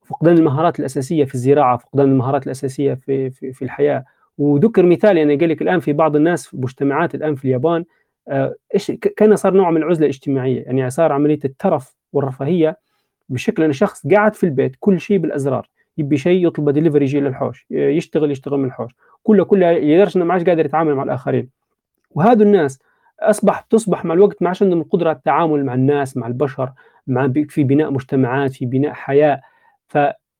فقدان المهارات الأساسية في الزراعة فقدان المهارات الأساسية في, في, في الحياة. وذكر مثال يعني قال لك الآن في بعض الناس في مجتمعات الآن في اليابان آه، إيش كان صار نوع من العزلة الاجتماعية يعني صار عملية الترف والرفاهية بشكل إن شخص قاعد في البيت كل شيء بالأزرار يبي شيء يطلب دليفري يجي للحوش يشتغل يشتغل من الحوش كله كله لدرجه إنه ما عادش قادر يتعامل مع الآخرين. وهذا الناس أصبح تصبح مع الوقت ما عادش عندهم القدرة على التعامل مع الناس مع البشر مع في بناء مجتمعات في بناء حياة.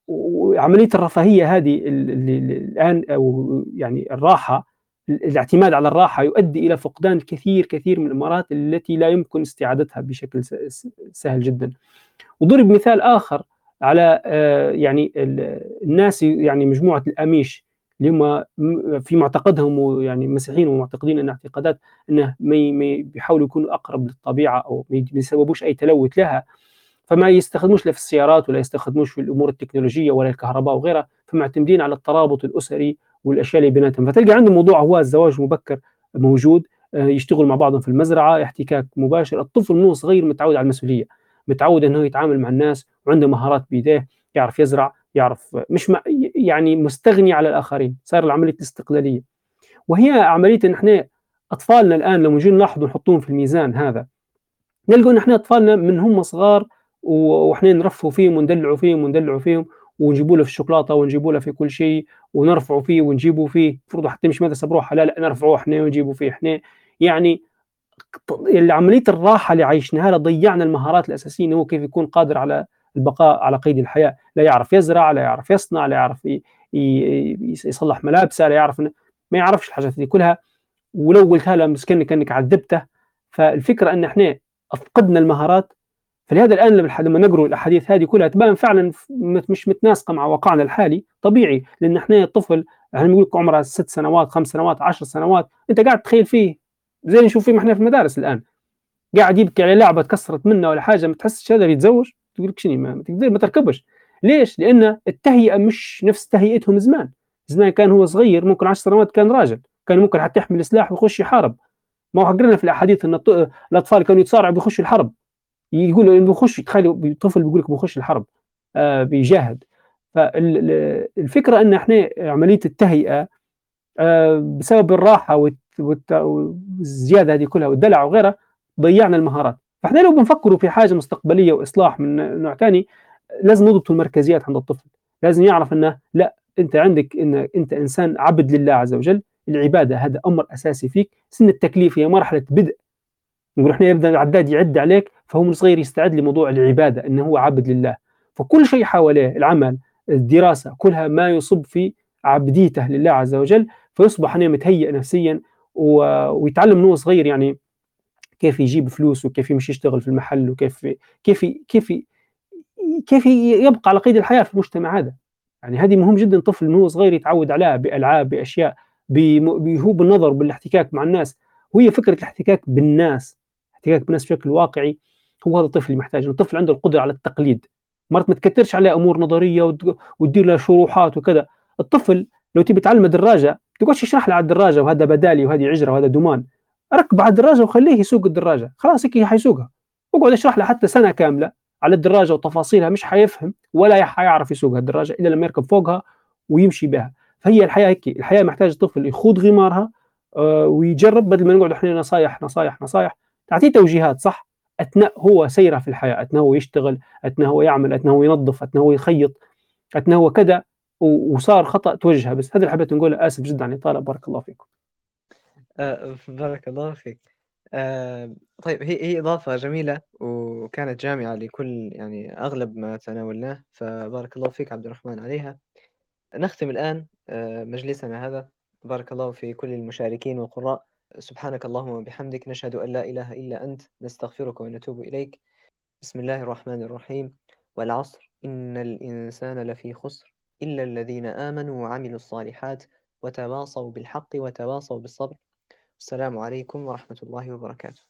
وعملية الرفاهية هذه اللي الآن أو يعني الراحة الاعتماد على الراحة يؤدي إلى فقدان الكثير كثير من المهارات التي لا يمكن استعادتها بشكل سهل جدا. وضرب مثال آخر على آه، يعني الناس يعني مجموعة الأميش اللي هم في معتقدهم يعني مسيحيين ومعتقدين أن اعتقادات أنه ما بيحاولوا يكونوا أقرب للطبيعة أو ما يسببوش أي تلوث لها فما يستخدموش لا في السيارات ولا يستخدموش في الأمور التكنولوجية ولا الكهرباء وغيرها فمعتمدين على الترابط الأسري والأشياء اللي بيناتهم. فتلقى عندهم موضوع هو الزواج المبكر موجود آه، يشتغلوا مع بعضهم في المزرعة احتكاك مباشر. الطفل من صغير متعود على المسؤولية متعود إنه يتعامل مع الناس وعنده مهارات بيديه يعرف يزرع يعرف مش يعني مستغني على الآخرين صار العملية الاستقلالية. وهي عملية إن إحنا أطفالنا الآن لما نجي نلاحظ ونحطهم في الميزان هذا نلقوا إن إحنا أطفالنا من هم صغار وإحنا نرفهوا فيهم وندلعوا فيهم وندلعوا فيهم ونجيبوا له في الشوكولاتة ونجيبوا له في كل شيء ونرفعوا فيه ونجيبوا فيه. المفروض حتى مش مدرسة بروحها لا لا نرفعوه إحنا ونجيبوا فيه إحنا. يعني عملية الراحة اللي عايشناها ضيعنا المهارات الأساسية إنه هو كيف يكون قادر على البقاء على قيد الحياة. لا يعرف يزرع لا يعرف يصنع لا يعرف يصلح ملابسه لا يعرف ما يعرفش الحاجات دي كلها. ولو قلتها له مسكين كانك عذبته. فالفكرة إن إحنا أفقدنا المهارات فلهذا الآن لما نقرأ الأحاديث هذه كلها تبان فعلا مش متناسقة مع واقعنا الحالي. طبيعي لأن إحنا الطفل إحنا بنقول لك عمره ست سنوات خمس سنوات عشر سنوات أنت قاعد تخيل فيه. زي نشوف فيه إحنا في المدارس الآن. قاعد يبكي على لعبة تكسرت منه ولا حاجة ما تحسش هذا بيتزوج؟ تقول لك شنو ما تقدر ما تركبش. ليش؟ لأن التهيئة مش نفس تهيئتهم زمان. زمان كان هو صغير ممكن 10 سنوات كان راجل. كان ممكن حتى يحمل سلاح ويخش يحارب. ما هو حقرنا في الأحاديث إن الأطفال كانوا يتصارعوا بيخشوا الحرب يقول بيخش تخيل طفل بيقول لك بيخش الحرب آه بيجاهد. فالفكرة إن إحنا عملية التهيئة آه بسبب الراحة والزيادة هذه كلها والدلع وغيرها ضيعنا المهارات. فإحنا لو بنفكروا في حاجة مستقبلية وإصلاح من نوع ثاني لازم نضبط المركزيات عند الطفل. لازم يعرف إنه لا أنت عندك إن أنت إنسان عبد لله عز وجل العبادة هذا أمر أساسي فيك. سن التكليف هي مرحلة بدء. نقول إحنا يبدأ العداد يعد عليك فهو من صغير يستعد لموضوع العبادة إنه هو عبد لله. فكل شيء حواليه العمل الدراسة كلها ما يصب في عبديته لله عز وجل فيصبح أنا متهيئ نفسيا ويتعلم من هو صغير يعني كيف يجيب فلوس وكيف يمشي يشتغل في المحل وكيف كيف كيف كيف يبقى على قيد الحياة في المجتمع هذا. يعني هذه مهم جدا طفل من هو صغير يتعود عليها بألعاب بأشياء هو بالنظر بالاحتكاك مع الناس. وهي فكرة الاحتكاك بالناس احتكاك بالناس بشكل واقعي. هو هذا الطفل اللي محتاج الطفل عنده القدرة على التقليد. مرات ما تكثرش عليه أمور نظرية وتدير له شروحات وكذا. الطفل لو تبي تعلم دراجه تقعدش تشرح له على الدراجة وهذا بدالي وهذه عجرة وهذا دومان ركب على الدراجة وخليه يسوق الدراجة. خلاص هيك حيسوقها. اقعد اشرح له حتى سنة كاملة على الدراجة وتفاصيلها مش حيفهم ولا حيعرف يسوق الدراجة إلا لما يركب فوقها ويمشي بها. فهي الحياة هيك الحياة محتاجه طفل يخوض غمارها آه، ويجرب بدل ما نقعد إحنا نصايح نصايح نصايح. تعطيه توجيهات صح؟ أثناء هو سيرة في الحياة أثناء هو يشتغل أثناء هو يعمل أثناء هو ينظف أثناء هو يخيط أثناء هو كذا وصار خطأ توجهه بس هذا اللي حبيت نقوله آسف جدا على الإطالة. بارك الله فيكم. آه بارك الله فيك. آه طيب هي هي إضافة جميلة وكانت جامعة لكل يعني أغلب ما تناولناه. فبارك الله فيك عبد الرحمن عليها. نختم الآن آه مجلسنا هذا. بارك الله في كل المشاركين والقراء. سبحانك اللهم وبحمدك نشهد أن لا إله إلا أنت نستغفرك ونتوب إليك. بسم الله الرحمن الرحيم. والعصر. إن الإنسان لفي خسر. إلا الذين آمنوا وعملوا الصالحات وتواصوا بالحق وتواصوا بالصبر. السلام عليكم ورحمة الله وبركاته.